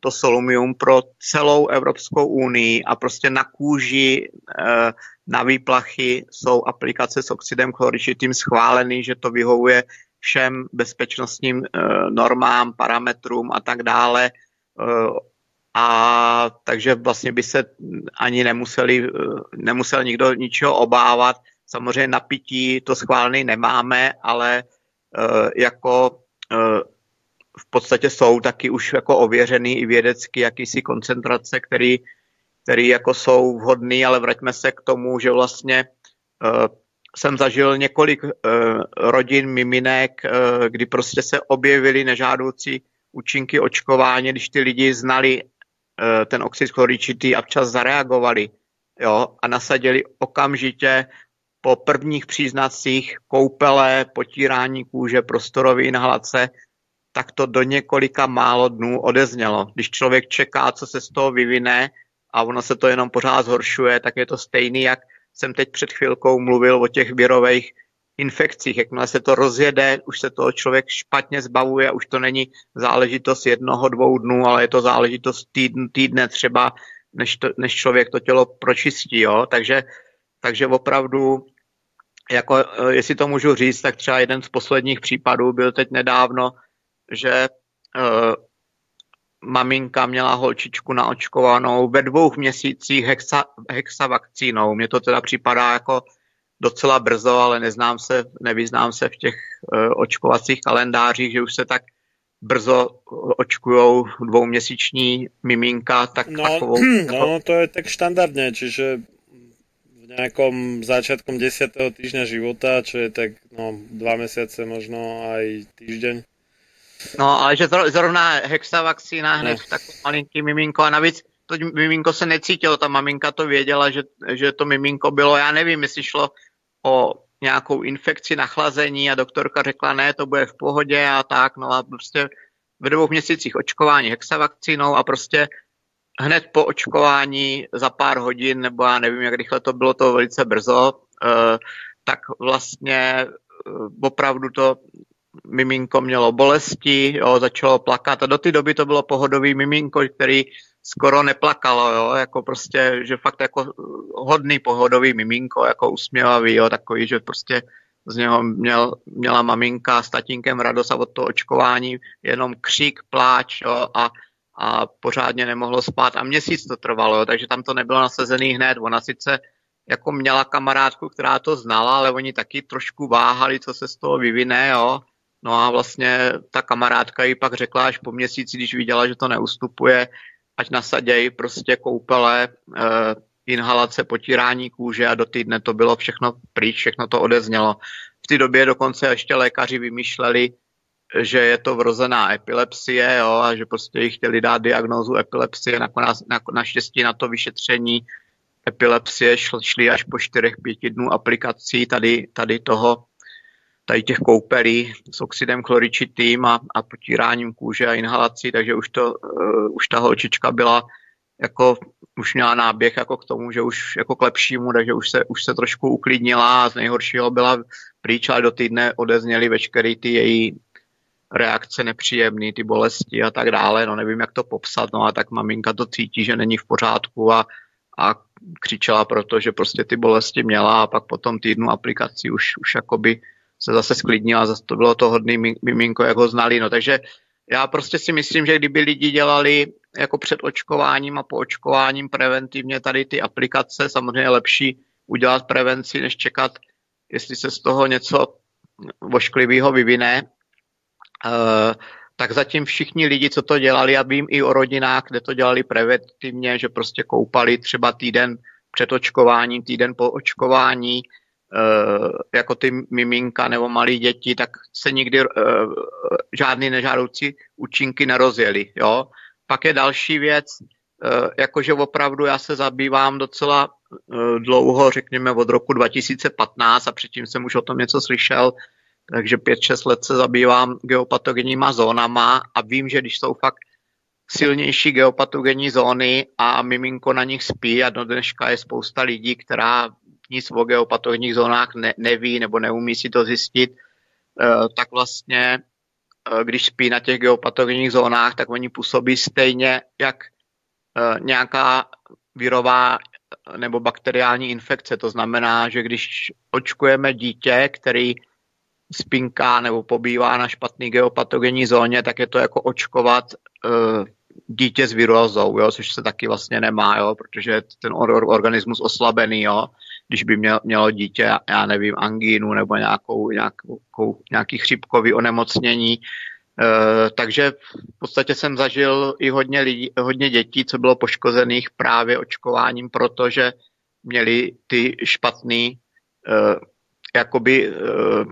to solumium pro celou Evropskou unii a prostě na kůži, eh, na výplachy jsou aplikace s oxidem chloričitým schválený, že to vyhovuje všem bezpečnostním normám, parametrům a tak dále. A takže vlastně by se ani nemuseli, nemusel nikdo ničeho obávat Samozřejmě napití to schválený nemáme, ale uh, jako uh, v podstatě jsou taky už jako ověřený i vědecky jakýsi koncentrace, který, který jako jsou vhodný, ale vraťme se k tomu, že vlastně uh, jsem zažil několik rodin miminek, kdy prostě se objevily nežádoucí účinky očkování, když ty lidi znali ten oxid chloričitý a včas zareagovali jo, a nasadili okamžitě po prvních příznacích koupele, potírání kůže, prostorové inhalace, tak to do několika málo dnů odeznělo. Když člověk čeká, co se z toho vyvine a ono se to jenom pořád zhoršuje, tak je to stejný, jak jsem teď před chvilkou mluvil o těch virových infekcích. Jakmile se to rozjede, už se toho člověk špatně zbavuje, už to není záležitost jednoho, dvou dnů, ale je to záležitost týdne, týdne třeba, než, to, než člověk to tělo pročistí. Jo? Takže, takže opravdu jako, eh, jestli to můžu říct, tak třeba jeden z posledních případů byl teď nedávno, že uh, maminka měla holčičku naočkovanou ve dvou měsících hexa, hexavakcínou. Mně to teda připadá jako docela brzo, ale neznám se, nevyznám se v těch uh, očkovacích kalendářích, že už se tak brzo očkujou dvouměsíční miminka, tak no, takovou... No, to je tak štandardne, čiže nejakom začiatkom 10. týždňa života, čo je tak no, dva mesiace, možno aj týždeň. No, ale že zrovna hexavakcína hned no. takový malinký miminko a navíc to miminko se necítilo, ta maminka to věděla, že, že to miminko bylo, já nevím, jestli šlo o nějakou infekci, nachlazení a doktorka řekla, ne, to bude v pohodě a tak, no a prostě ve dvou měsících očkování hexavakcínou a prostě hned po očkování za pár hodin, nebo já nevím, jak rychle to bylo, to velice brzo, eh, tak vlastně eh, opravdu to miminko mělo bolesti, jo, začalo plakat. A do té doby to bylo pohodový miminko, který skoro neplakalo, jo, jako prostě, že fakt jako hodný pohodový miminko, jako usměvavý, jo, takový, že prostě z něho měl, měla maminka s tatínkem radost a od toho očkování jenom křik, pláč jo, a a pořádně nemohlo spát a měsíc to trvalo, takže tam to nebylo nasazený hned. Ona sice jako měla kamarádku, která to znala, ale oni taky trošku váhali, co se z toho vyvine, jo. No a vlastně ta kamarádka jí pak řekla až po měsíci, když viděla, že to neustupuje, ať nasadějí prostě koupele, eh, inhalace, potírání kůže a do týdne to bylo všechno pryč, všechno to odeznělo. V té době dokonce ještě lékaři vymýšleli, že je to vrozená epilepsie jo, a že prostě jí chtěli dát diagnózu epilepsie. Nakonec, na, naštěstí na to vyšetření epilepsie šli, šli až po 4-5 dnů aplikací tady, tady toho tady těch koupelí s oxidem chloričitým a, a potíráním kůže a inhalací, takže už, to, uh, už ta holčička byla jako, už měla náběh jako k tomu, že už jako k lepšímu, takže už se, už se trošku uklidnila a z nejhoršího byla pryč, ale do týdne odezněly veškerý ty její reakce nepříjemný, ty bolesti a tak dále, no nevím, jak to popsat, no a tak maminka to cítí, že není v pořádku a, a křičela proto, že prostě ty bolesti měla a pak po tom týdnu aplikací už, už jakoby se zase sklidnila, zase to bylo to hodný miminko, jak ho znali, no takže já prostě si myslím, že kdyby lidi dělali jako před očkováním a po očkováním preventivně tady ty aplikace. Samozřejmě lepší udělat prevenci, než čekat, jestli se z toho něco vošklivého vyvine. Uh, tak zatím všichni lidi, co to dělali, já vím i o rodinách, kde to dělali preventivně, že prostě koupali třeba týden před očkováním, týden po očkování, Eh, jako ty miminka nebo malí děti, tak se nikdy uh, žádný nežádoucí účinky nerozjeli. Jo? Pak je další věc, jakože opravdu já se zabývám docela uh, dlouho, řekněme od roku 2015 a předtím jsem už o tom něco slyšel, takže 5-6 let se zabývám geopatogenníma zónama a vím, že když jsou fakt silnější geopatogenní zóny a miminko na nich spí a do dneška je spousta lidí, která nic o geopatogenních zónách ne, neví nebo neumí si to zjistit, eh, tak vlastně, eh, když spí na těch geopatogenních zónách, tak oni působí stejně jak eh, nějaká virová nebo bakteriální infekce. To znamená, že když očkujeme dítě, který spinká nebo pobývá na špatný geopatogenní zóně, tak je to jako očkovat dítě s virózou, jo, což se taky vlastně nemá, jo, protože ten organismus oslabený, jo když by měl, mělo dítě, já nevím, angínu nebo nějakou, nějakou, nějaký chřipkový onemocnění. E, takže v podstatě jsem zažil i hodně, lidí, hodně dětí, co bylo poškozených právě očkováním, protože měli ty špatné e, jakoby e, e,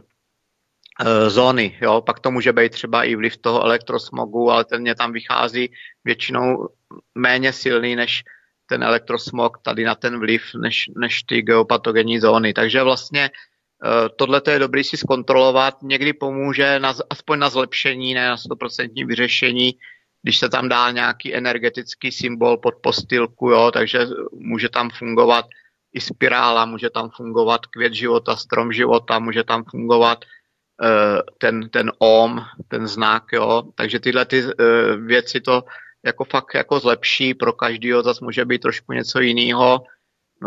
zóny. Jo? Pak to může být třeba i vliv toho elektrosmogu, ale ten mě tam vychází většinou méně silný než ten elektrosmog tady na ten vliv než, než ty geopatogenní zóny. Takže vlastně eh, tohle je dobrý si zkontrolovat. Někdy pomůže na, aspoň na zlepšení, ne na 100% vyřešení, když se tam dá nějaký energetický symbol pod postýlku, jo, takže může tam fungovat i spirála, může tam fungovat květ života, strom života, může tam fungovat ten, ten OM, ten znak, jo. Takže tyhle ty uh, věci to jako fakt jako zlepší, pro každýho zase může být trošku něco jiného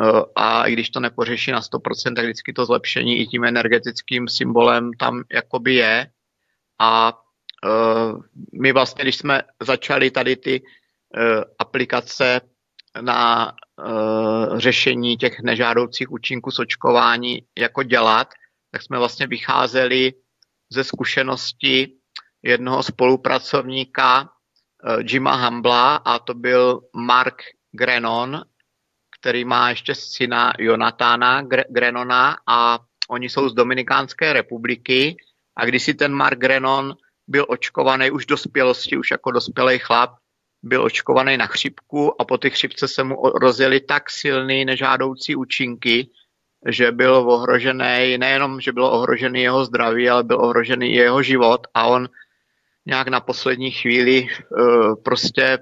eh, a i když to nepořeší na 100%, tak vždycky to zlepšení i tím energetickým symbolem tam jakoby je a my vlastně, když jsme začali tady ty aplikace na řešení těch nežádoucích účinků sočkování jako dělat, tak jsme vlastně vycházeli ze zkušenosti jednoho spolupracovníka, Eh, Jima Hambla a to byl Mark Grenon, který má ještě syna Jonatána Grenona a oni jsou z Dominikánské republiky. A když si ten Mark Grenon byl očkovaný už dospělosti, už jako dospělý chlap, byl očkovaný na chřipku a po těch chřipce se mu rozjeli tak silný nežádoucí účinky, že byl ohrožený, nejenom, že bylo ohrožený jeho zdraví, ale byl ohrožený jeho život a on nějak na poslední chvíli uh, prostě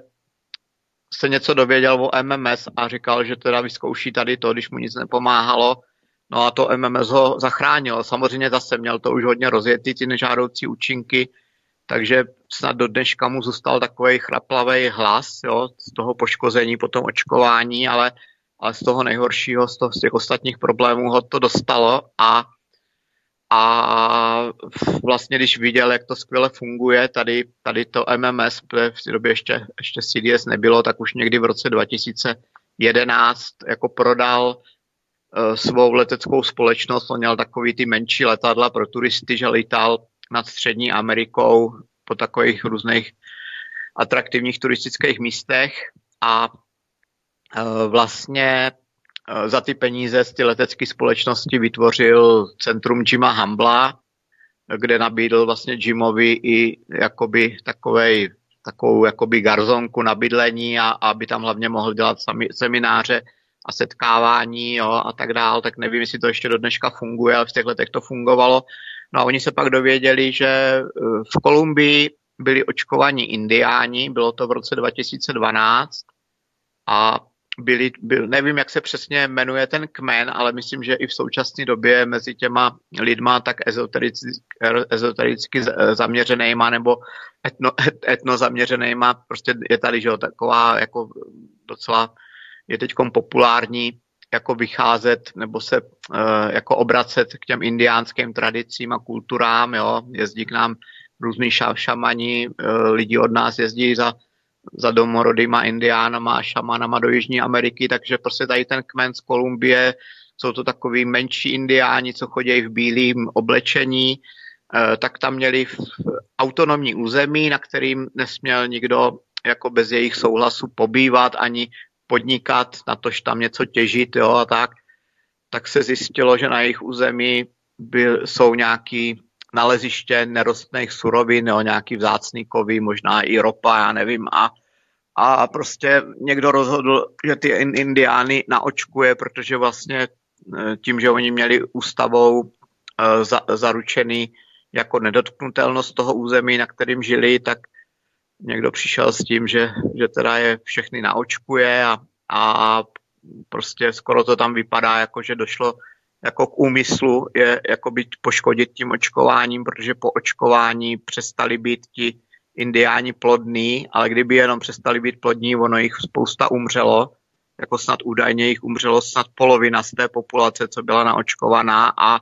se něco dověděl o MMS a říkal, že teda vyzkouší tady to, když mu nic nepomáhalo. No a to MMS ho zachránilo. Samozřejmě zase měl to už hodně rozjetý, ty nežádoucí účinky, takže snad do dneška mu zůstal takový chraplavý hlas jo, z toho poškození po tom očkování, ale, ale z toho nejhoršího, z, toho, z těch ostatních problémů ho to dostalo a a vlastně když viděl, jak to skvěle funguje, tady, tady to MMS, v té době ještě, ještě CDS nebylo, tak už někdy v roce 2011 jako prodal uh, svou leteckou společnost, on měl takový ty menší letadla pro turisty, že lítal nad střední Amerikou po takových různých atraktivních turistických místech. A vlastně Eh, za ty peníze z ty letecké společnosti vytvořil centrum Jima Hambla, kde nabídl vlastně Jimovi i jakoby takovej, takovou jakoby garzonku na bydlení a, a aby tam hlavně mohl dělat sami, semináře a setkávání jo, a tak dál, tak nevím, jestli to ještě do dneška funguje, ale v těch letech to fungovalo. No a oni se pak dověděli, že eh, v Kolumbii byli očkovaní indiáni, bylo to v roce 2012 a byli, byl, nevím, jak se přesně jmenuje ten kmen, ale myslím, že i v současné době mezi těma lidma tak ezotericky, ezotericky zaměřenýma nebo etno, etno zaměřenýma, prostě je tady, že jo, taková jako docela je teď populární jako vycházet nebo se uh, jako obracet k těm indiánským tradicím a kulturám, jo, jezdí k nám různý šamani, uh, lidi od nás jezdí za za domorodýma indiánama a šamanama do Jižní Ameriky, takže prostě tady ten kmen z Kolumbie, jsou to takový menší indiáni, co chodí v bílém oblečení, eh, tak tam měli autonomní území, na kterým nesměl nikdo jako bez jejich souhlasu pobývat ani podnikat, na tož tam něco těžit jo, a tak, tak se zjistilo, že na jejich území byl, jsou nějaký naleziště nerostných surovin, jo, nějaký vzácný kovy, možná i ropa, já nevím, a, a prostě někdo rozhodl, že ty indiány naočkuje, protože vlastně e, tím, že oni měli ústavou e, za, zaručený jako nedotknutelnost toho území, na kterým žili, tak někdo přišel s tím, že, že teda je všechny naočkuje a, a prostě skoro to tam vypadá, jako že došlo jako k úmyslu je jako být poškodit tím očkováním, protože po očkování přestali být ti indiáni plodní, ale kdyby jenom přestali být plodní, ono jich spousta umřelo, jako snad údajně jich umřelo snad polovina z té populace, co byla naočkovaná a,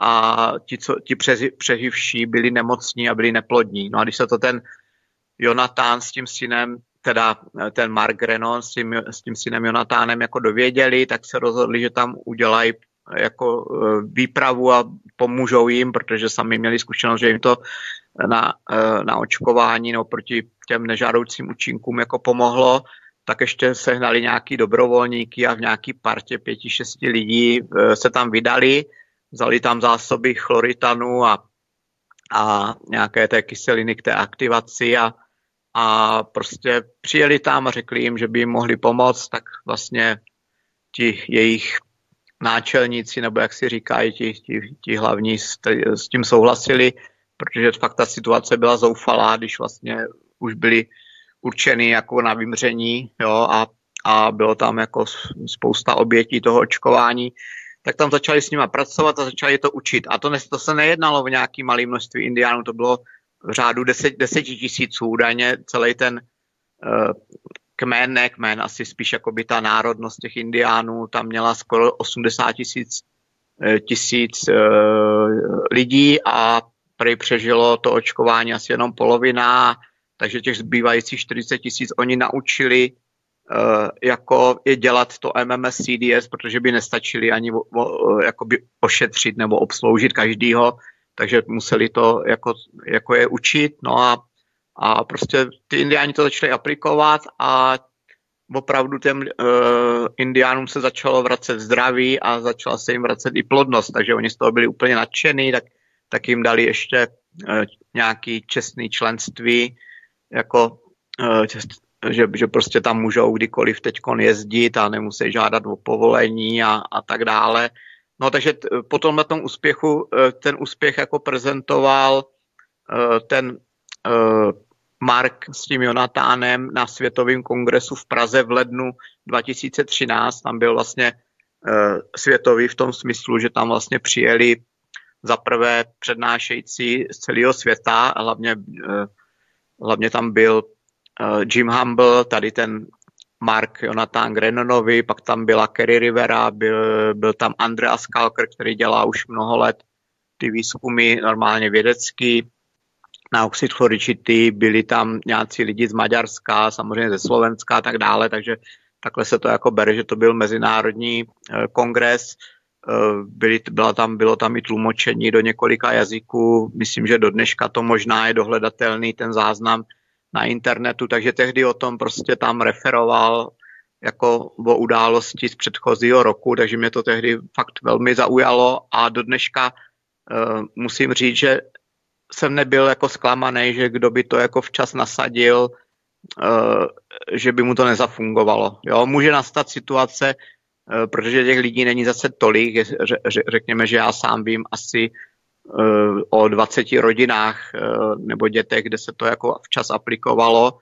a ti, co, ti přeživší byli nemocní a byli neplodní. No a když se to ten Jonatán s tím synem, teda ten Mark Renon s tím, s tím synem Jonatánem jako dověděli, tak se rozhodli, že tam udělají jako e, výpravu a pomůžou jim, protože sami měli zkušenost, že jim to na, e, na očkování no, proti těm nežádoucím účinkům jako pomohlo, tak ještě sehnali nějaký dobrovolníky a v nějaký partě pěti, šesti lidí se tam vydali, vzali tam zásoby chloritanu a, a nějaké té kyseliny k té aktivaci a, a prostě přijeli tam a řekli jim, že by jim mohli pomoct, tak vlastně ti jejich náčelníci, nebo jak si říkají, ti, ti, ti hlavní s, s tím souhlasili, protože fakt ta situace byla zoufalá, když vlastně už byli určeny jako na vymření jo, a, a bylo tam jako spousta obětí toho očkování, tak tam začali s nima pracovat a začali to učit. A to, ne, to se nejednalo v nějaký malý množství indiánů, to bylo v řádu deset, deseti tisíců údajně celý ten uh, kmen, ne kmen, asi spíš jako by ta národnost těch indiánů, tam měla skoro 80 tisíc eh, tisíc uh, lidí a prej přežilo to očkování asi jenom polovina, takže těch zbývajících 40 tisíc oni naučili uh, jako je dělat to MMS CDS, protože by nestačili ani o, o, ošetřit nebo obsloužit každýho, takže museli to jako, jako je učit, no a a prostě ty indiáni to začali aplikovat a opravdu těm uh, indiánům se začalo vracet zdraví a začala se jim vracet i plodnost, takže oni z toho byli úplně nadšený, tak, tak jim dali ještě uh, nějaký čestný členství, jako uh, že, že prostě tam můžou kdykoliv teď jezdit a nemusí žádat o povolení a, a tak dále. No takže t, potom na tom úspěchu ten úspěch jako prezentoval ten Mark s tím Jonatánem na Světovém kongresu v Praze v lednu 2013. Tam byl vlastně uh, světový v tom smyslu, že tam vlastně přijeli za prvé přednášející z celého světa, hlavně, uh, hlavně tam byl Jim Humble, tady ten Mark Jonathan Grennonovi, pak tam byla Kerry Rivera, byl, byl tam Andreas Kalker, který dělá už mnoho let ty výzkumy normálně vědecký, na oxid chloričitý, byli tam nějací lidi z Maďarska, samozřejmě ze Slovenska a tak dále, takže takhle se to jako bere, že to byl mezinárodní eh, kongres, eh, byli, byla tam, bylo tam i tlumočení do několika jazyků, myslím, že do dneška to možná je dohledatelný ten záznam na internetu, takže tehdy o tom prostě tam referoval jako o události z předchozího roku, takže mě to tehdy fakt velmi zaujalo a do dneška uh, musím říct, že jsem nebyl jako zklamaný, že kdo by to jako včas nasadil, uh, že by mu to nezafungovalo. Jo, může nastat situace, uh, protože těch lidí není zase tolik, řekněme, že já sám vím asi uh, o 20 rodinách nebo dětech, kde se to jako včas aplikovalo,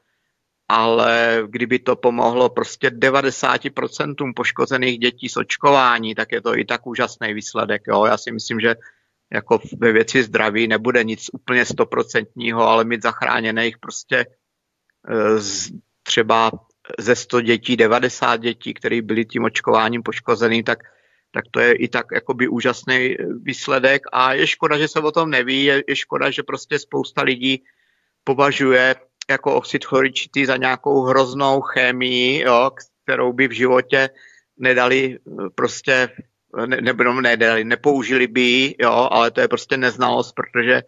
ale kdyby to pomohlo prostě 90% poškozených dětí s očkování, tak je to i tak úžasný výsledek. Jo? Já si myslím, že jako ve věci zdraví nebude nic úplně stoprocentního, ale mít zachráněných prostě e, z, třeba ze 100 dětí, 90 dětí, které byly tím očkováním poškozený, tak, tak to je i tak jakoby úžasný výsledek. A je škoda, že se o tom neví, je, je škoda, že prostě spousta lidí považuje jako oxid chloričitý za nějakou hroznou chemii, jo, kterou by v životě nedali prostě, ne, nebo nedali, nepoužili by ji, jo, ale to je prostě neznalost, protože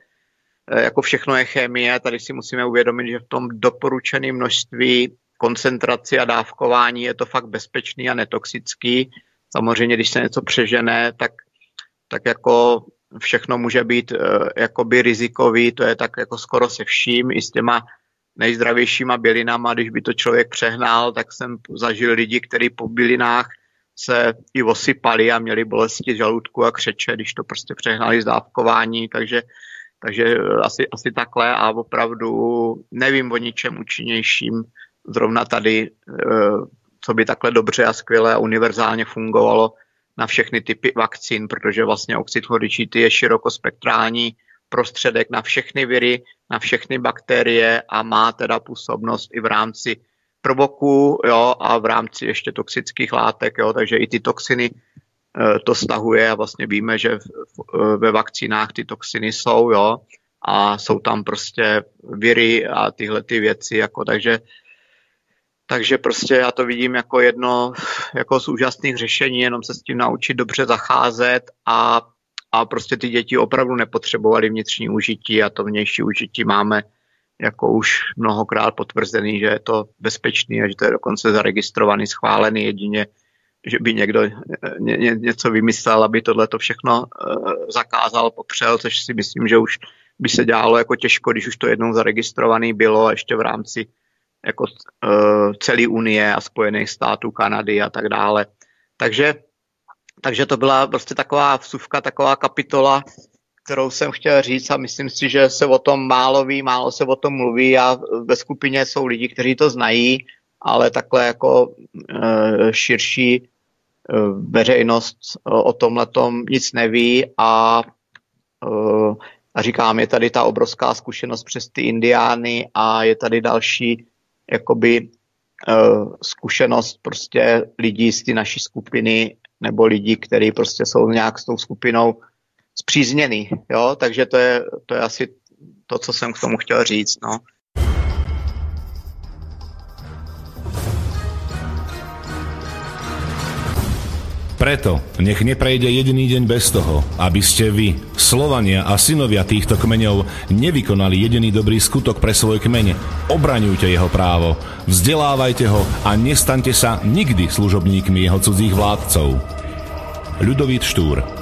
jako všechno je chemie, tady si musíme uvědomit, že v tom doporučeném množství koncentraci a dávkování je to fakt bezpečný a netoxický. Samozřejmě, když se něco přežené, tak, tak jako všechno může být uh, jakoby rizikový, to je tak jako skoro se vším, i s těma nejzdravějšíma bylinama, když by to člověk přehnal, tak jsem zažil lidi, kteří po bylinách se i osypali a měli bolesti žaludku a křeče, když to prostě přehnali z dávkování, takže, takže asi, asi takhle a opravdu nevím o ničem účinnějším zrovna tady, eh, co by takhle dobře a skvěle a univerzálně fungovalo na všechny typy vakcín, protože vlastně oxid chloričitý je širokospektrální prostředek na všechny viry, na všechny bakterie a má teda působnost i v rámci prvoků jo, a v rámci ještě toxických látek, jo, takže i ty toxiny e, to stahuje a vlastně víme, že v, ve vakcínách ty toxiny jsou, jo, a jsou tam prostě viry a tyhle ty věci, jako takže takže prostě já to vidím jako jedno jako z úžasných řešení, jenom se s tím naučit dobře zacházet a, a prostě ty děti opravdu nepotřebovaly vnitřní užití a to vnější užití máme jako už mnohokrát potvrzený, že je to bezpečný a že to je dokonce zaregistrovaný, schválený jedině, že by někdo ně, ně, něco vymyslel, aby tohle to všechno uh, zakázal, popřel, což si myslím, že už by se dělalo jako těžko, když už to jednou zaregistrovaný bylo a ještě v rámci jako uh, celé Unie a Spojených států, Kanady a tak dále. Takže, takže to byla prostě taková vsuvka, taková kapitola, kterou jsem chtěl říct a myslím si, že se o tom málo ví, málo se o tom mluví a ve skupině jsou lidi, kteří to znají, ale takhle jako uh, širší uh, veřejnost o tomhle nic neví a uh, a říkám, je tady ta obrovská zkušenost přes ty indiány a je tady další jakoby zkušenost prostě lidí z ty naší skupiny nebo lidí, kteří prostě jsou nějak s tou skupinou zpřízněný, jo, takže to je, to je asi to, co jsem k tomu chtěl říct, no. Preto nech neprejde jediný deň bez toho, aby ste vy, Slovania a synovia týchto kmeňov, nevykonali jediný dobrý skutok pre svoj kmeň. Obraňujte jeho právo, vzdelávajte ho a nestaňte sa nikdy služobníkmi jeho cudzích vládcov. Ľudovít Štúr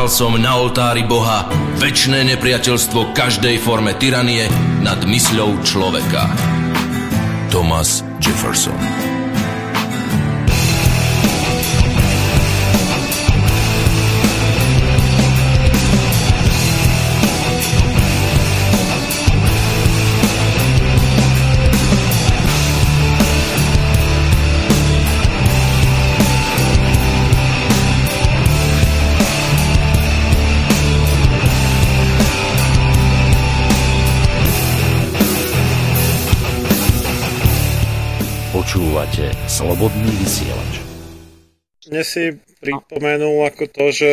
Prisahal som na oltári Boha väčšné nepriateľstvo každej forme tyranie nad mysľou človeka. Thomas Jefferson Počúvate Slobodný vysielač. Mne si pripomenul ako to, že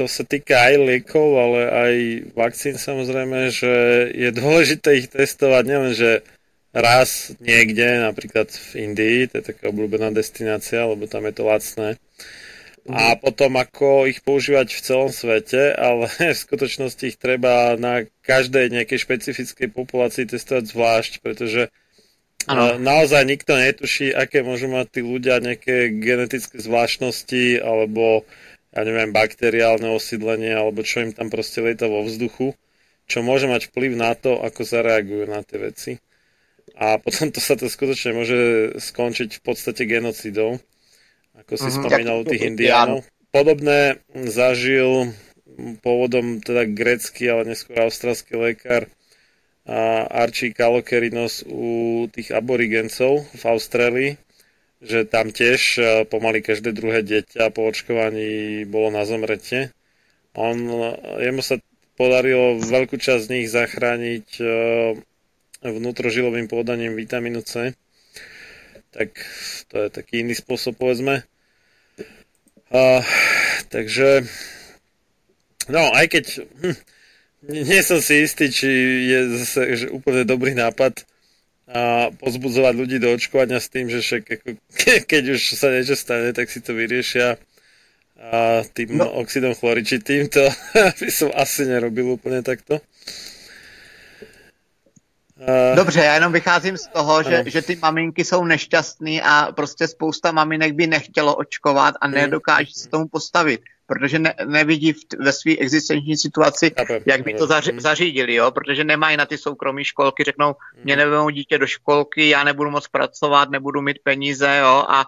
to sa týka aj liekov, ale aj vakcín samozrejme, že je dôležité ich testovať nielen, že raz niekde, napríklad v Indii, to je taká obľúbená destinácia, lebo tam je to lacné, a potom ako ich používať v celom svete, ale v skutočnosti ich treba na každej nejakej špecifickej populácii testovať zvlášť, pretože Ano. Naozaj nikto netuší, aké môžu mať tí ľudia nejaké genetické zvláštnosti alebo ja neviem, bakteriálne osídlenie alebo čo im tam proste lieta vo vzduchu, čo môže mať vplyv na to, ako zareagujú na tie veci. A potom to sa to skutočne môže skončiť v podstate genocidou, ako si uh-huh. spomínal u tých indiánov. Podobné zažil pôvodom teda grecký, ale neskôr australský lekár Archie Kalokerinos u tých aborigencov v Austrálii, že tam tiež e, pomaly každé druhé dieťa po očkovaní bolo na zomrete. On, e, jemu sa podarilo veľkú časť z nich zachrániť e, vnútrožilovým podaním vitamínu C. Tak to je taký iný spôsob, povedzme. Uh, takže, no, aj keď, hm, nie som si istý, či je zase že úplne dobrý nápad a pozbudzovať ľudí do očkovania s tým, že však ako, keď už sa niečo stane, tak si to vyriešia a tým no. oxidom chloričitým, to by som asi nerobil úplne takto. Dobře, já jenom vycházím z toho, že, že ty maminky jsou nešťastný a prostě spousta maminek by nechtělo očkovat a hmm. nedokáže se tomu postavit protože ne, nevidí v, ve své existenční situaci, jak by to zaři, zařídili, jo? protože nemají na ty soukromé školky, řeknou, mě nevezmou dítě do školky, já nebudu moc pracovat, nebudu mít peníze jo? A,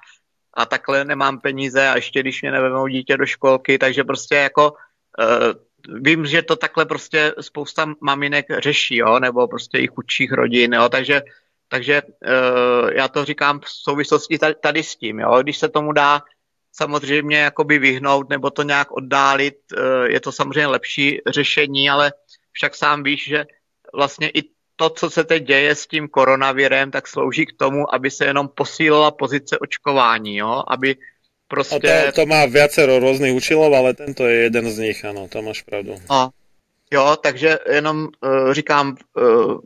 a takhle nemám peníze a ještě když mě nevezmou dítě do školky, takže prostě jako uh, vím, že to takhle prostě spousta maminek řeší, jo? nebo prostě i chudších rodin, jo? takže takže uh, já to říkám v souvislosti tady, tady s tím, jo? když se tomu dá samozřejmě jakoby vyhnout nebo to nějak oddálit, eh, je to samozřejmě lepší řešení, ale však sám víš, že vlastně i to, co se teď děje s tím koronavirem, tak slouží k tomu, aby se jenom posílila pozice očkování, jo? aby prostě... A to, to má viacero různých účilov, ale tento je jeden z nich, ano, to máš pravdu. A, jo, takže jenom uh, říkám, uh,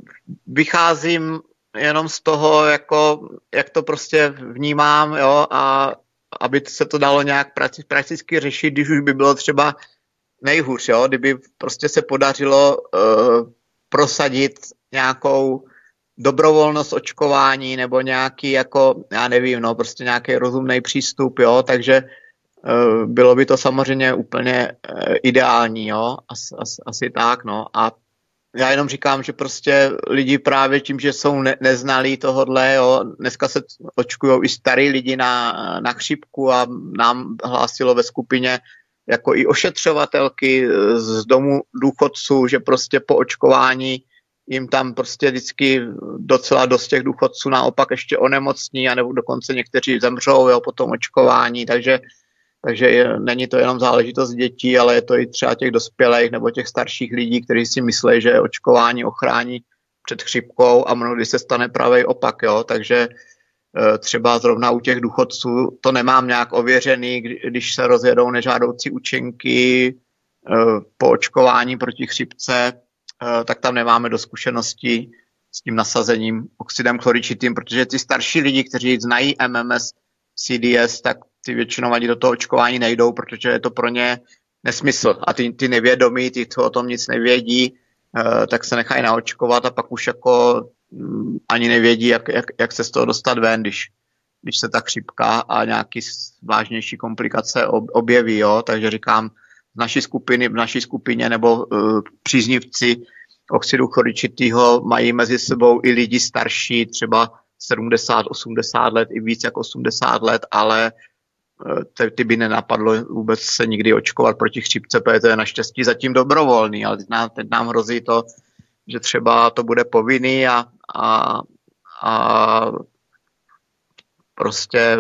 vycházím jenom z toho, jako, jak to prostě vnímám, jo, a aby se to dalo nějak prakticky řešit, když už by bylo třeba nejhůř, jo? kdyby prostě se podařilo uh, prosadit nějakou dobrovolnost očkování nebo nějaký jako, já nevím, no prostě nějaký rozumný přístup, jo, takže uh, bylo by to samozřejmě úplně uh, ideální, jo, As, as, asi tak, no. A já jenom říkám, že prostě lidi právě tím, že jsou ne, neznalí tohodle, jo, dneska se očkují i starý lidi na, na chřipku a nám hlásilo ve skupině jako i ošetřovatelky z domu důchodců, že prostě po očkování jim tam prostě vždycky docela dost těch důchodců naopak ještě onemocní a nebo dokonce někteří zemřou jo, po tom očkování, takže takže je, není to jenom záležitost dětí, ale je to i třeba těch dospělých nebo těch starších lidí, kteří si myslí, že očkování ochrání před chřipkou a mnohdy se stane pravý opak. Jo? Takže e, třeba zrovna u těch důchodců to nemám nějak ověřený, když se rozjedou nežádoucí účinky e, po očkování proti chřipce, tak tam nemáme do zkušeností s tím nasazením oxidem chloričitým, protože ty starší lidi, kteří znají MMS, CDS, tak ty většinou ani do toho očkování nejdou, protože je to pro ně nesmysl. A ty, ty nevědomí, ty, co o tom nic nevědí, uh, tak se nechají naočkovat a pak už jako um, ani nevědí, jak, jak, jak se z toho dostat ven, když, když se ta chřipka a nějaký vážnější komplikace ob, objeví. Jo? Takže říkám, z naší skupiny, v naší skupině nebo uh, příznivci oxidu choričitýho mají mezi sebou i lidi starší, třeba 70, 80 let, i víc jak 80 let, ale ty, ty by nenapadlo vůbec se nikdy očkovat proti chřipce, protože to je naštěstí zatím dobrovolný, ale teď nám, teď nám hrozí to, že třeba to bude povinný a, a, a prostě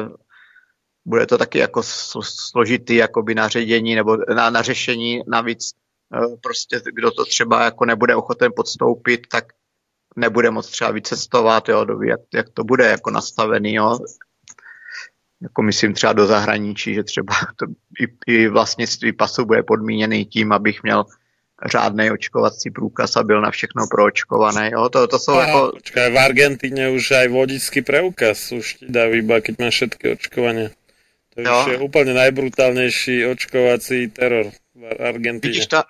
bude to taky jako složitý jakoby na ředění nebo na, na řešení. Navíc e, prostě kdo to třeba jako nebude ochoten podstoupit, tak nebude moc třeba vycestovat, jo, jak, jak to bude jako nastavený, jo jako myslím třeba do zahraničí, že třeba to i, i vlastnictví pasu bude podmíněný tím, abych měl řádný očkovací průkaz a byl na všechno proočkovaný. Jo? To, to jsou Aha, jako... Počkaj, v Argentíně už aj vodický preukaz už ti dá iba, keď máš všetky očkovanie. To je úplně nejbrutálnější očkovací teror v Argentíně. Vidíš ta...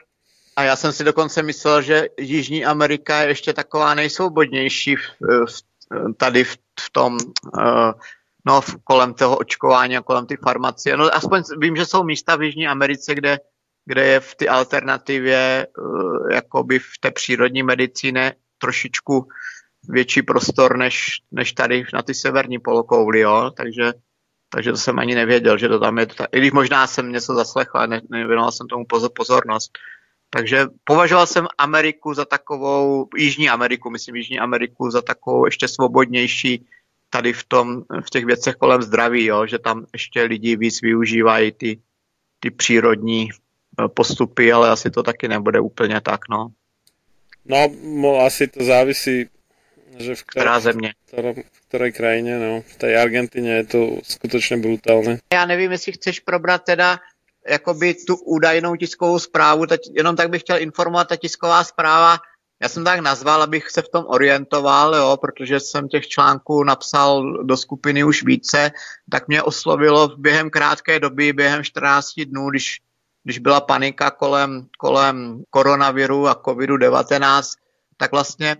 A já jsem si dokonce myslel, že Jižní Amerika je ještě taková nejsvobodnější v, v, tady v, v tom uh, no, kolem toho očkování a kolem ty farmacie. No, aspoň vím, že jsou místa v Jižní Americe, kde, kde je v ty alternativě, uh, jakoby v té přírodní medicíně trošičku větší prostor než, než tady na ty severní polokouli, jo, takže, takže to jsem ani nevěděl, že to tam je, i když možná jsem něco zaslechl, ale ne, nevěnoval jsem tomu pozornost. Takže považoval jsem Ameriku za takovou, Jižní Ameriku, myslím Jižní Ameriku za takovou ještě svobodnější tady v, tom, v těch věcech kolem zdraví, jo, že tam ještě lidi víc využívají ty, ty přírodní eh, postupy, ale asi to taky nebude úplně tak, no. No, asi to závisí, že v které, země. v které krajině, no. V té Argentině je to skutečně brutálné. Já nevím, jestli chceš probrat teda jakoby tu údajnou tiskovou zprávu, teď jenom tak bych chtěl informovat, ta tisková zpráva já jsem tak nazval, abych se v tom orientoval, jo, protože jsem těch článků napsal do skupiny už více, tak mě oslovilo během krátké doby, během 14 dnů, když, když byla panika kolem, kolem koronaviru a covidu-19, tak vlastně,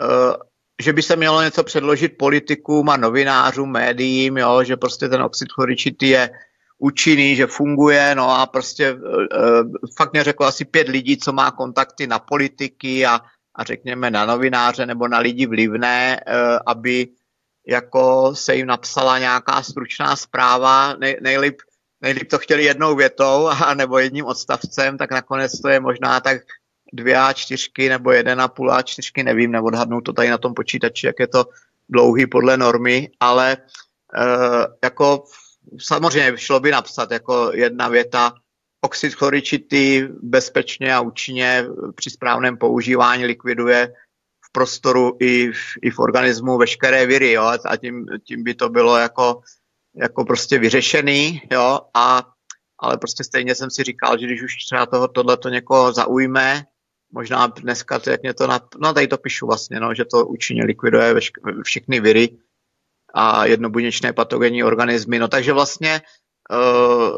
uh, že by se mělo něco předložit politikům a novinářům, médiím, jo, že prostě ten oxid chloričitý je účinný, že funguje, no a prostě uh, fakt mě řeklo asi pět lidí, co má kontakty na politiky a, a řekněme na novináře nebo na lidi vlivné, uh, aby jako se jim napsala nějaká stručná zpráva, nej, nejlíp, nejlíp to chtěli jednou větou a nebo jedním odstavcem, tak nakonec to je možná tak dvě a čtyřky nebo jeden a půl a čtyřky, nevím, nebo odhadnu to tady na tom počítači, jak je to dlouhý podle normy, ale uh, jako samozřejmě šlo by napsat jako jedna věta, oxid chloričitý bezpečně a účinně při správném používání likviduje v prostoru i v, i v organismu veškeré viry, jo, a tím, tím by to bylo jako, jako prostě vyřešený, jo, a, ale prostě stejně jsem si říkal, že když už třeba toho, tohleto někoho zaujme, možná dneska, jak mě to, na, no tady to píšu vlastně, no, že to účinně likviduje vešk, všechny viry, a jednobuněčné patogenní organismy. No takže vlastně uh,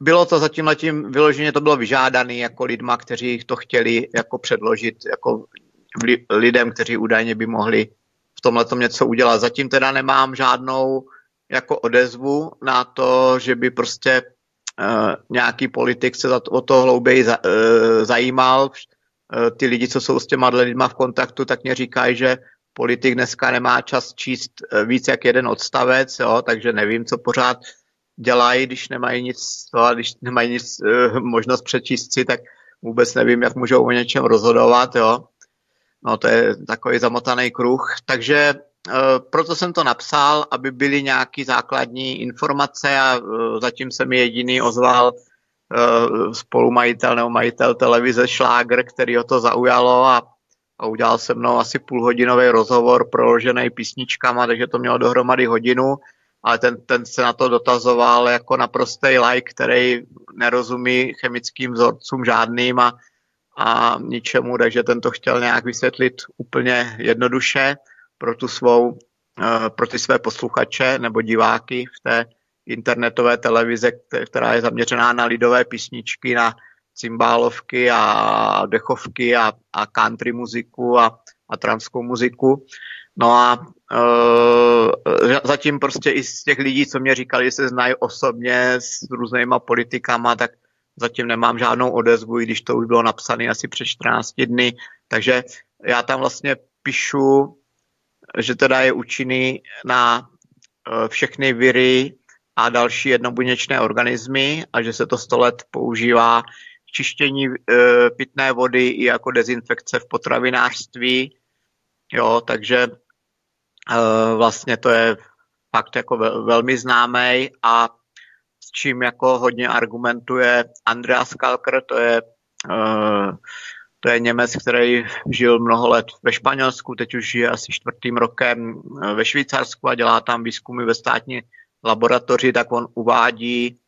bylo to zatím letím vyloženě to bylo vyžádané jako lidma, kteří to chtěli jako předložit jako lidem, kteří údajně by mohli v tomhle něco udělat. Zatím teda nemám žádnou jako odezvu na to, že by prostě uh, nějaký politik se za to, o to hlouběji za, uh, zajímal. Uh, ty lidi, co jsou s těma lidma v kontaktu, tak mě říkají, že politik dneska nemá čas číst eh, víc jak jeden odstavec, jo, takže nevím, co pořád dělají, když nemají nic, a když nemají nic, uh, možnost přečíst si, tak vůbec nevím, jak můžou o něčem rozhodovat, jo. No to je takový zamotaný kruh, takže proto jsem to napsal, aby byly nějaké základní informace a zatím se mi jediný ozval spolumajitel nebo majitel televize Šláger, který ho to zaujalo a a udělal se mnou asi půlhodinový rozhovor proložený písničkama, takže to mělo dohromady hodinu, ale ten, ten se na to dotazoval jako naprostý like, který nerozumí chemickým vzorcům žádným a, a ničemu, takže ten to chtěl nějak vysvětlit úplně jednoduše pro tu svou, eh, pro ty své posluchače nebo diváky v té internetové televize, která je zaměřená na lidové písničky, na cymbálovky a dechovky a, a country muziku a, a transkou muziku. No a e, zatím prostě i z těch lidí, co mě říkali, že se znají osobně s různýma politikama, tak zatím nemám žádnou odezvu, i když to už bylo napsané asi před 14 dny, takže já tam vlastně píšu, že teda je účinný na eh, všechny viry a další jednobuněčné organismy a že se to 100 let používá k čištění e, pitné vody i jako dezinfekce v potravinářství. Jo, takže e, vlastně to je fakt jako vel, velmi známý a s čím jako hodně argumentuje Andreas Kalker, to je, uh, to je Němec, který žil mnoho let ve Španělsku, teď už je asi čtvrtým rokem ve Švýcarsku a dělá tam výzkumy ve státní laboratoři, tak on uvádí,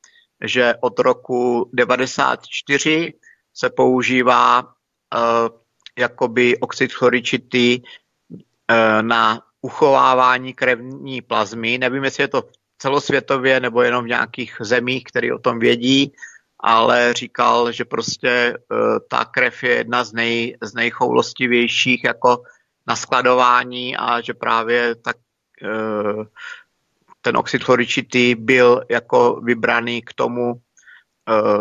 že od roku 94 se používá uh, jakoby oxid chloričitý uh, na uchovávání krevní plazmy. Nevím, jestli je to celosvětově nebo jenom v nějakých zemích, které o tom vědí, ale říkal, že prostě uh, ta krev je jedna z, nej, z nejchoulostivějších jako na skladování a že právě tak ten oxid chloričitý byl jako vybraný k tomu, uh,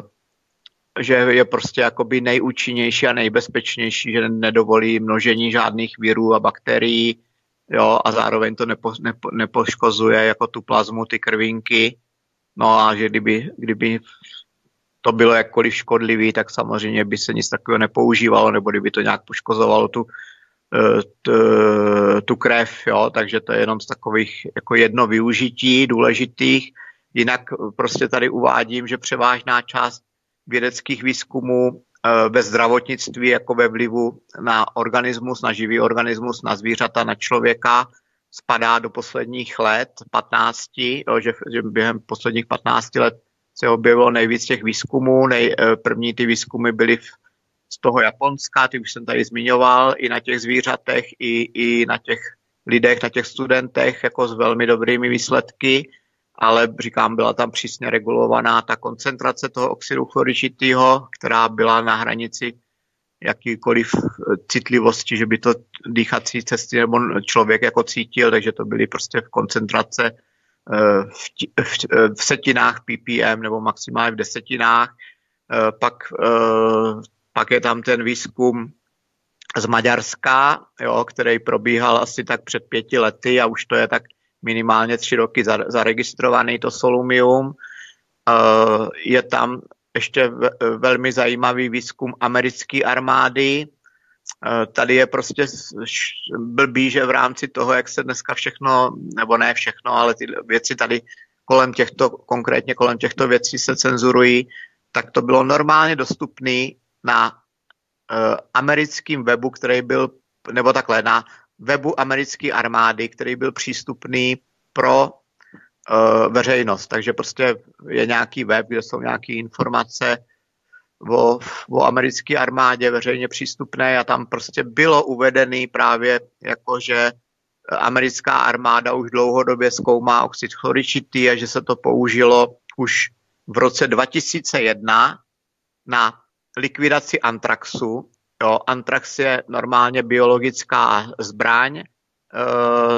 že je prostě jakoby nejúčinnější a nejbezpečnější, že nedovolí množení žádných virů a bakterií, jo, a zároveň to nepo, nepo, nepoškozuje jako tu plazmu, ty krvinky. No a že kdyby, kdyby to bylo jakkoliv škodlivý, tak samozřejmě by se nic takového nepoužívalo, nebo kdyby to nějak poškozovalo tu, eh, tu, tu krev, jo, takže to je jenom z takových jako jedno využití důležitých. Jinak prostě tady uvádím, že převážná část vědeckých výzkumů Eh, ve zdravotnictví jako ve vlivu na organismus, na živý organismus, na zvířata, na člověka spadá do posledních let 15, jo, že, že během posledních 15 let se objevilo nejvíc těch výzkumů. Nej, eh, první ty výzkumy byly v, z toho Japonska, ty už jsem tady zmiňoval, i na těch zvířatech, i, i na těch lidech, na těch studentech, jako s velmi dobrými výsledky ale říkám, byla tam přísně regulovaná ta koncentrace toho oxidu chloričitého, která byla na hranici jakýkoliv citlivosti, že by to dýchací cesty nebo člověk jako cítil, takže to byly prostě v koncentrace eh, v, v, v setinách ppm nebo maximálně v desetinách. Eh, pak, eh, pak je tam ten výzkum z Maďarska, jo, který probíhal asi tak před pěti lety a už to je tak minimálně tři roky zaregistrovaný, to Solumium. Eh, je tam ještě velmi zajímavý výzkum americké armády. Eh, tady je prostě blbý, že v rámci toho, jak se dneska všechno, nebo ne všechno, ale ty věci tady kolem těchto, konkrétně kolem těchto věcí se cenzurují, tak to bylo normálně dostupné na uh, americkém webu, který byl, nebo takhle, na webu americké armády, který byl přístupný pro uh, veřejnost. Takže prostě je nějaký web, kde jsou nějaké informace o, o americké armádě veřejně přístupné a tam prostě bylo uvedený právě jako, že americká armáda už dlouhodobě zkoumá oxid chloričitý a že se to použilo už v roce 2001 na likvidaci antraxu Jo, antrax je normálně biologická zbraň, e,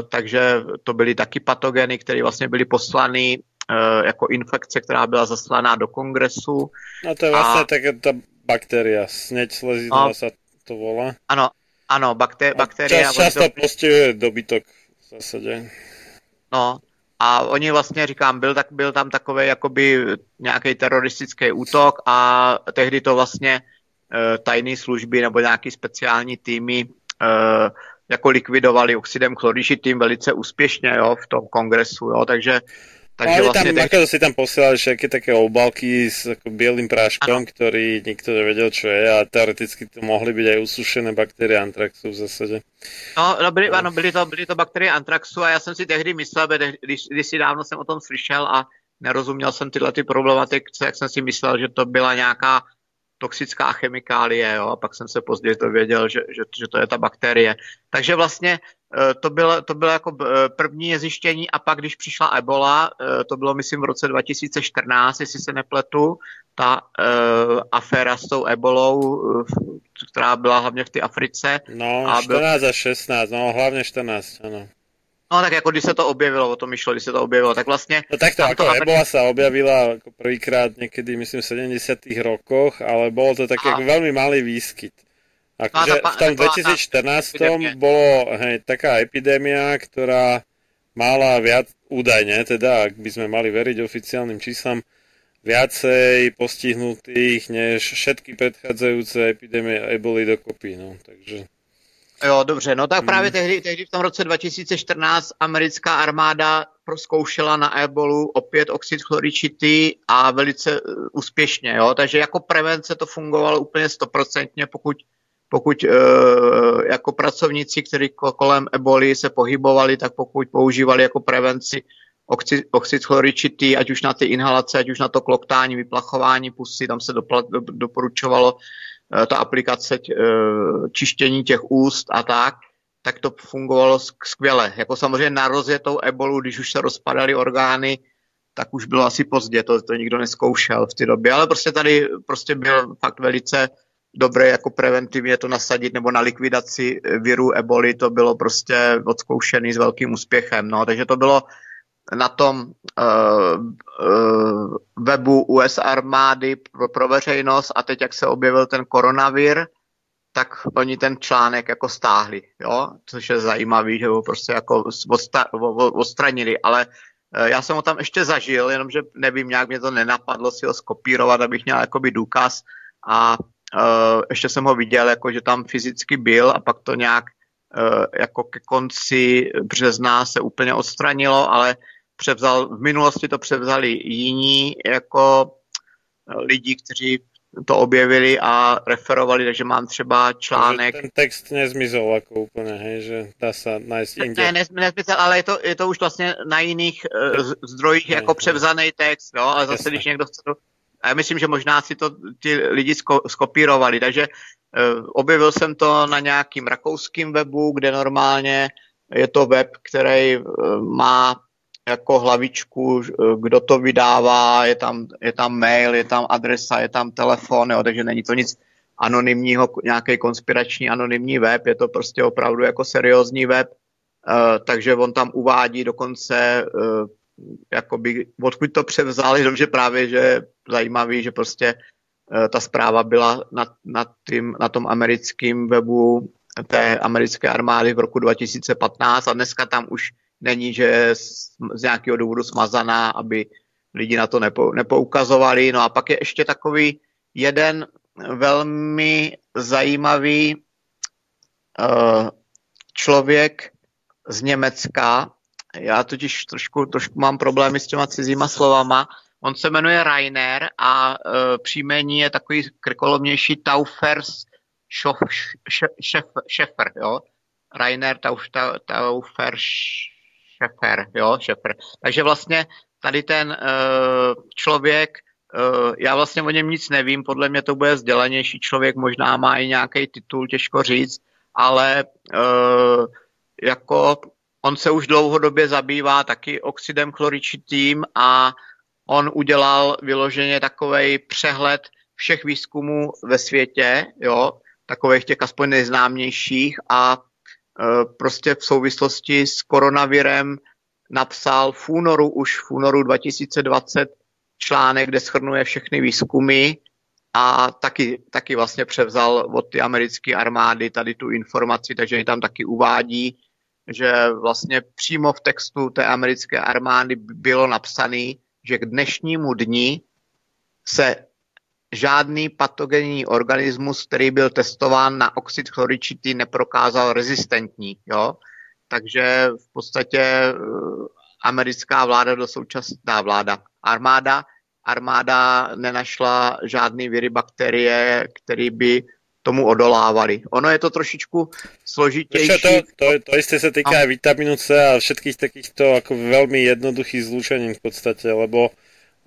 takže to byly taky patogeny, které vlastně byly poslany e, jako infekce, která byla zaslaná do kongresu. No to je vlastně a... tak ta bakteria, sněď slezidla no, se to volá. Ano, ano, bakter, bakterie. Čas, často to... postihuje dobytok v zásadě. No, a oni vlastně, říkám, byl, tak, byl tam takový jakoby nějaký teroristický útok a tehdy to vlastně Eh, tajné služby nebo nějaký speciální týmy eh, jako likvidovali oxidem chlorižitým velice úspěšně jo, v tom kongresu, jo, takže takže no, vlastně tam, tak... si tam posielali všetky také obalky s ako bielým práškom, ano. ktorý nikto nevedel, čo je a teoreticky to mohly byť aj usušené bakterie antraxu v zásade. No, no byly, no. ano, byly to, byly to bakterie antraxu a já jsem si tehdy myslel, když, když si dávno jsem o tom slyšel a nerozuměl jsem tyhle ty problematiky, jak jsem si myslel, že to byla nějaká toxická chemikálie, jo, a pak jsem se později dověděl, že, že, že to je ta bakterie. Takže vlastně eh, to bylo, to bylo jako eh, první zjištění a pak, když přišla ebola, eh, to bylo myslím v roce 2014, jestli se nepletu, ta uh, aféra s tou ebolou, která byla hlavně v té Africe. No, a 14 byl... a 16, no hlavně 14, ano. No tak jako když se to objevilo, o tom myšlo, když se to objevilo, tak vlastně... No takto, ako to ebola sa objavila ako prvýkrát niekedy, myslím, v 70 rokoch, ale bolo to tak ako veľmi malý výskyt. Akože v tom 2014 bolo hej, taká epidémia, ktorá mala viac, údajne, teda, ak by sme mali veriť oficiálnym číslam, viacej postihnutých než všetky predchádzajúce epidémie eboli dokopy. No, takže... Jo, dobře, no tak právě hmm. tehdy, tehdy v tom roce 2014 americká armáda proskoušela na ebolu opět oxid chloričitý a velice uh, úspěšně, jo, takže jako prevence to fungovalo úplně stoprocentně, pokud, pokud uh, jako pracovníci, kteří kolem eboli se pohybovali, tak pokud používali jako prevenci oxid, oxid chloričitý, ať už na ty inhalace, ať už na to kloktání, vyplachování pusy, tam se dopla, do, doporučovalo ta aplikace eh, čištění těch úst a tak, tak to fungovalo skvěle. Jako samozřejmě na rozjetou ebolu, když už se rozpadaly orgány, tak už bylo asi pozdě, to, to nikdo neskoušel v té době, ale prostě tady prostě byl fakt velice dobré jako preventivně to nasadit nebo na likvidaci viru eboli, to bylo prostě odzkoušený s velkým úspěchem, no, takže to bylo na tom uh, uh, webu US armády pro, pro veřejnost a teď, jak se objevil ten koronavir, tak oni ten článek jako stáhli, jo? což je zajímavý, že ho prostě jako odstranili, ale uh, já jsem ho tam ještě zažil, jenomže nevím, nějak mě to nenapadlo si ho skopírovat, abych měl jakoby důkaz a uh, ještě jsem ho viděl, jako že tam fyzicky byl a pak to nějak uh, jako ke konci března se úplně odstranilo, ale převzal, v minulosti to převzali jiní jako eh, lidi, kteří to objevili a referovali, takže mám třeba článek. Ten text nezmizel jako úplně, hej, že dá se najít jinde. Ne, nezmizel, ale je to, je to už vlastně na jiných uh, zdrojích ne, jako ne. převzaný text, jo, ale zase, Jasne. když někdo chce to, a já myslím, že možná si to ti lidi sko, skopírovali, takže uh, objevil jsem to na nějakým rakouským webu, kde normálně je to web, který uh, má jako hlavičku, kdo to vydává, je tam, je tam mail, je tam adresa, je tam telefon, jo, takže není to nic anonymního, nějaký konspirační anonymní web, je to prostě opravdu jako seriózní web, uh, takže on tam uvádí dokonce, uh, jakoby, odkud to převzal, jenomže právě, že zajímavý, že prostě uh, ta zpráva byla na, na, tým, na tom americkém webu té americké armády v roku 2015 a dneska tam už není, že je z nějakého důvodu smazaná, aby lidi na to nepo, nepoukazovali. No a pak je ještě takový jeden velmi zajímavý uh, člověk z Německa. Já totiž trošku, trošku mám problémy s těma cizíma slovama. On se jmenuje Rainer a uh, příjmení je takový krkolomnější Taufers Schäfer, jo? Rainer Taufers Šefer, jo, Šefer. Takže vlastně tady ten uh, člověk, uh, já vlastně o něm nic nevím, podle mě to bude vzdělanější člověk, možná má i nějaký titul, těžko říct, ale uh, jako on se už dlouhodobě zabývá taky oxidem chloričitým a on udělal vyloženě takový přehled všech výzkumů ve světě, jo, takových těch aspoň nejznámějších a Eh, prostě v souvislosti s koronavirem napsal v únoru, už v únoru 2020 článek, kde schrnuje všechny výzkumy a taky, taky vlastně převzal od ty americké armády tady tu informaci, takže ji tam taky uvádí, že vlastně přímo v textu té americké armády bylo napsané, že k dnešnímu dni se žádný patogenní organismus, který byl testován na oxid chloričitý, neprokázal rezistentní. Jo? Takže v podstatě eh, americká vláda do současná vláda, armáda, armáda nenašla žádný viry bakterie, který by tomu odolávali. Ono je to trošičku složitější. To, to, to isté sa týka aj vitamínu C a všetkých takýchto ako veľmi jednoduchých zlúčení v podstate, lebo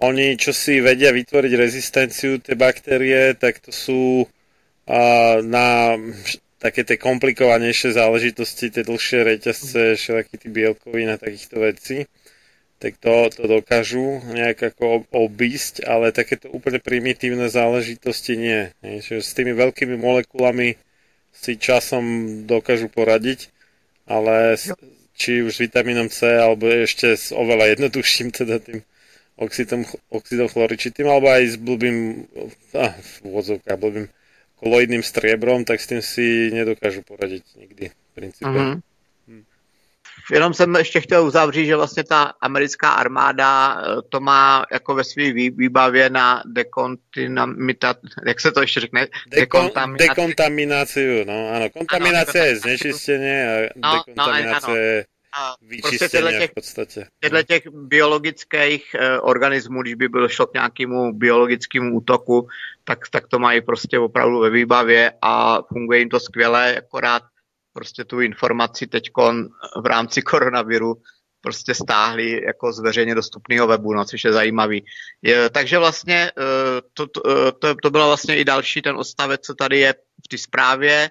oni, čo si vedia vytvoriť rezistenciu, tie baktérie, tak to sú a, na také tie komplikovanejšie záležitosti, tie dlhšie reťazce, všetky tí bielkoviny a takýchto vecí, tak to, to dokážu nejak ako obísť, ale takéto úplne primitívne záležitosti nie. Čiže s tými veľkými molekulami si časom dokážu poradiť, ale či už s vitamínom C, alebo ešte s oveľa jednoduchším, teda tým oxidom, oxidom chloričitým, alebo aj s blbým, ah, v blbým koloidným striebrom, tak s tím si nedokážu poradit nikdy v principe. Mm-hmm. Jenom jsem ještě chtěl uzavřít, že vlastně ta americká armáda eh, to má jako ve své výbavě na dekontaminaci, jak se to ještě řekne? Dekon, dekontaminaci. no ano, kontaminace ano, je znečištění a no, dekontaminace no, je vyčistění prostě v podstatě. Těchto těch biologických eh, organismů, když by bylo šlo k nějakému biologickému útoku, tak, tak to mají prostě opravdu ve výbavě a funguje jim to skvěle, akorát prostě tu informaci teď v rámci koronaviru prostě stáhli jako z veřejně dostupného webu, no, což je zajímavý. Je, takže vlastně eh, to, to, eh, to, to bylo vlastně i další ten odstavec, co tady je v té zprávě.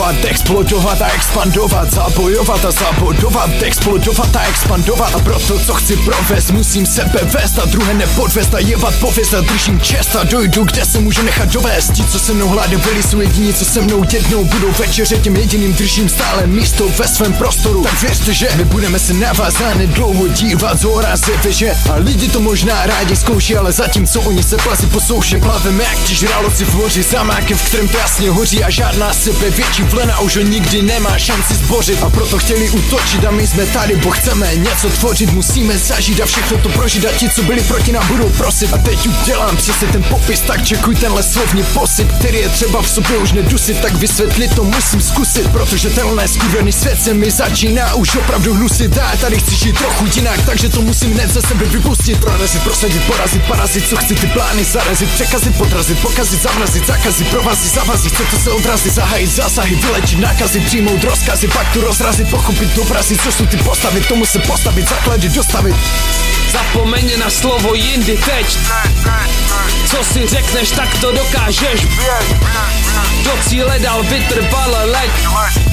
Zabudovat, explodovat a expandovat Zabojovat a zabudovat, explodovat a expandovat. A proto co chci provést, musím sebe vést A druhé nepodvést a jevat pověst A držím čest a dojdu, kde se můžu nechat dovést. Ti, co se mnou byli, jsou jediní, co se mnou jednou budou večeře Těm jediným držím stále místo ve svém prostoru. Tak věřte, že my budeme se na vás dlouho dívat z hora ze veže A lidi to možná rádi zkouší, ale zatímco oni se plazí po souše Plaveme jak ti žraloci v moři, zamákem, v kterém jasně hoří a žádná sebe větší vlena už ho nikdy nemá šanci zbořit. A proto chtěli útočit a my jsme tady, bo chceme něco tvořit. Musíme zažít a všechno to prožít a ti, co byli proti nám budou prosit. A teď udělám přesně ten popis, tak čekuj tenhle slovní posyp Který je třeba v sobě už nedusit, tak vysvětlit to musím zkusit Protože tenhle skurvený svět se mi začíná už opravdu hnusit. A tady chci žít trochu jinak, takže to musím hned ze sebe vypustit. Prorazit, prosadit, porazit, parazit, co chci ty plány zarazit. Překazit, podrazit, pokazit, zamrazit, zakazit, provazit, zavazit, chce to se odrazit, zahájit zásahy, vylečit nákazy, přijmout rozkazy, pak tu rozrazit, pochopit obrazy, co jsou ty postavy, tomu se postavit, základy dostavit. Zapomeň na slovo jindy teď. Co si řekneš, tak to dokážeš. Do cíle dal vytrvale leď.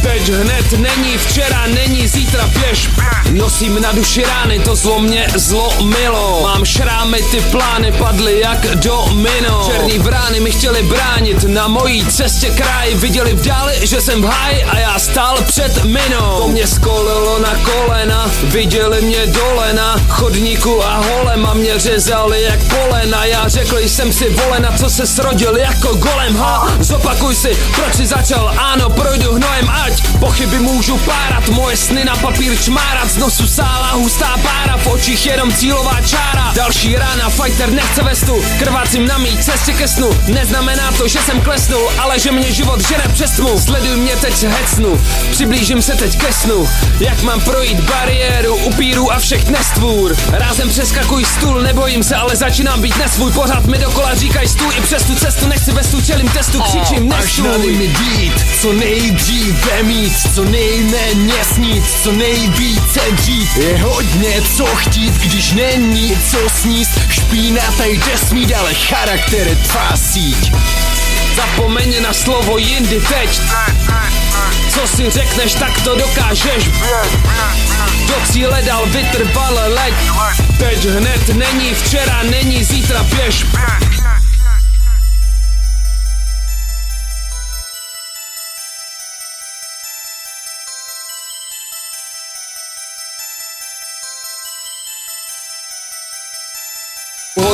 Teď hned není, včera není, zítra běž. Nosím na duši rány, to zlo mě zlomilo. Mám šrámy, ty plány padly jak domino. Černý brány mi chtěli bránit. Na mojí cestě kraj Viděli v dáli, že jsem v háji a já stál před minou. To mě skolilo na kolena, viděli mě dole na chodníku a holem a mě řezali jak polena Já řekl jsem si volena, co se srodil jako golem ha? Zopakuj si, proč si začal, ano projdu hnojem ať Pochyby můžu párat, moje sny na papír čmárat Z nosu sála hustá pára, v očích jenom cílová čára. Další rána, fighter nechce vestu. Krvácím na mý cestě ke snu. Neznamená to, že jsem klesnul, ale že mě život žene přes tmu. Sleduj mě teď hecnu, přiblížím se teď ke snu. Jak mám projít bariéru upíru a všech nestvůr. Rázem Rázem přeskakuj stůl, nebojím se, ale začínám být nesvůj Pořád mi dokola říkaj stůj i přes tu cestu Nechci ve stu čelím testu, křičím nestůj Až na mi dít, co nejdříve mít Co nejméně snít, co nejvíce dřít Je hodně co chtít, když není co sníst. Špína tady jde smít, ale charakter je tvá síť Zapomeň na slovo jindy teď. Co si řekneš, tak to dokážeš. Do cíle dal vytrvale leď. Teď hned není, včera není, zítra běž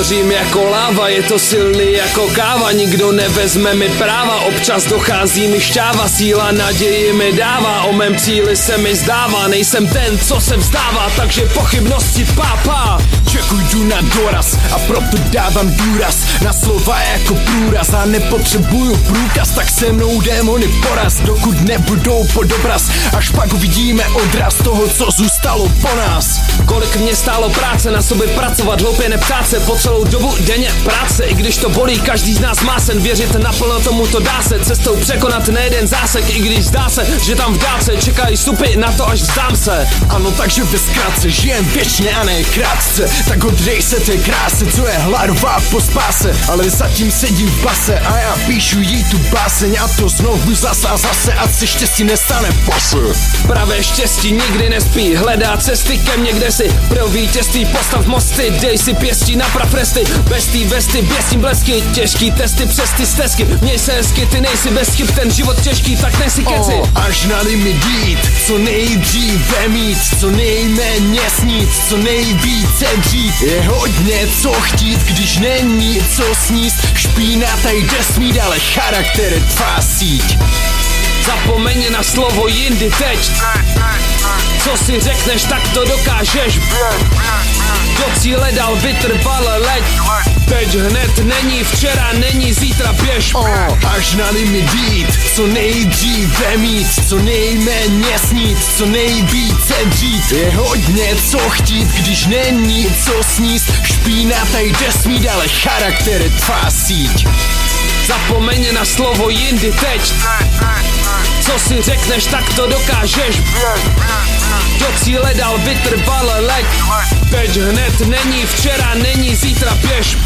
hořím jako láva, je to silný jako káva, nikdo nevezme mi práva, občas dochází mi šťáva, síla naději mi dává, o mém cíli se mi zdává, nejsem ten, co se vzdává, takže pochybnosti pápa. Čekuj jdu na doraz a proto dávám důraz na slova jako průraz a nepotřebuju průkaz, tak se mnou démony poraz, dokud nebudou pod obraz, až pak uvidíme odraz toho, co zůstalo po nás. Kolik mě stálo práce na sobě pracovat, hloupě neptát se po celou dobu denně práce, i když to bolí, každý z nás má sen věřit naplno tomu to dá se, cestou překonat nejeden zásek, i když zdá se, že tam v dálce čekají supy na to, až vzdám se. Ano, takže ve zkrátce žijem věčně a ne krátce, tak odrej se té krásy, co je hladová po spáse, ale zatím sedím v base a já píšu jí tu báseň a to znovu zase a zase, ať se štěstí nestane pase. Pravé štěstí nikdy nespí, hledá cesty ke mně, kde si pro vítězství postav mosty, dej si pěstí na prafresty, bez tý vesty, běsím blesky, těžký testy přes ty stezky, měj se hezky, ty nejsi bez chyb, ten život těžký, tak nejsi keci. Oh, až na limit jít, co nejdříve mít, co nejméně snít, co nejvíce dřít. Je hodně co chtít, když není co sníst, špína tady jde smít, ale charakter je tvá síť. Zapomeň na slovo jindy teď. Co si řekneš, tak to dokážeš. Do cíle dal vytrvale leď. Teď hned není včera, není zítra běž. Oh, Až na limit jít, co nejdříve mít Co nejméně snít, co nejvíce dřít. Je hodně co chtít, když není co sníst. Špína tady jde smít, ale charakter je tvá síť Zapomeň na slovo jindy teď Co si řekneš, tak to dokážeš Do cíle dal vytrvale leď Teď hned není včera, není zítra běž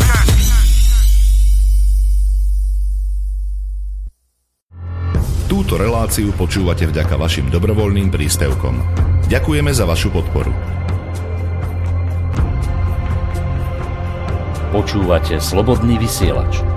Túto reláciu počúvate vďaka vašim dobrovoľným príspevkom. Ďakujeme za vašu podporu. Počúvate Slobodný vysielač.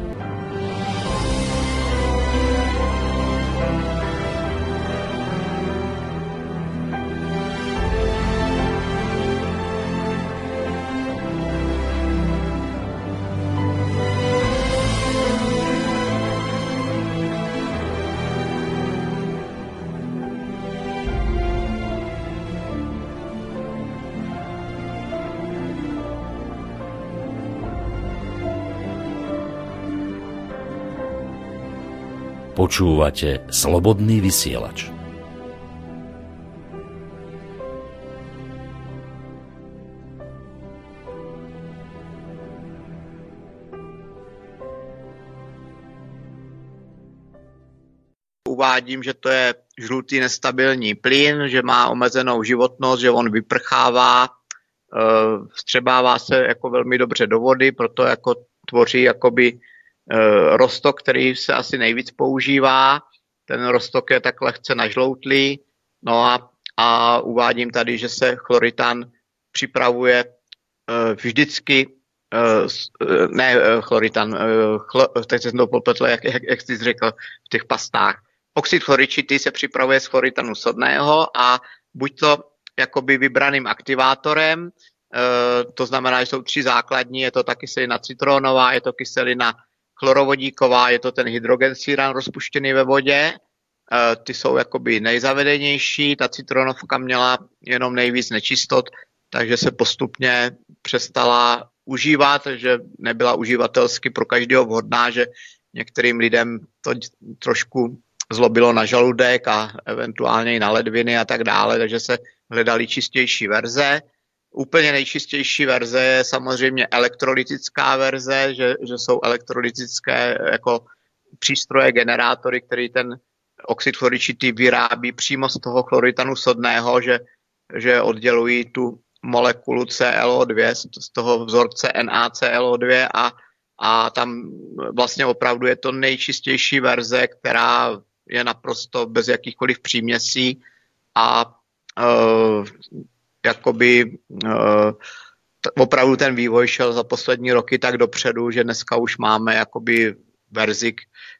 Počúvate Slobodný vysielač. Uvádím, že to je žlutý nestabilní plyn, že má omezenou životnost, že on vyprchává, eh, vstřebává se jako velmi dobře do vody, proto jako tvoří jakoby rostok, který se asi nejvíc používá. Ten rostok je tak lehce nažloutlý. No a, a uvádím tady, že se chloritan připravuje eh, vždycky, eh, eh, ne eh, chloritan, eh, chlo, teď jsem to popletl, jak, jak, jak jsi řekl, v těch pastách. Oxid chloričitý se připravuje z chloritanu sodného a buď to jakoby vybraným aktivátorem, eh, to znamená, že jsou tři základní, je to ta kyselina citronová, je to kyselina chlorovodíková, je to ten hydrogen síran rozpuštěný ve vodě, Eh, ty jsou jakoby nejzavedenější, ta citronovka měla jenom nejvíc nečistot, takže se postupně přestala užívat, že nebyla uživatelsky pro každého vhodná, že některým lidem to trošku zlobilo na žaludek a eventuálně i na ledviny a tak dále, takže se hledali čistější verze. Úplně nejčistější verze je samozřejmě elektrolytická verze, že, že jsou elektrolytické jako přístroje, generátory, který ten oxid chloričitý vyrábí přímo z toho chloritanu sodného, že, že oddělují tu molekulu ClO2 z toho vzorce NaClO2 a, a tam vlastně opravdu je to nejčistější verze, která je naprosto bez jakýchkoliv příměsí a uh, jakoby t- opravdu ten vývoj šel za poslední roky tak dopředu, že dneska už máme jakoby verzi,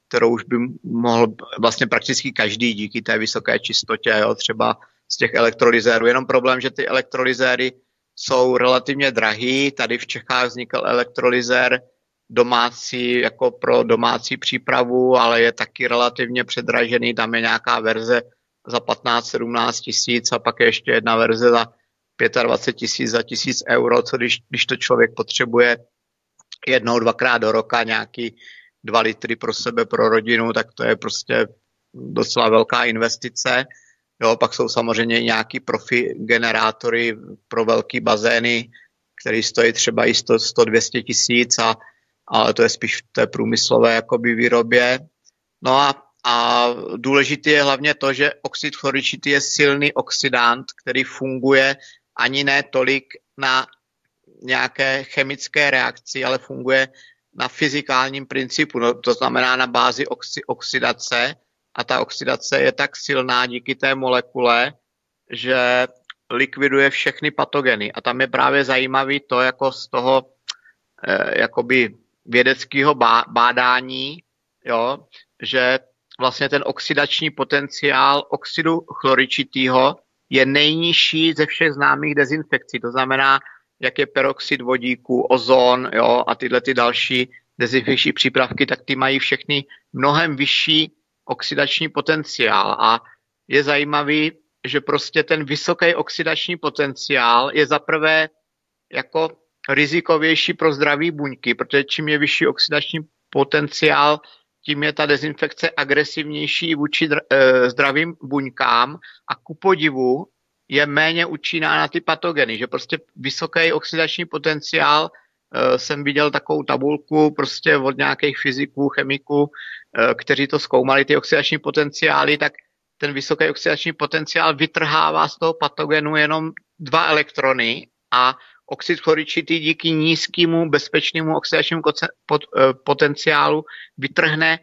kterou už by mohl vlastně prakticky každý díky té vysoké čistotě, jo, třeba z těch elektrolyzérů. Jenom problém, že ty elektrolyzéry jsou relativně drahý. Tady v Čechách vznikl elektrolyzér domácí, jako pro domácí přípravu, ale je taky relativně předražený. Tam je nějaká verze za 15-17 tisíc a pak je ještě jedna verze za 25 tisíc, za tisíc euro, co když, když to člověk potřebuje jednou, dvakrát do roka nějaký dva litry pro sebe, pro rodinu, tak to je prostě docela velká investice. Jo, pak jsou samozřejmě nějaký profi generátory pro velký bazény, který stojí třeba i 100, 100-200 tisíc, a, ale to je spíš v té průmyslové jakoby výrobě. No a, a důležité je hlavně to, že oxid chloričitý je silný oxidant, který funguje ani ne tolik na nějaké chemické reakci, ale funguje na fyzikálním principu, no, to znamená na bázi oxi, oxidace a ta oxidace je tak silná díky té molekule, že likviduje všechny patogeny. A tam je právě zajímavý to jako z toho eh, jakoby vědeckého bá, bádání, jo, že vlastně ten oxidační potenciál oxidu chloričitého je nejnižší ze všech známých dezinfekcí. To znamená, jak je peroxid vodíku, ozon jo, a tyhle ty další dezinfekční přípravky, tak ty mají všechny mnohem vyšší oxidační potenciál. A je zajímavý, že prostě ten vysoký oxidační potenciál je zaprvé jako rizikovější pro zdraví buňky, protože čím je vyšší oxidační potenciál, tím je ta dezinfekce agresivnější vůči eh, zdravým buňkám a ku podivu je méně účinná na ty patogeny, že prostě vysoký oxidační potenciál, eh, jsem viděl takovou tabulku prostě od nějakých fyziků, chemiků, eh, kteří to zkoumali, ty oxidační potenciály, tak ten vysoký oxidační potenciál vytrhává z toho patogenu jenom dva elektrony a oxid chloričitý díky nízkému bezpečnému oxidačnímu eh, potenciálu vytrhne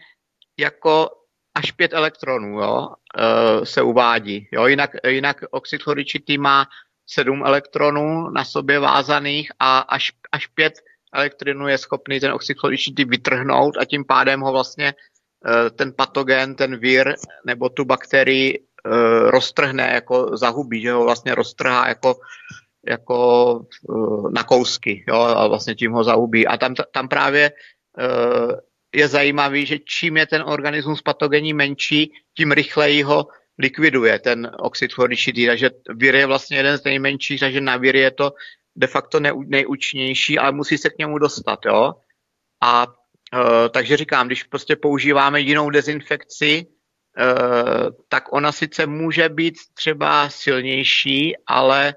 jako až pět elektronů, jo, eh, se uvádí. Jo, jinak, jinak oxid chloričitý má sedm elektronů na sobě vázaných a až, až pět elektronů je schopný ten oxid chloričitý vytrhnout a tím pádem ho vlastně eh, ten patogen, ten vír nebo tu bakterii roztrhne, jako zahubí, že ho vlastně roztrhá jako, jako eh, na kousky jo, a vlastně tím ho zahubí. A tam, tam právě eh, je zajímavý, že čím je ten organismus patogenní menší, tím rychleji ho likviduje ten oxid chloričitý, takže vír je vlastně jeden z nejmenších, takže na vír je to de facto nej, nejúčinnější, ale musí se k němu dostat, jo. A e, takže říkám, když prostě používáme jinou dezinfekci, tak ona sice může být třeba silnější, ale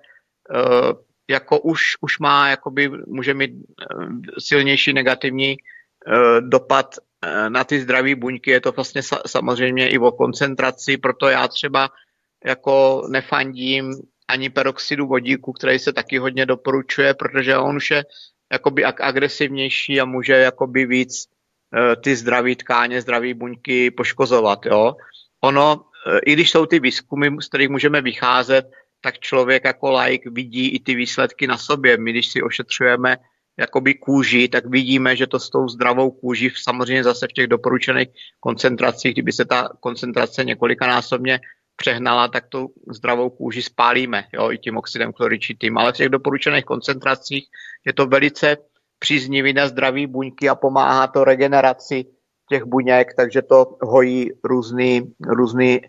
jako už, už má, jakoby, může mít e, silnější negativní e, dopad na ty zdraví buňky. Je to vlastně sa, samozřejmě i o koncentraci, proto já třeba jako nefandím ani peroxidu vodíku, který se taky hodně doporučuje, protože on už je jakoby ag- agresivnější a může jakoby víc ty zdraví tkáně, zdraví buňky poškozovat. Jo? Ono, i když jsou ty výzkumy, z kterých můžeme vycházet, tak člověk jako like vidí i ty výsledky na sobě. My, když si ošetřujeme jakoby kůži, tak vidíme, že to s tou zdravou kůží samozřejmě zase v těch doporučených koncentracích, kdyby se ta koncentrace několikanásobně přehnala, tak tu zdravou kůži spálíme, jo, i tím oxidem chloričitým. Ale v těch doporučených koncentracích je to velice příznivý na zdraví buňky a pomáhá to regeneraci těch buněk, takže to hojí různý, různý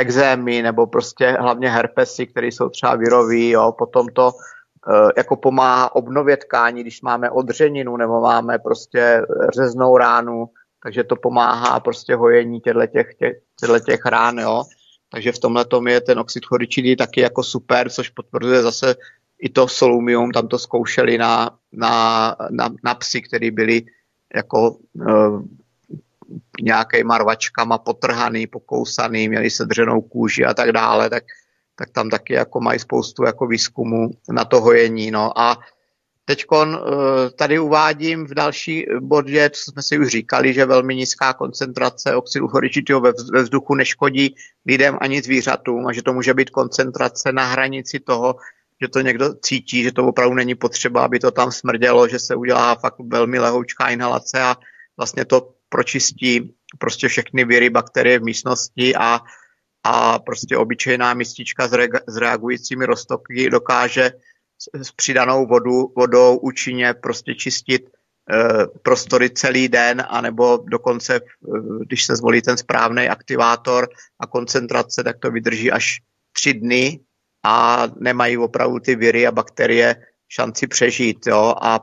exémy nebo prostě hlavně herpesy, které jsou třeba virový, jo, potom to eh, jako pomáhá obnově tkání, když máme odřeninu nebo máme prostě řeznou ránu, takže to pomáhá prostě hojení těchto těch, těch, těch rán, jo. Takže v tomhle tom je ten oxid chloričitý taky jako super, což potvrzuje zase i to solumium, tam to zkoušeli na, na, na, na psy, který byli jako uh, nějakýma rvačkama potrhaný, pokousaný, měli sedřenou kůži a tak dále, tak, tak tam taky jako mají spoustu jako výzkumu na to hojení. No a Teď tady uvádím v další bodě, co jsme si už říkali, že velmi nízká koncentrace oxidu chloričitého ve ve vzduchu neškodí lidem ani zvířatům a že to může být koncentrace na hranici toho, že to někdo cítí, že to opravdu není potřeba, aby to tam smrdělo, že se udělá fakt velmi lehoučká inhalace a vlastně to pročistí prostě všechny viry, bakterie v místnosti a, a prostě obyčejná mistička s, re- s reagujícími roztoky dokáže s- s přidanou vodu, vodou účinně prostě čistit eh, prostory celý den, anebo dokonce, eh, když se zvolí ten správný aktivátor a koncentrace, tak to vydrží až tři dny a nemají opravdu ty viry a bakterie šanci přežít. Jo? A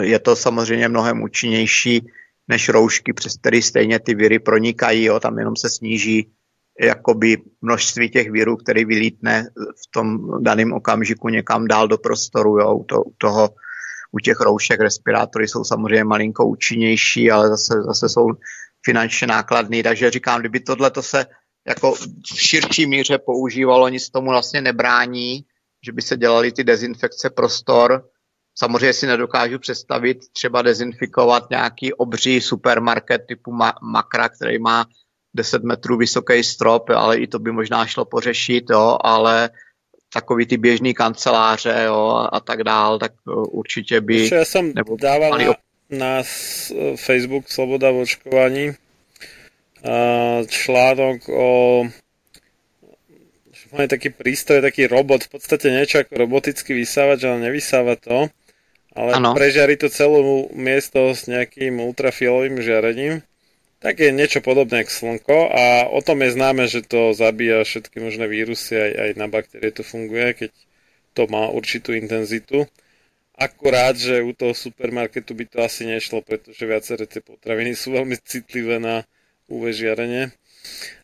je to samozřejmě mnohem účinnější než roušky, přes které stejně ty viry pronikají, jo? tam jenom se sníží jakoby množství těch virů, který vylítne v tom daném okamžiku někam dál do prostoru. Jo? U, to, u toho u těch roušek respirátory jsou samozřejmě malinko účinnější, ale zase, zase jsou finančně nákladný, takže říkám, kdyby tohle to se jako v širší míře používalo, nic tomu vlastně nebrání, že by se dělaly ty dezinfekce prostor. Samozřejmě si nedokážu představit třeba dezinfikovat nějaký obří supermarket typu Ma- Makra, který má 10 metrů vysoký strop, ale i to by možná šlo pořešit, jo, ale takový ty běžný kanceláře jo, a tak dál, tak uh, určitě by... Ešte ja som nebo dával na, op- na Facebook Sloboda v očkovaní a, článok o že máme taký prístroj, taký robot, v podstate niečo ako robotický vysávač, ale nevysáva to, ale Ano. prežiari to celú miesto s nejakým ultrafialovým žiarením. Tak je niečo podobné ako slnko a o tom je známe, že to zabíja všetky možné vírusy, aj, aj na baktérie to funguje, keď to má určitú intenzitu. Akurát, že u toho supermarketu by to asi nešlo, pretože viaceré tie potraviny sú veľmi citlivé na UV žiarenie.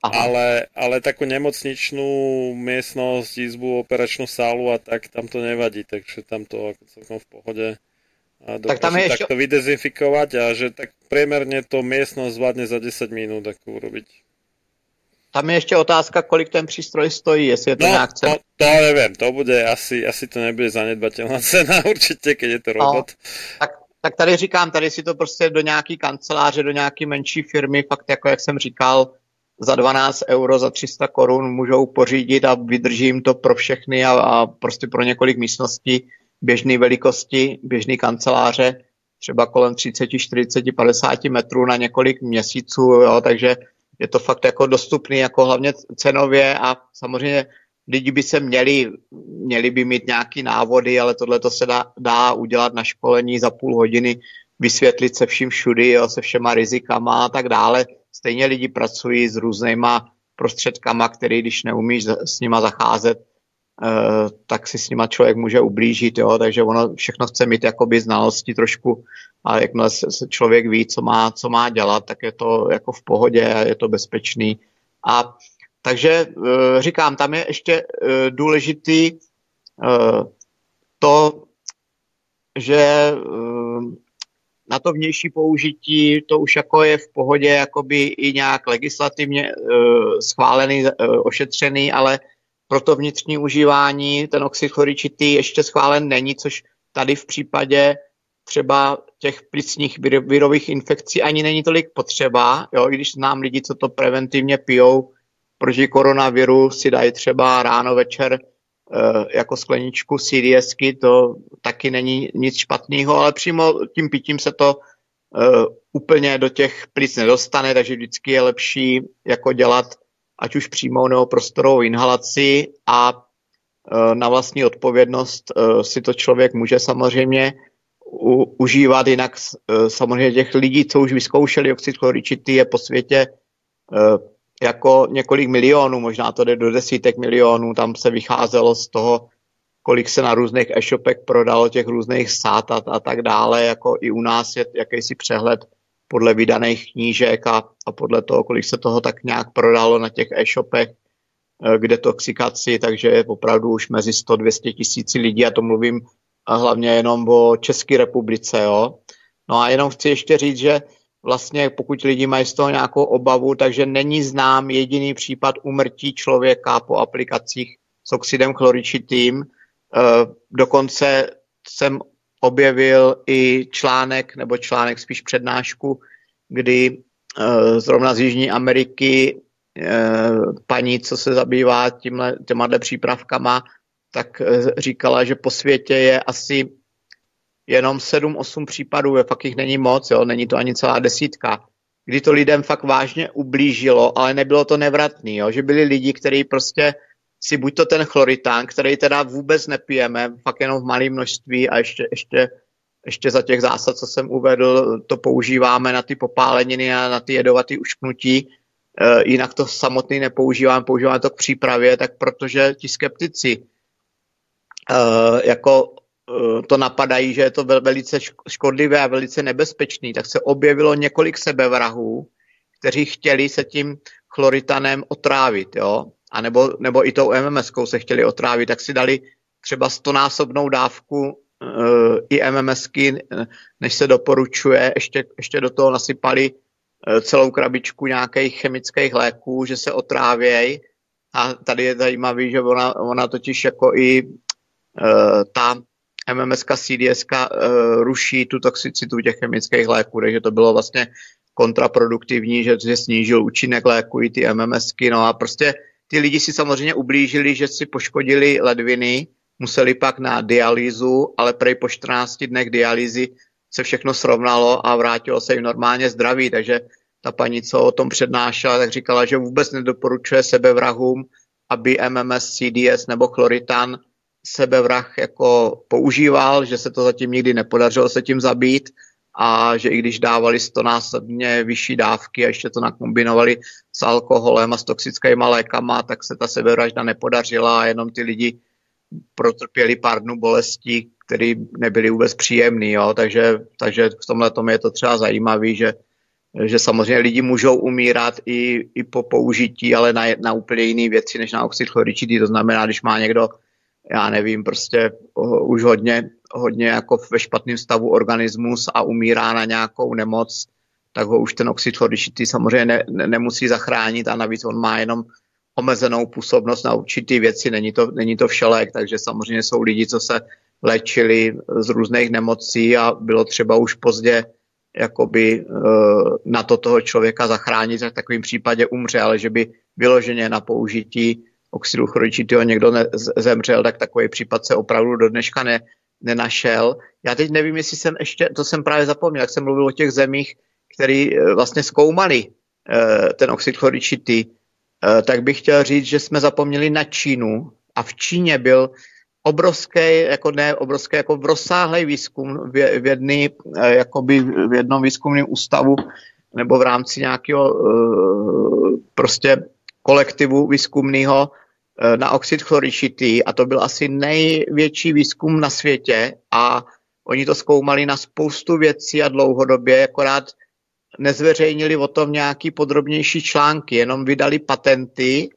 Ale, ale takú nemocničnú miestnosť, izbu, operačnú sálu a tak, tam to nevadí, takže tam to ako celkom v pohode a Tak tam je ešte- takto vydezinfikovať a že tak priemerne to miestnosť zvládne za 10 minút ako urobiť. Tam je ještě otázka, kolik ten přístroj stojí, jestli je to No, nějak cen... to, to neviem, to bude asi, asi to nebude zanedbateľná cena určite, keď je to robot. tak tak tady říkám, tady si to prostě do nějaký kanceláře, do nějaký menší firmy, fakt jako jak jsem říkal, za 12 euro, za 300 korun můžou pořídit a vydržím to pro všechny a, a prostě pro několik místností běžné velikosti, běžné kanceláře, třeba kolem 30, 40, 50 metrů na několik měsíců, jo, takže je to fakt jako dostupný, jako hlavně cenově a samozřejmě lidi by se měli, měli by mít nějaký návody, ale tohle to se dá, dá udělat na školení za půl hodiny, vysvětlit se vším všudy, jo, se všema rizikama a tak dále. Stejně lidi pracují s různýma prostředkama, který když neumíš s nima zacházet, eh, tak si s nima člověk může ublížit, jo, takže ono všechno chce mít jakoby znalosti trošku a jakmile se člověk ví, co má, co má dělat, tak je to jako v pohodě a je to bezpečný. A takže eh, říkám, tam je ještě eh, důležitý to, že na to vnější použití to už jako je v pohodě jakoby i nějak legislativně eh, schválený, eh, ošetřený, ale pro to vnitřní užívání ten oxid chloričitý ještě schválen není, což tady v případě třeba těch plicních vir- virových infekcí ani není tolik potřeba, jo, i když znám lidi, co to preventivně pijou proti koronaviru, si dají třeba ráno, večer jako skleničku CDSky, to taky není nic špatného, ale přímo tím pitím se to uh, úplně do těch plic nedostane, takže vždycky je lepší jako dělat ať už přímou nebo prostorovou inhalaci a uh, na vlastní odpovědnost si to člověk může samozřejmě u, užívat, jinak samozřejmě těch lidí, co už vyzkoušeli oxid chloričitý, je po světě jako několik milionů, možná to jde do desítek milionů, tam se vycházelo z toho, kolik se na různých e-shopech prodalo těch různých sát a, tak dále, jako i u nás je jakýsi přehled podle vydaných knížek a, a podle toho, kolik se toho tak nějak prodalo na těch e-shopech eh, k detoxikaci, takže je opravdu už mezi 100-200 tisíci lidí a to mluvím a hlavně jenom o České republice, jo. No a jenom chci ještě říct, že vlastně pokud lidi mají z toho nějakou obavu, takže není znám jediný případ umrtí člověka po aplikacích s oxidem chloričitým. Eh, Dokonce jsem objevil i článek, nebo článek spíš přednášku, kdy eh, zrovna z Jižní Ameriky eh, paní, co se zabývá tímhle, těma přípravkama, tak říkala, že po světě je asi jenom 7-8 případů, je, fakt jich není moc, jo, není to ani celá desítka, kdy to lidem fakt vážně ublížilo, ale nebylo to nevratný, jo, že byli lidi, kteří prostě si buď to ten chloritán, který teda vůbec nepijeme, fakt jenom v malém množství a ještě, ještě, ještě za těch zásad, co jsem uvedl, to používáme na ty popáleniny a na ty jedovatý ušknutí, e, jinak to samotný nepoužíváme, používáme to k přípravě, tak protože ti skeptici e, jako to napadají, že je to vel, velice šk- škodlivé a velice nebezpečný, tak se objevilo několik sebevrahů, kteří chtěli se tím chloritanem otrávit, jo, a nebo, nebo i tou MMSkou se chtěli otrávit, tak si dali třeba stonásobnou dávku uh, i MMSky, eh, než se doporučuje, ještě, ještě do toho nasypali uh, celou krabičku nějakých chemických léků, že se otrávěj. A tady je zajímavý, že ona, ona totiž jako i uh, ta MMSka, CDSka uh, ruší tu toxicitu těch chemických léků, takže to bylo vlastně kontraproduktivní, že, že snížil účinek léku i ty MMSky, no a prostě ty lidi si samozřejmě ublížili, že si poškodili ledviny, museli pak na dialýzu, ale prej po 14 dnech dialýzy se všechno srovnalo a vrátilo se jim normálně zdraví, takže ta paní, co o tom přednášela, tak říkala, že vůbec nedoporučuje sebevrahům, aby MMS, CDS nebo chloritan sebevrah jako používal, že se to zatím nikdy nepodařilo se tím zabít a že i když dávali stonásobně vyšší dávky a ještě to nakombinovali s alkoholem a s toxickými lékama, tak se ta sebevražda nepodařila a jenom ty lidi protrpěli pár dnů bolestí, které nebyly vůbec příjemné. Takže, takže v tomhle tom je to třeba zajímavé, že, že samozřejmě lidi můžou umírat i, i po použití, ale na, na úplně jiné věci než na oxid chloričitý. To znamená, když má někdo, já nevím, prostě uh, už hodně, hodně jako ve špatném stavu organismus a umírá na nějakou nemoc, tak ho už ten oxid chloričitý samozřejmě ne, ne, nemusí zachránit a navíc on má jenom omezenou působnost na určité věci, není to, není to všelek, takže samozřejmě jsou lidi, co se léčili z různých nemocí a bylo třeba už pozdě jakoby eh, na to toho člověka zachránit, že v takovém případě umře, ale že by vyloženě na použití oxidu chloričitého někdo ne, zemřel, tak takový případ se opravdu do dneška ne, nenašel. Já teď nevím, jestli jsem ještě, to jsem právě zapomněl, jak jsem mluvil o těch zemích, který eh, vlastně zkoumali eh, ten oxid chloričitý, eh, tak bych chtěl říct, že jsme zapomněli na Čínu a v Číně byl obrovský, jako ne obrovský, jako v rozsáhlý výzkum v, v, jedný, jakoby v jednom výzkumném ústavu nebo v rámci nějakého prostě kolektivu výzkumného na oxid chloričitý a to byl asi největší výzkum na světě a oni to zkoumali na spoustu věcí a dlouhodobě, akorát nezveřejnili o tom nějaký podrobnější články, jenom vydali patenty,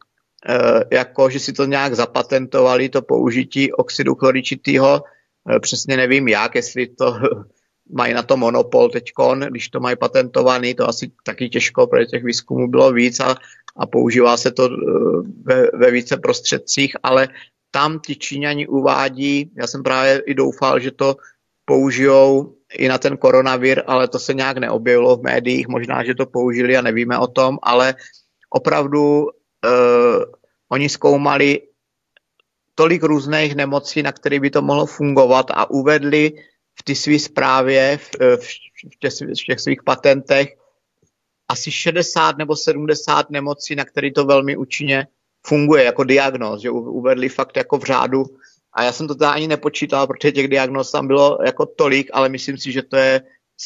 eh, jako že si to nějak zapatentovali, to použití oxidu chloričitého, eh, přesně nevím jak, jestli to mají na to monopol teďkon, když to mají patentovaný, to asi taky těžko, protože těch výzkumů bylo víc a, a používá se to eh, ve, ve více prostředcích, ale tam ti Číňani uvádí, já jsem právě i doufal, že to použijou i na ten koronavir, ale to se nějak neobjevilo v médiích, možná, že to použili a nevíme o tom, ale opravdu eh, oni zkoumali tolik různých nemocí, na které by to mohlo fungovat a uvedli v ty své zprávě, v, eh, v, v, těch, v těch svých patentech asi 60 nebo 70 nemocí, na které to velmi účinně funguje jako diagnóz, že uvedli fakt jako v řádu a já jsem to teda ani nepočítal, protože těch diagnóz tam bylo jako tolik, ale myslím si, že to je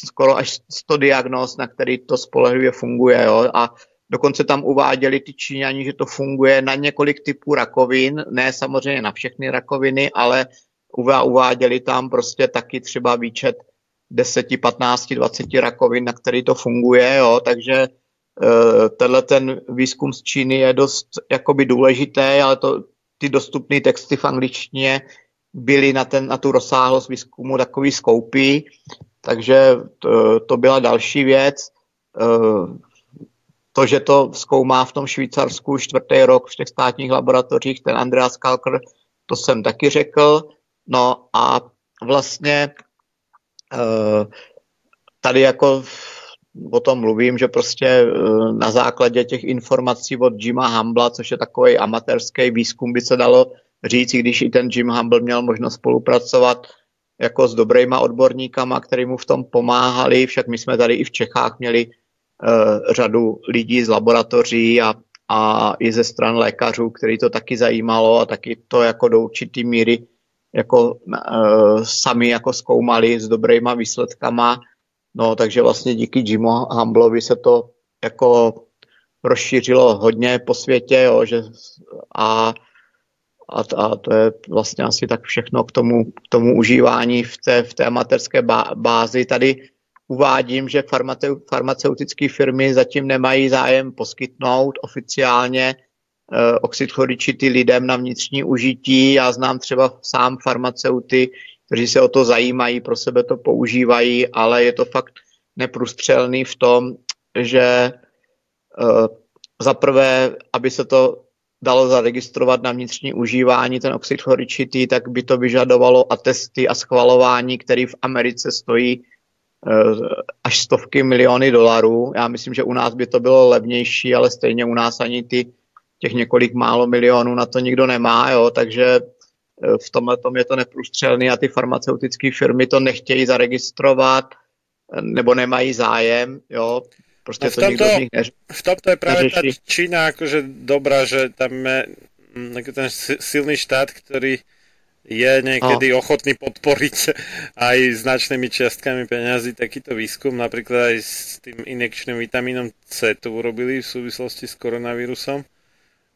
skoro až 100 diagnóz, na který to spolehlivě funguje. Jo? A dokonce tam uváděli ty Číňani, že to funguje na několik typů rakovin, ne samozřejmě na všechny rakoviny, ale uváděli tam prostě taky třeba výčet 10, 15, 20 rakovin, na který to funguje, jo? takže eh, tenhle ten výzkum z Číny je dost jakoby důležitý, ale to, ty dostupné texty v angličtině byly na, ten, na tu rozsáhlost výzkumu takový skoupý, takže to, to byla další věc. Eh, To, že to zkoumá v tom Švýcarsku čtvrtý rok v těch státních laboratořích, ten Andreas Kalker, to jsem taky řekl. No a vlastně eh, tady jako o tom mluvím, že prostě eh, na základě těch informací od Jima Humbla, což je takový amatérský výzkum, by se dalo říct, i když i ten Jim Humble měl možnost spolupracovat jako s dobrýma odborníkama, který mu v tom pomáhali, však my jsme tady i v Čechách měli uh, řadu lidí z laboratoří a, a i ze stran lékařů, který to taky zajímalo a taky to jako do určitý míry jako uh, sami jako zkoumali s dobrýma výsledkama. No, takže vlastně díky Jimu Humblovi se to jako rozšířilo hodně po světě, jo, že a, a, a to je vlastně asi tak všechno k tomu, k tomu užívání v té, v té amatérské bá, bázi. Tady uvádím, že farmaceu, farmaceutické firmy zatím nemají zájem poskytnout oficiálně oxid chloričitý lidem na vnitřní užití. Já znám třeba sám farmaceuty, kteří se o to zajímají, pro sebe to používají, ale je to fakt neprůstřelný v tom, že uh, za prvé, aby se to dalo zaregistrovat na vnitřní užívání, ten oxid chloričitý, tak by to vyžadovalo atesty a schvalování, který v Americe stojí uh, až stovky miliony dolarů. Já myslím, že u nás by to bylo levnější, ale stejně u nás ani ty těch několik málo milionů na to nikdo nemá, jo, takže v tomhle tom je to neprůstřelný a ty farmaceutické firmy to nechtějí zaregistrovat nebo nemají zájem, jo. Prostě No v to nikdo tomto- z nich neř- V tomto je tá neřeší. Čína akože dobrá, že tam je mm, taký ten si- silný štát, ktorý je niekedy No. ochotný podporiť aj značnými čiastkami peňazí takýto výskum, napríklad aj s tým injekčným vitamínom C to urobili v súvislosti s koronavírusom.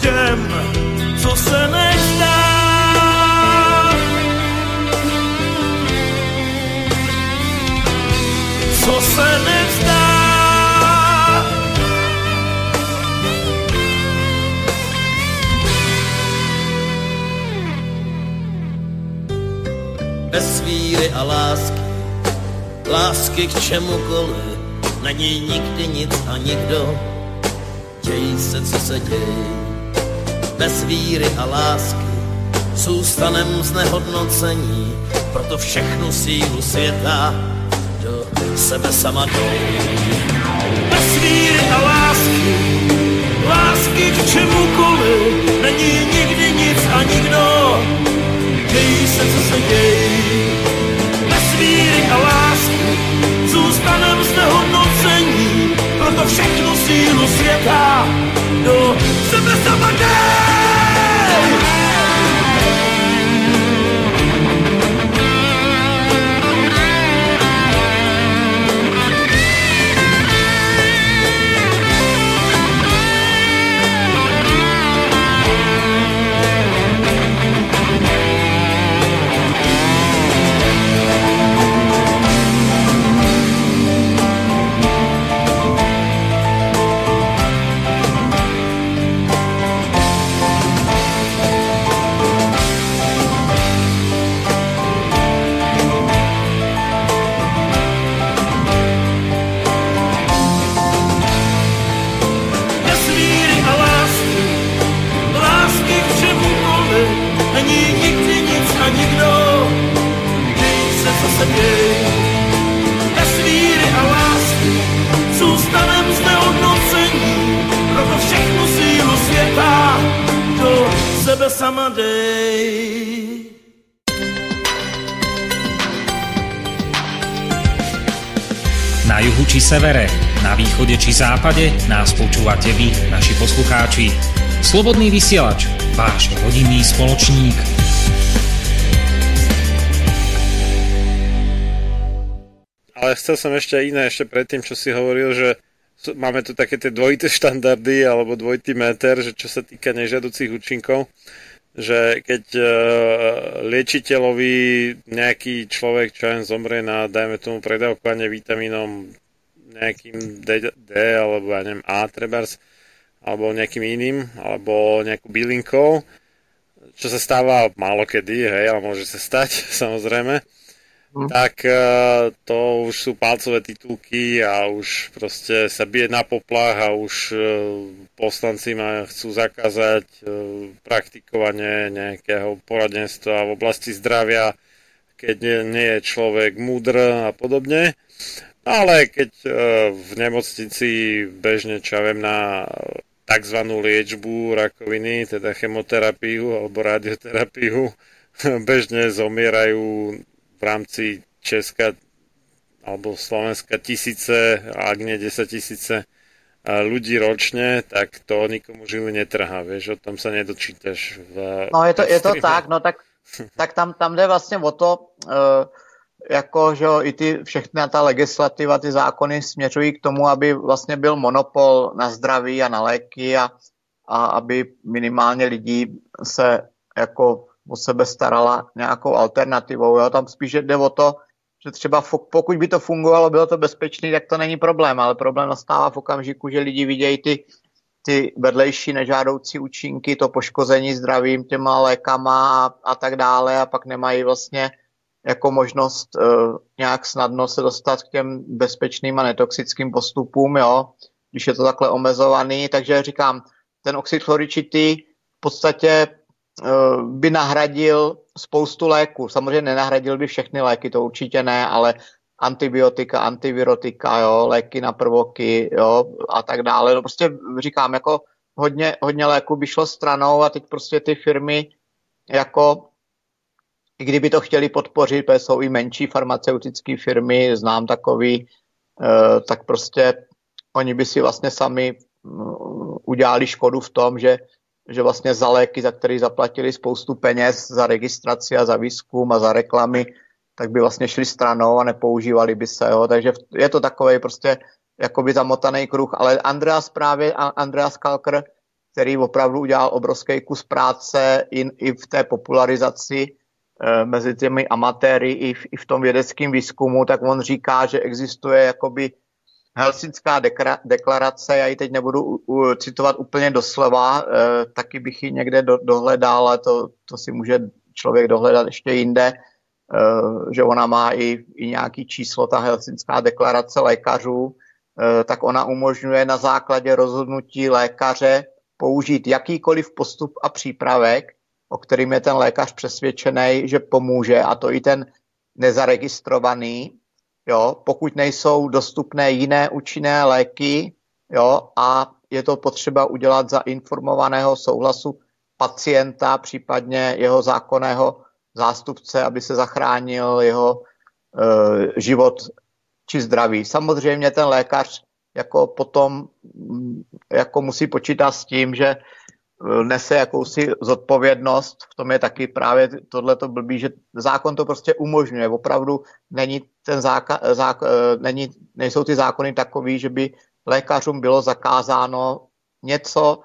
Těm, co se nezdá. Co se nevzdá. bez víry a lásky, lásky k čemukoliv, není nikdy nic a nikdo, děj se, co se děj. Bez víry a lásky zůstanem znehodnocení, proto všechnu sílu světa do sebe sama dej. bez víry a lásky, lásky k čemukoliv, není nikdy nic a nikdo, děj se, co se děj. Bez víry a lásky, zůstanem znehodnocení, všechnu sílu světa do sebe sama. Není nikdy nic a nikdo, děj se, co se děj. Bez víry a lásky, zůstanem proto všechnu sílu světa do sebe sama dej. Na juhu či severe, na východe či západe nás počúvate vy, naši poslucháči. Slobodný vysielač, váš rodinný spoločník. Ale chcel som ešte iné, ešte predtým, čo si hovoril, že máme tu také tie dvojité štandardy alebo dvojitý meter, že čo sa týka nežiaducich účinkov, že keď uh, liečiteľovi nejaký človek, čo len zomrie na, dajme tomu, predávkovanie vitamínom nejakým D, D alebo ja neviem, A trebárs, alebo nejakým iným, alebo nejakou bylinkou, čo sa stáva málo kedy, hej, ale môže sa stať, samozrejme, tak eh, to už sú palcové titulky a už proste sa bije na poplach a už eh, poslanci ma chcú zakázať eh, praktikovanie nejakého poradenstva v oblasti zdravia, keď nie, nie je človek múdr a podobne. Ale keď v nemocnici bežne, čo ja viem, na tzv. liečbu rakoviny, teda chemoterapiu alebo radioterapiu, bežne zomierajú v rámci Česka alebo Slovenska tisíce, ak nie 10 tisíce a ľudí ročne, tak to nikomu žili netrhá, vieš, o tom sa nedočítaš. V No je to, je to tak, no tak, tak tam, tam jde vlastně o to, uh, jako, že jo, i ty všechna ta legislativa, ty zákony směřují k tomu, aby vlastně byl monopol na zdraví a na léky a, a aby minimálně lidí se jako o sebe starala nějakou alternativou. Jo? Tam spíš jde o to, že třeba pokud by to fungovalo, bylo to bezpečné, tak to není problém, ale problém nastává v okamžiku, že lidi vidějí ty, ty vedlejší nežádoucí účinky, to poškození zdravím těma lékama a, a tak dále a pak nemají vlastně jako možnost uh, nějak snadno se dostat k těm bezpečným a netoxickým postupům, jo, když je to takhle omezovaný, takže říkám, ten oxid chloričitý v podstatě uh, by nahradil spoustu léků. Samozřejmě nenahradil by všechny léky, to určitě ne, ale antibiotika, antivirotika, jo, léky na prvoky, jo, a tak dále. No prostě říkám, jako hodně, hodně léků by šlo stranou a teď prostě ty firmy jako i kdyby to chtěli podpořit, protože jsou i menší farmaceutické firmy, znám takový, eh, tak prostě oni by si vlastně sami mm, udělali škodu v tom, že, že vlastně za léky, za které zaplatili spoustu peněz, za registraci a za výzkum a za reklamy, tak by vlastně šli stranou a nepoužívali by se. Jo. Takže je to takový prostě jakoby zamotaný kruh. Ale Andreas právě, Andreas Kalker, který opravdu udělal obrovský kus práce i, i v té popularizaci eh, mezi těmi amatéry i v, i v tom vědeckém výzkumu, tak on říká, že existuje jakoby Helsinská dekra, deklarace, já ji teď nebudu citovat úplně doslova, eh, taky bych ji někde do, dohledal, ale to, to si může člověk dohledat ještě jinde, eh, že ona má i, i nějaký číslo, ta Helsinská deklarace lékařů, eh, tak ona umožňuje na základě rozhodnutí lékaře použít jakýkoliv postup a přípravek, o kterým je ten lékař přesvědčený, že pomůže, a to i ten nezaregistrovaný, jo, pokud nejsou dostupné jiné účinné léky, jo, a je to potřeba udělat za informovaného souhlasu pacienta, případně jeho zákonného zástupce, aby se zachránil jeho e, život či zdraví. Samozřejmě ten lékař jako potom jako musí počítat s tím, že nese jakousi zodpovědnost, v tom je taky právě tohleto blbý, že zákon to prostě umožňuje. Opravdu není ten záka, zák, eh, není, nejsou ty zákony takový, že by lékařům bylo zakázáno něco,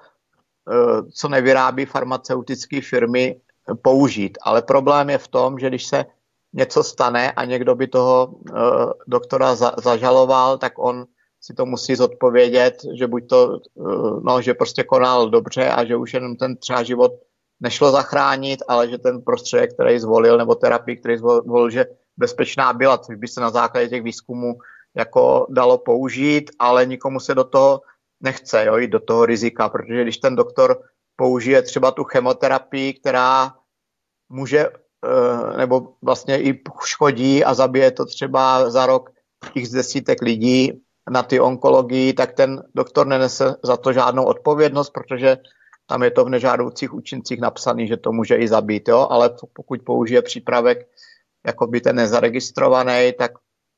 eh, co nevyrábí farmaceutické firmy, eh, použít. Ale problém je v tom, že když se něco stane a někdo by toho doktora za, zažaloval, tak on si to musí zodpovědět, že buď to, uh, no, že prostě konal dobře a že už jenom ten třeba život nešlo zachránit, ale že ten prostředek, který zvolil, nebo terapii, který zvolil, že bezpečná byla, což by se na základě těch výzkumů jako dalo použít, ale nikomu se do toho nechce, jo, jít do toho rizika, protože když ten doktor použije třeba tu chemoterapii, která může eh, nebo vlastně i škodí a zabije to třeba za rok x desítek lidí na ty onkologii, tak ten doktor nenese za to žádnou odpovědnost, protože tam je to v nežádoucích účincích napsaný, že to může i zabít, jo? ale pokud použije přípravek jako by ten nezaregistrovaný, tak,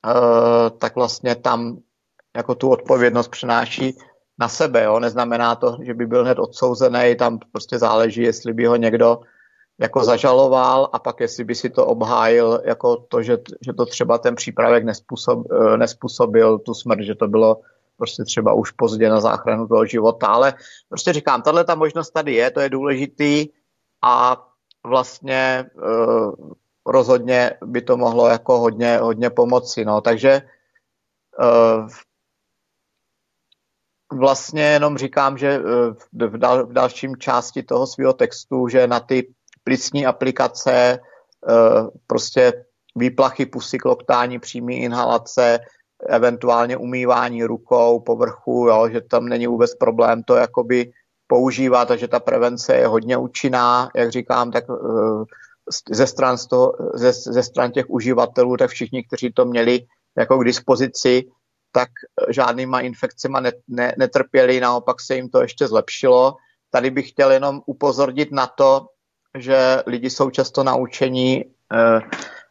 uh, tak vlastně tam jako tu odpovědnost přenáší na sebe. Jo? Neznamená to, že by byl hned odsouzený, tam prostě záleží, jestli by ho někdo jako zažaloval a pak jestli by si to obhájil jako to, že, že to třeba ten přípravek nespůsob, eh, nespůsobil tu smrt, že to bylo prostě třeba už pozdě na záchranu toho života, ale prostě říkám, tahle ta možnost tady je, to je důležitý a vlastně uh, rozhodně by to mohlo jako hodně, hodně pomoci, no, takže uh, vlastně jenom říkám, že v, dal, v dalším části toho svého textu, že na ty plicní aplikace, prostě výplachy pusy, kloktání, přímý inhalace, eventuálně umývání rukou, povrchu, jo, že tam není vůbec problém to jakoby používat a že ta prevence je hodně účinná, jak říkám, tak ze stran, z toho, ze, ze stran těch uživatelů, tak všichni, kteří to měli jako k dispozici, tak žádnýma infekcemi ne, ne, netrpěli, naopak se jim to ještě zlepšilo. Tady bych chtěl jenom upozornit na to, že lidi jsou často naučení,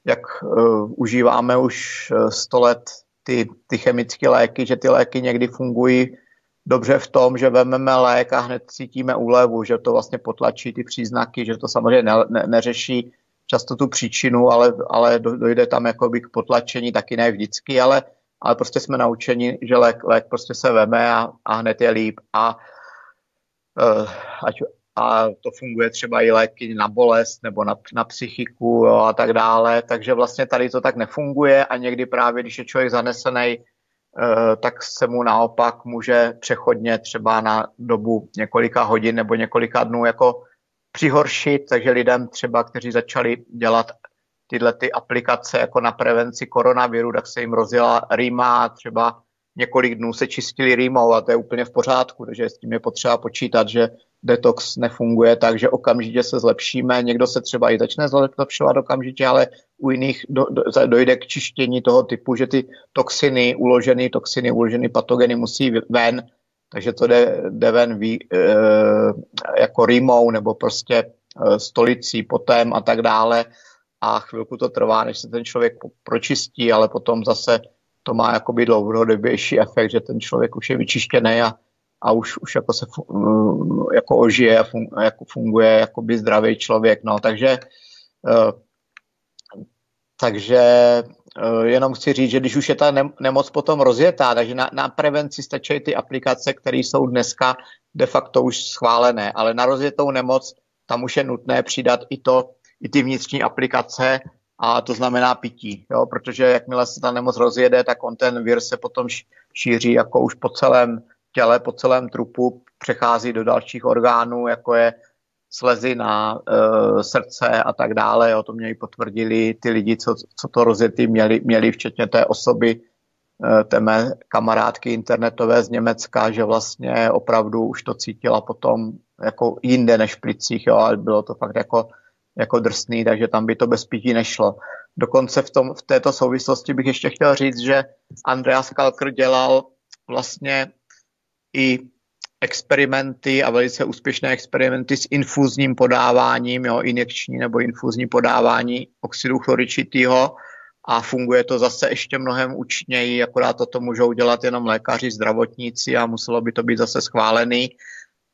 jak uh, užíváme už uh, 100 let ty, ty chemické léky, že ty léky někdy fungují dobře v tom, že vezmeme lék a hned cítíme úlevu, že to vlastně potlačí ty příznaky, že to samozřejmě ne, ne, neřeší často tu příčinu, ale, ale dojde tam jakoby k potlačení, taky ne vždycky, ale, ale prostě jsme naučeni, že lék, lék prostě se veme a, a hned je líp. A, ať, a to funguje třeba i léky na bolest nebo na, na psychiku jo, a tak dále, takže vlastně tady to tak nefunguje a někdy právě, když je člověk zanesený, uh, tak se mu naopak může přechodně třeba na dobu několika hodin nebo několika dnů jako přihoršit, takže lidem třeba, kteří začali dělat tyhle ty aplikace jako na prevenci koronaviru, tak se jim rozjela rýma třeba několik dnů se čistili rýmou a to je úplně v pořádku, takže s tím je potřeba počítat, že detox nefunguje tak, že okamžitě se zlepšíme, někdo se třeba i začne zlepšovat okamžitě, ale u jiných do, do, dojde k čištění toho typu, že ty toxiny, uložené toxiny, uložené patogeny musí ven takže to jde, jde ven ví, e, jako rýmou nebo prostě e, stolicí, potem a tak dále. A chvilku to trvá, než se ten člověk pročistí, ale potom zase to má jakoby dlouhodobější efekt, že ten člověk už je vyčištěný a, a už, už jako se jako ožije a fun, jako funguje jakoby zdravý člověk. No, takže, e, takže Eh, jenom chci říct, že když už je ta nemoc potom rozjetá, takže na, na prevenci stačí ty aplikace, které jsou dneska de facto už schválené, ale na rozjetou nemoc tam už je nutné přidat i to, i ty vnitřní aplikace a to znamená pití, jo? protože jakmile se ta nemoc rozjede, tak on ten vir se potom šíří jako už po celém těle, po celém trupu, přechází do dalších orgánů, jako je slezina, e, srdce a tak dále. Jo, to mě i potvrdili ty lidi, co, co to rozjetý měli, měli, včetně té osoby, e, té mé kamarádky internetové z Německa, že vlastně opravdu už to cítila potom jako jinde než v plicích, jo, ale bylo to fakt jako, jako drsný, takže tam by to bez pití nešlo. Dokonce v, tom, v této souvislosti bych ještě chtěl říct, že Andreas Kalker dělal vlastně i experimenty a velice úspěšné experimenty s infuzním podáváním, jo, injekční nebo infuzní podávání oxidu chloričitýho a funguje to zase ještě mnohem účinněji, akorát toto můžou dělat jenom lékaři, zdravotníci a muselo by to být zase schválený,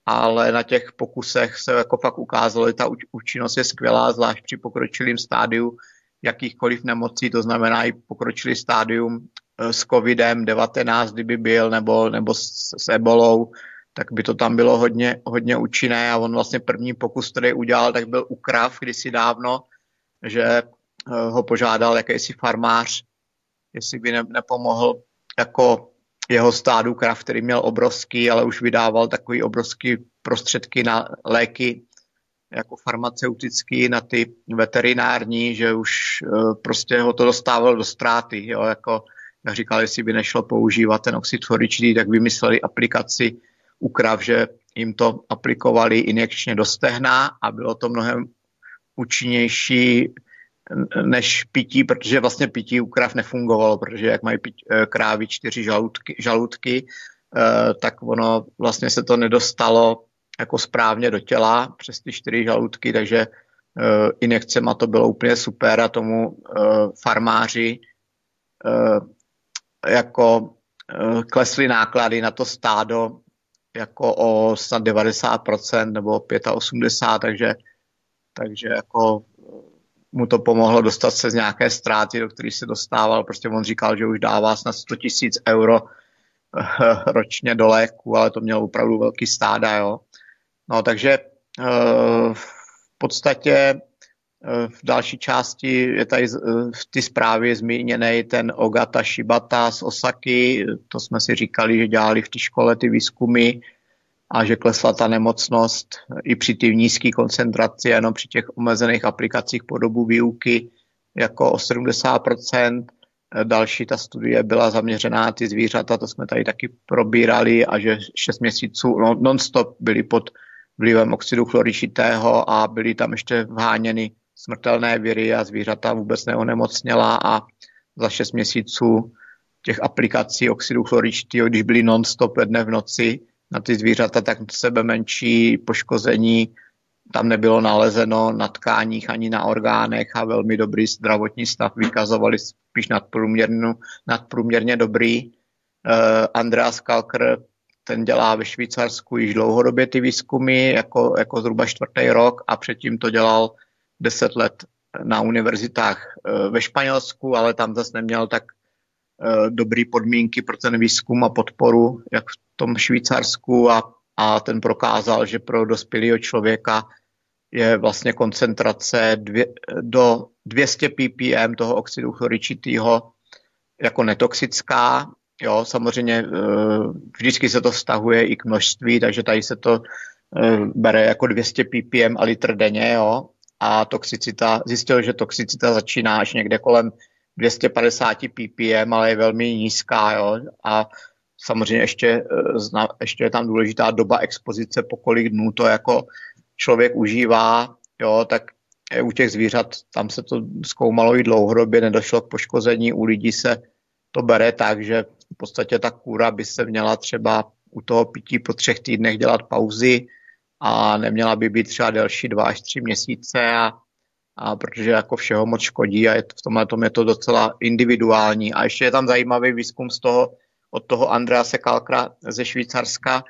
ale na těch pokusech se jako fakt ukázalo, že ta účinnost je skvělá, zvlášť při pokročilém stádiu jakýchkoliv nemocí, to znamená i pokročilý stádium eh, s covidem-19, kdyby byl, nebo, nebo s, s ebolou, tak by to tam bylo hodně, hodně účinné a on vlastně první pokus, který udělal, tak byl u krav kdysi dávno, že eh, ho požádal jakýsi farmář, jestli by ne, nepomohl jako jeho stádu krav, který měl obrovský, ale už vydával takový obrovský prostředky na léky jako farmaceutický, na ty veterinární, že už uh, prostě ho to dostával do ztráty. Jo, jako, jak říkal, jestli by nešlo používat ten oxid fluoričitý, tak vymysleli aplikaci u krav, že jim to aplikovali injekčně do stehna a bylo to mnohem účinnější než pití, protože vlastně pití u krav nefungovalo, protože jak mají pít, eh, krávy čtyři žaludky, žaludky, eh, tak ono vlastně se to nedostalo jako správně do těla přes ty čtyři žaludky, takže eh, injekcema to bylo úplně super a tomu farmáři jako klesly náklady na to stádo jako o snad 90% nebo 85%, takže, takže jako mu to pomohlo dostat se z nějaké ztráty, do které se dostával. Prostě on říkal, že už dává snad 100 tisíc euro eh, ročně do léku, ale to mělo opravdu velký stáda, jo. No, takže eh, v podstatě Eh, v další části je tady v té zprávě zmíněný ten Ogata Shibata z Osaky. To jsme si říkali, že dělali v té škole ty výzkumy a že klesla ta nemocnost i při té nízké koncentraci, jenom při těch omezených aplikacích po dobu výuky jako o 70%. Eh, další ta studie byla zaměřená na ty zvířata, to jsme tady taky probírali a že 6 měsíců no, non-stop byli pod vlivem oxidu chloričitého a byli tam ještě vháněny smrtelné viry a zvířata vůbec neonemocněla a za 6 měsíců těch aplikací oxidu chloričitého, když byly non-stop dne v noci na ty zvířata, tak sebe menší poškození tam nebylo nalezeno na tkáních ani na orgánech a velmi dobrý zdravotní stav vykazovali spíš nadprůměrně, dobrý. Uh, Andreas Kalker, ten dělá ve Švýcarsku již dlouhodobě ty výzkumy, jako, jako zhruba čtvrtý rok a předtím to dělal deset let na univerzitách uh, ve Španělsku, ale tam zase neměl tak uh, dobrý podmínky pro ten výzkum a podporu, jak v tom Švýcarsku a, a ten prokázal, že pro dospělého člověka je vlastně koncentrace dvě, do 200 ppm toho oxidu chloričitého jako netoxická. Jo, samozřejmě eh, vždycky se to vztahuje i k množství, takže tady se to eh, bere jako 200 ppm a litr denně, jo. A toxicita, zjistil, že toxicita začíná až někde kolem 250 ppm, ale je velmi nízká, jo. A samozřejmě ještě, eh, ještě je tam důležitá doba expozice, po kolik dnů to jako člověk užívá, jo, tak u těch zvířat tam se to zkoumalo i dlouhodobě, nedošlo k poškození, u lidí se to bere tak, že v podstatě ta kůra by se měla třeba u toho pití po třech týdnech dělat pauzy a neměla by být třeba delší dva až tři měsíce a, a protože jako všeho moc škodí a je to, v tomhle tom je to docela individuální. A ještě je tam zajímavý výzkum z toho, od toho Andrease Kalkra ze Švýcarska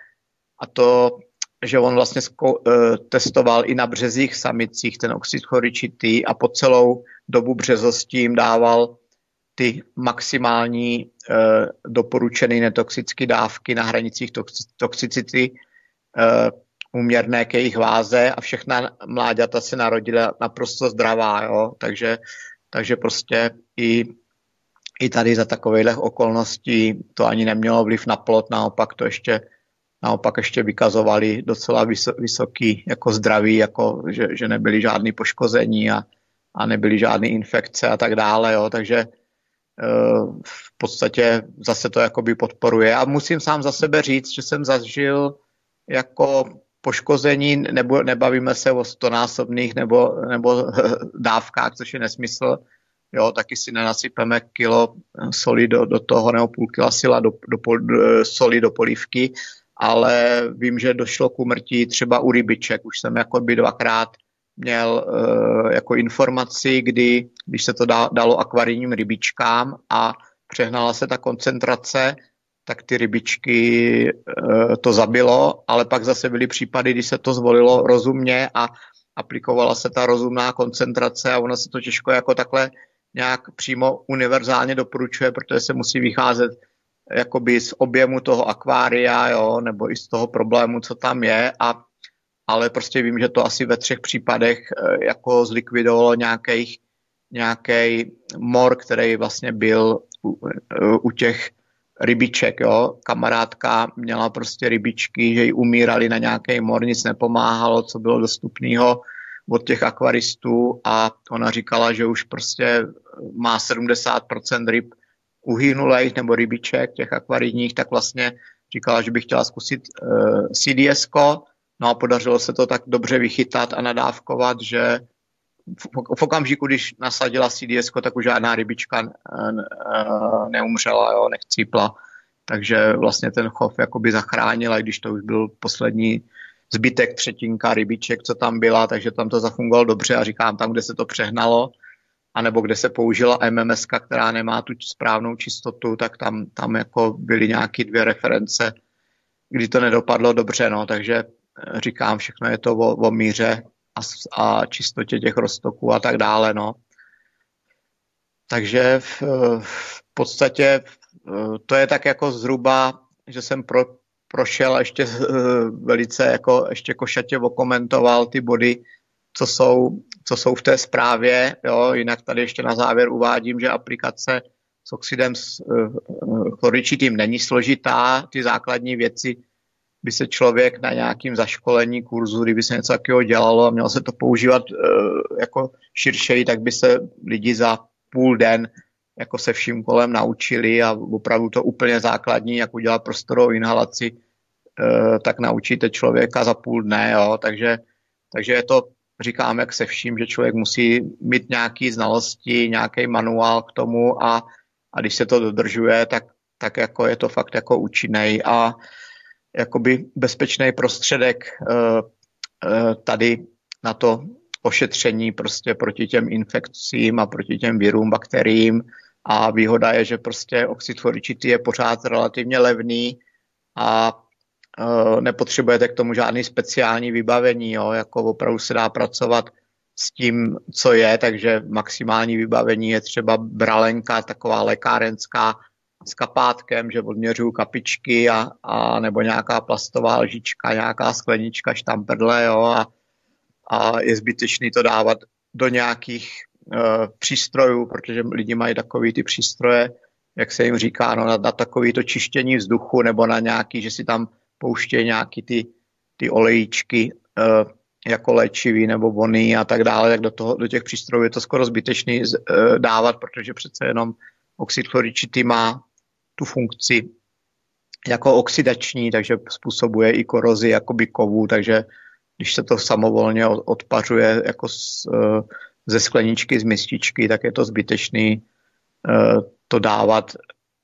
a to že on vlastně zko, uh, testoval i na březích samicích ten oxid choričitý a po celou dobu březosti jim dával ty maximální uh, doporučené netoxické dávky na hranicích tox, toxicity uh, uměrné k jejich váze a všechna mláďata se narodila naprosto zdravá, jo? Takže, takže prostě i, i tady za takových okolností to ani nemělo vliv na plot, naopak to ještě naopak ještě vykazovali docela vysoký jako zdraví, jako že, že nebyly žádné poškození a, a nebyly žádné infekce a tak dále, jo, takže e, v podstatě zase to jakoby podporuje. A musím sám za sebe říct, že jsem zažil jako poškození, nebo nebavíme se o stonásobných nebo, nebo dávkách, což je nesmysl, jo, taky si nenasypeme kilo soli do, do toho, nebo půl kila sila do, do, do, soli do polívky, ale vím, že došlo k umrtí třeba u rybiček. Už jsem jako by dvakrát měl uh, jako informaci, kdy, když se to dalo akvarijním rybičkám a přehnala se ta koncentrace, tak ty rybičky uh, to zabilo, ale pak zase byly případy, kdy se to zvolilo rozumně a aplikovala se ta rozumná koncentrace a ono se to těžko jako takhle nějak přímo univerzálně doporučuje, protože se musí vycházet jakoby z objemu toho akvária, jo, nebo i z toho problému, co tam je, a, ale prostě vím, že to asi ve třech případech e, jako zlikvidovalo nějaký nějaký mor, který vlastně byl u, u těch rybiček, jo. Kamarádka měla prostě rybičky, že jí umírali na nějaký mor, nic nepomáhalo, co bylo dostupného od těch akvaristů a ona říkala, že už prostě má 70% ryb uhynulých nebo rybiček, těch akvarijních, tak vlastně říkala, že by chtěla zkusit uh, eh, cds no a podařilo se to tak dobře vychytat a nadávkovat, že v, okamžiku, když nasadila cds tak už žádná rybička uh, neumřela, jo, nechcípla. Takže vlastně ten chov jakoby zachránil, když to už byl poslední zbytek třetinka rybiček, co tam byla, takže tam to zafungovalo dobře a říkám, tam, kde se to přehnalo, anebo kde se použila MMS, která nemá tu správnou čistotu, tak tam, tam jako byly nějaké dvě reference, kdy to nedopadlo dobře, no, takže eh, říkám, všechno je to o, o míře a, a čistotě těch roztoků a tak dále, no. Takže v, v podstatě eh, to je tak jako zhruba, že jsem pro, prošel ještě eh, velice jako ještě košatě okomentoval ty body, co jsou, co jsou v té zprávě. Jo. Jinak tady ještě na závěr uvádím, že aplikace s oxidem s uh, chloričitým není složitá. Ty základní věci by se člověk na nějakým zaškolení kurzu, kdyby se něco takového dělalo a mělo se to používat uh, jako širšeji, tak by se lidi za půl den jako se vším kolem naučili a opravdu to úplně základní, jak udělat prostorovou inhalaci, uh, tak naučíte člověka za půl dne, jo. Takže, takže je to říkám, jak se vším, že člověk musí mít nějaké znalosti, nějaký manuál k tomu a, a když se to dodržuje, tak, tak jako je to fakt jako účinný a jakoby bezpečný prostředek uh, uh, tady na to ošetření prostě proti těm infekcím a proti těm virům, bakteriím. A výhoda je, že prostě oxid fluoričitý je pořád relativně levný a e, nepotřebujete k tomu žádný speciální vybavení, jo, jako opravdu se dá pracovat s tím, co je, takže maximální vybavení je třeba bralenka, taková lékárenská s kapátkem, že odměřuju kapičky a, a nebo nějaká plastová lžička, nějaká sklenička, štamperle, jo, a, a je zbytečný to dávat do nějakých uh, přístrojů, protože lidi mají takový ty přístroje, jak se jim říká, no, na, na takový to čištění vzduchu nebo na nějaký, že si tam pouštějí nějaký ty, ty olejíčky uh, jako léčivý nebo voný a tak dále, tak do, toho, do těch přístrojů je to skoro zbytečný uh, dávat, protože přece jenom oxid chloričitý má tu funkci jako oxidační, takže způsobuje i korozi jakoby kovů, takže když se to samovolně odpařuje jako z, eh, ze skleničky, z mističky, tak je to zbytečný eh, to dávat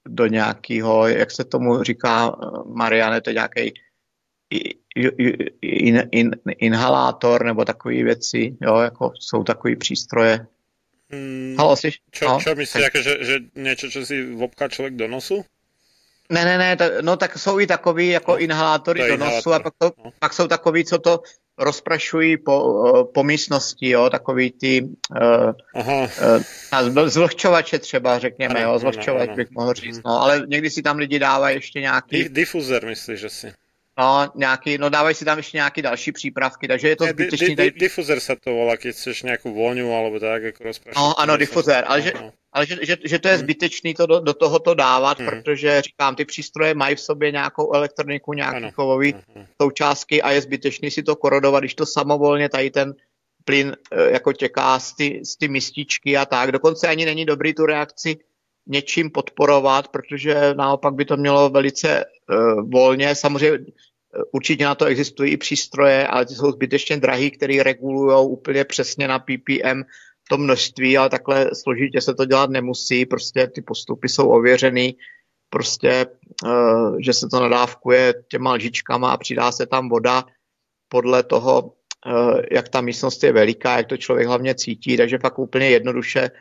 do nějakého, jak se tomu říká, eh, Mariane, to je nějaký in, in, inhalátor nebo takové věci, jo, jako jsou takové přístroje. Hmm, Halo, jsi? čo, no, čo myslíš, jako, že, že něco, co si vopká člověk do nosu? Ne, ne, ne, to, no tak jsou i takový jako no, inhalátory do nosu a pak, to, no. pak jsou takový, co to rozprašují po, po místnosti, jo, takový ty uh, Aha. uh, zvlhčovače třeba, řekněme, Ano, jo, zvlhčovač ano, bych mohl říct, no, ale někdy si tam lidi dávají ještě nějaký... Di- Difuzer myslíš, že si? No, nějaký, no dávají si tam ještě nějaký další přípravky, takže je to Ne, di- zbytečný. di- Tady... di- Difuzer sa to volá, keď chceš nějakou vôňu alebo tak, jako rozprašit. No, ano, difuzér, ale, že, ale že, že, že to je zbytečný to do, do tohoto dávat, Hmm. protože říkám, ty přístroje mají v sobě nějakou elektroniku, nějaký Ano. kovový součástky a je zbytečný si to korodovat, když to samovolně tady ten plyn eh, jako těká z ty, z ty mističky a tak. Dokonce ani není dobrý tu reakci něčím podporovat, protože naopak by to mělo velice uh, volně. Samozřejmě určitě na to existují i přístroje, ale ty jsou zbytečně drahý, který regulují úplně přesně na ppm to množství, ale takhle složitě se to dělat nemusí, prostě ty postupy jsou ověřený, prostě, uh, že se to nadávkuje těma lžičkama a přidá se tam voda. Podle toho, uh, jak ta místnost je veliká, jak to člověk hlavně cítí, takže fakt úplně jednoduše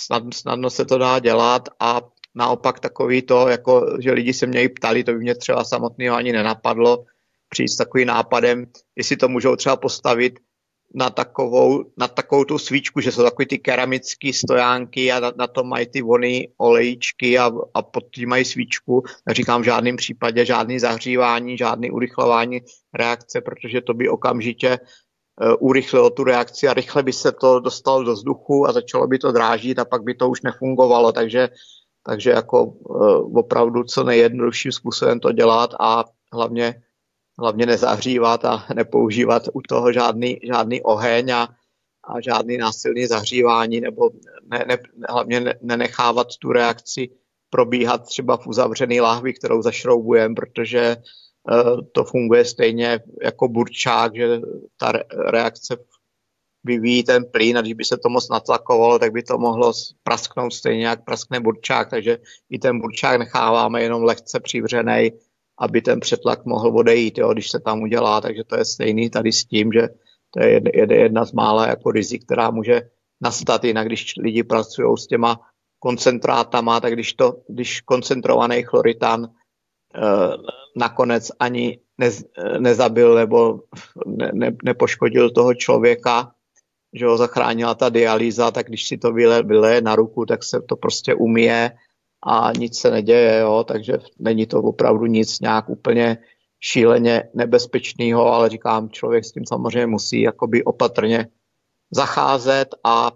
snad, snadno se to dá dělat. A naopak takový to, jako, že lidi se mě i ptali, to by mě třeba samotného ani nenapadlo, přijít s takovým nápadem, jestli to můžou třeba postavit na takovou, na takovou tu svíčku, že jsou takový ty keramické stojánky a na, na to mají ty vony olejíčky a, a pod tím mají svíčku. Říkám v žádném případě žádný zahřívání, žádný urychlování reakce, protože to by okamžitě uh, urychlilo tu reakci a rychle by se to dostalo do vzduchu a začalo by to drážit a pak by to už nefungovalo, takže, takže jako uh, opravdu co nejjednodušším způsobem to dělat a hlavně hlavně nezahřívat a nepoužívat u toho žádný, žádný oheň a, a žádný násilný zahřívání nebo ne, ne, hlavně ne, nenechávat tu reakci probíhat třeba v uzavřený láhvi, kterou zašroubujeme, protože uh, to funguje stejně jako burčák, že ta re, reakce vyvíjí ten plyn a když by se to moc natlakovalo, tak by to mohlo prasknout stejně, jak praskne burčák, takže i ten burčák necháváme jenom lehce přivřený, aby ten přetlak mohl odejít, jo, když se tam udělá, takže to je stejný tady s tím, že to je jedna, z mála jako rizik, která může nastat, jinak když lidi pracují s těma koncentrátama, tak když, to, když koncentrovaný chloritan eh, nakonec ani nez, nezabil nebo ne, ne, nepoškodil toho člověka, že ho zachránila ta dialýza, tak když si to vyle, vyleje na ruku, tak se to prostě umije a nic se neděje, jo, takže není to opravdu nic nějak úplně šíleně nebezpečného, ale říkám, člověk s tím samozřejmě musí jakoby opatrně zacházet a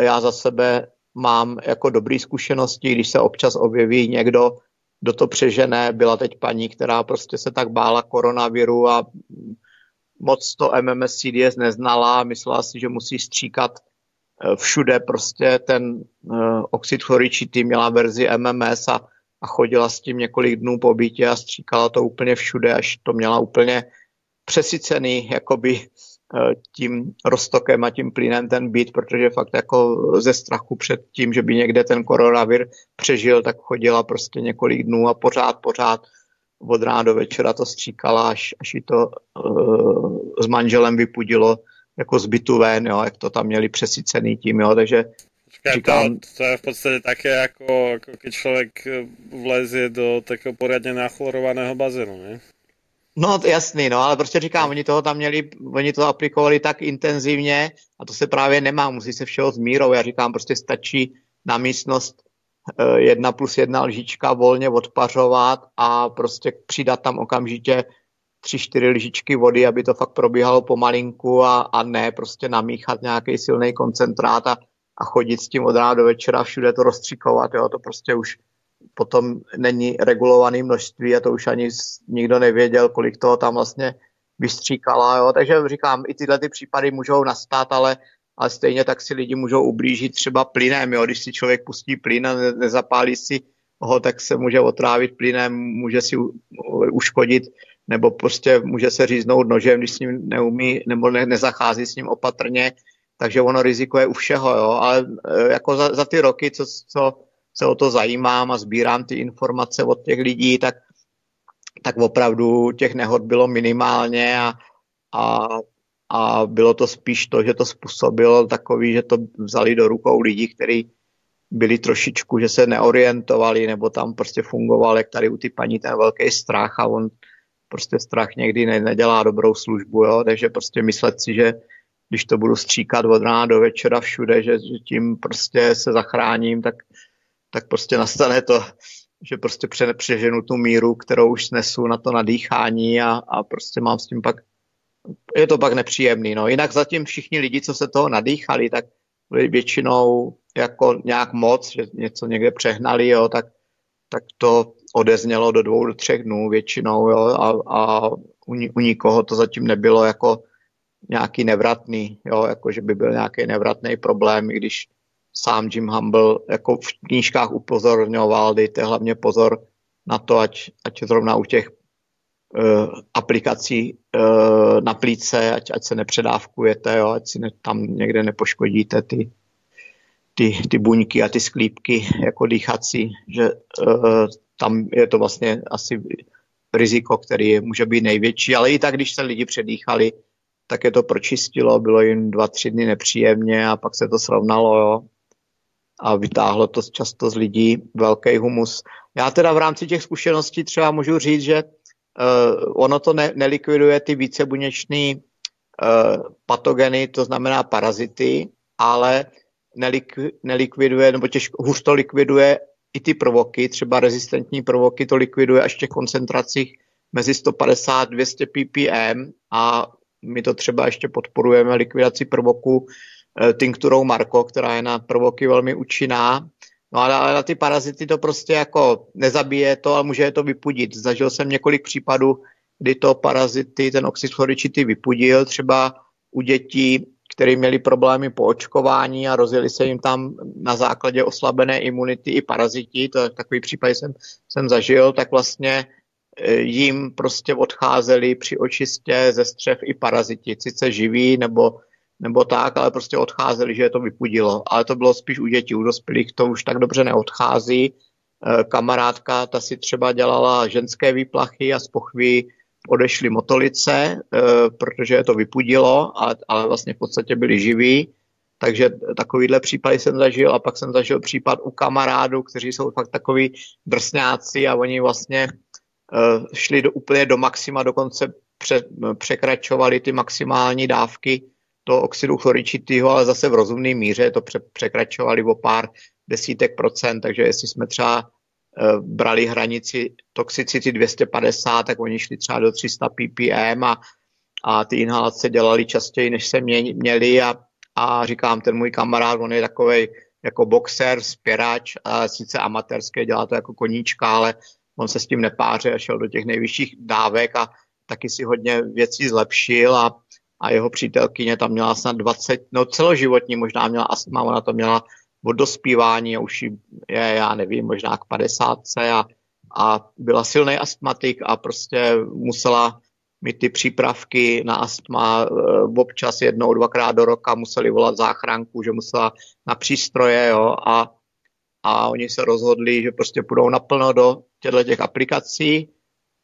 já za sebe mám jako dobré zkušenosti, když se občas objeví někdo, kdo to přežené. Byla teď paní, která prostě se tak bála koronaviru a moc to MMS CDS neznala, myslela si, že musí stříkat všude prostě ten uh, oxid chloričitý měla verzi MMS a, a chodila s tím několik dnů po bytě a stříkala to úplně všude, až to měla úplně přesycený jakoby uh, tím roztokem a tím plynem ten byt, protože fakt jako ze strachu před tím, že by někde ten koronavir přežil, tak chodila prostě několik dnů a pořád, pořád od rána do večera to stříkala, až, až ji to uh, s manželem vypudilo jako z bytu ven, jo, jak to tam měli přesycený tím, jo, takže říkám, to, to je v podstate také, ako, ako keď človek eh, vlezie do takého poriadne nachlorovaného bazénu, ne? No to jasný, no, ale prostě říkám, oni toho tam měli, oni to aplikovali tak intenzivně a to se právě nemá, musí se všeho s mírou. Já říkám, prostě stačí na místnost eh, jedna plus jedna lžička volně odpařovat a prostě přidat tam okamžitě tři, čtyři lžičky vody, aby to fakt probíhalo pomalinku a, a ne prostě namíchat nějaký silný koncentrát a, a chodit s tím od rána do večera všude to rozstříkovat, jo, to prostě už potom není regulované množství a to už ani nikdo nevěděl, kolik toho tam vlastně vystříkala, jo. Takže říkám, i tyhle ty případy můžou nastat, ale, ale stejně tak si lidi můžou ublížit třeba plynem, jo. Když si člověk pustí plyn a ne- nezapálí si ho, tak se může otrávit plynem, může si uškodit nebo prostě může se říznout nožem, když s ním neumí nebo ne, nezachází s ním opatrně, takže ono riziko je u všeho, jo, ale e, jako za, za ty roky, co, co se o to zajímám a sbírám ty informace od těch lidí, tak, tak opravdu těch nehod bylo minimálně a, a, a bylo to spíš to, že to způsobilo takový, že to vzali do rukou lidí, kteří byli trošičku, že se neorientovali, nebo tam prostě fungoval, jak tady u ty paní ten velký strach a on prostě strach někdy ne, nedělá dobrou službu, jo? takže prostě myslet si, že když to budu stříkat od rána do večera všude, že, že tím prostě se zachráním, tak, tak prostě nastane to, že prostě pře, přeženu tu míru, kterou už snesu na to nadýchání a, a prostě mám s tím pak, je to pak nepříjemný. No. Jinak zatím všichni lidi, co se toho nadýchali, tak byli většinou jako nějak moc, že něco někde přehnali, jo, tak, tak to odeznělo do dvou, do třech dnů většinou, jo, a, a u, u nikoho to zatím nebylo jako nějaký nevratný, jo, jako že by byl nějaký nevratný problém, i když sám Jim Humble jako v knížkách upozorňoval, dejte hlavně pozor na to, ať, ať zrovna u těch uh, aplikací uh, na plíce, ať, ať se nepředávkujete, jo, ať si ne, tam někde nepoškodíte ty, ty, ty buňky a ty sklípky jako dýchací, že uh, tam je to vlastně asi riziko, který je, může být největší, ale i tak, když se lidi předýchali, tak je to pročistilo, bylo jim dva, tři dny nepříjemně a pak se to srovnalo, jo. A vytáhlo to často z lidí velký humus. Já teda v rámci těch zkušeností třeba můžu říct, že uh, ono to ne, nelikviduje ty vícebuněčné uh, patogeny, to znamená parazity, ale nelikvi, nelikviduje, nebo těžko, hůř to likviduje i ty prvoky, třeba rezistentní prvoky to likviduje až v těch koncentracích mezi 150 a 200 ppm a my to třeba ještě podporujeme likvidaci prvoků eh, tinkturou Marko, která je na prvoky velmi účinná. No ale na ty parazity to prostě jako nezabije to, ale může je to vypudit. Zažil jsem několik případů, kdy to parazity, ten oxid chloričitý vypudil, třeba u dětí, které měli problémy po očkování a rozjeli se jim tam na základě oslabené imunity i paraziti, to takový případ jsem, jsem zažil, tak vlastně e, jim prostě odcházeli při očistě ze střev i paraziti, sice živí nebo, nebo tak, ale prostě odcházeli, že je to vypudilo. Ale to bylo spíš u dětí, u dospělých to už tak dobře neodchází. E, Kamarádka, ta si třeba dělala ženské výplachy a z pochví odešly motolice, e, protože je to vypudilo, ale, vlastně v podstatě byli živí. Takže takovýhle případy jsem zažil a pak jsem zažil případ u kamarádů, kteří jsou fakt takový drsňáci a oni vlastně uh, šli do, úplně do maxima, dokonce pře, překračovali ty maximální dávky toho oxidu chloričitého, ale zase v rozumné míře to pře, překračovali o pár desítek procent, takže jestli jsme třeba brali hranici toxicity 250, tak oni šli třeba do 300 ppm a, a ty inhalace dělali častěji, než se mě, měli a, a říkám, ten můj kamarád, on je takový jako boxer, spěrač, a sice amatérské, dělá to jako koníčka, ale on se s tím nepáře a šel do těch nejvyšších dávek a taky si hodně věcí zlepšil a, a jeho přítelkyně tam měla snad 20, no celoživotní možná měla astma, ona to měla od dospívání už je, já nevím, možná k 50 a, a byla silný astmatik a prostě musela mít ty přípravky na astma e, občas jednou, dvakrát do roka museli volat záchranku, že musela na přístroje, jo, a, a oni se rozhodli, že prostě půjdou naplno do těchto těch aplikací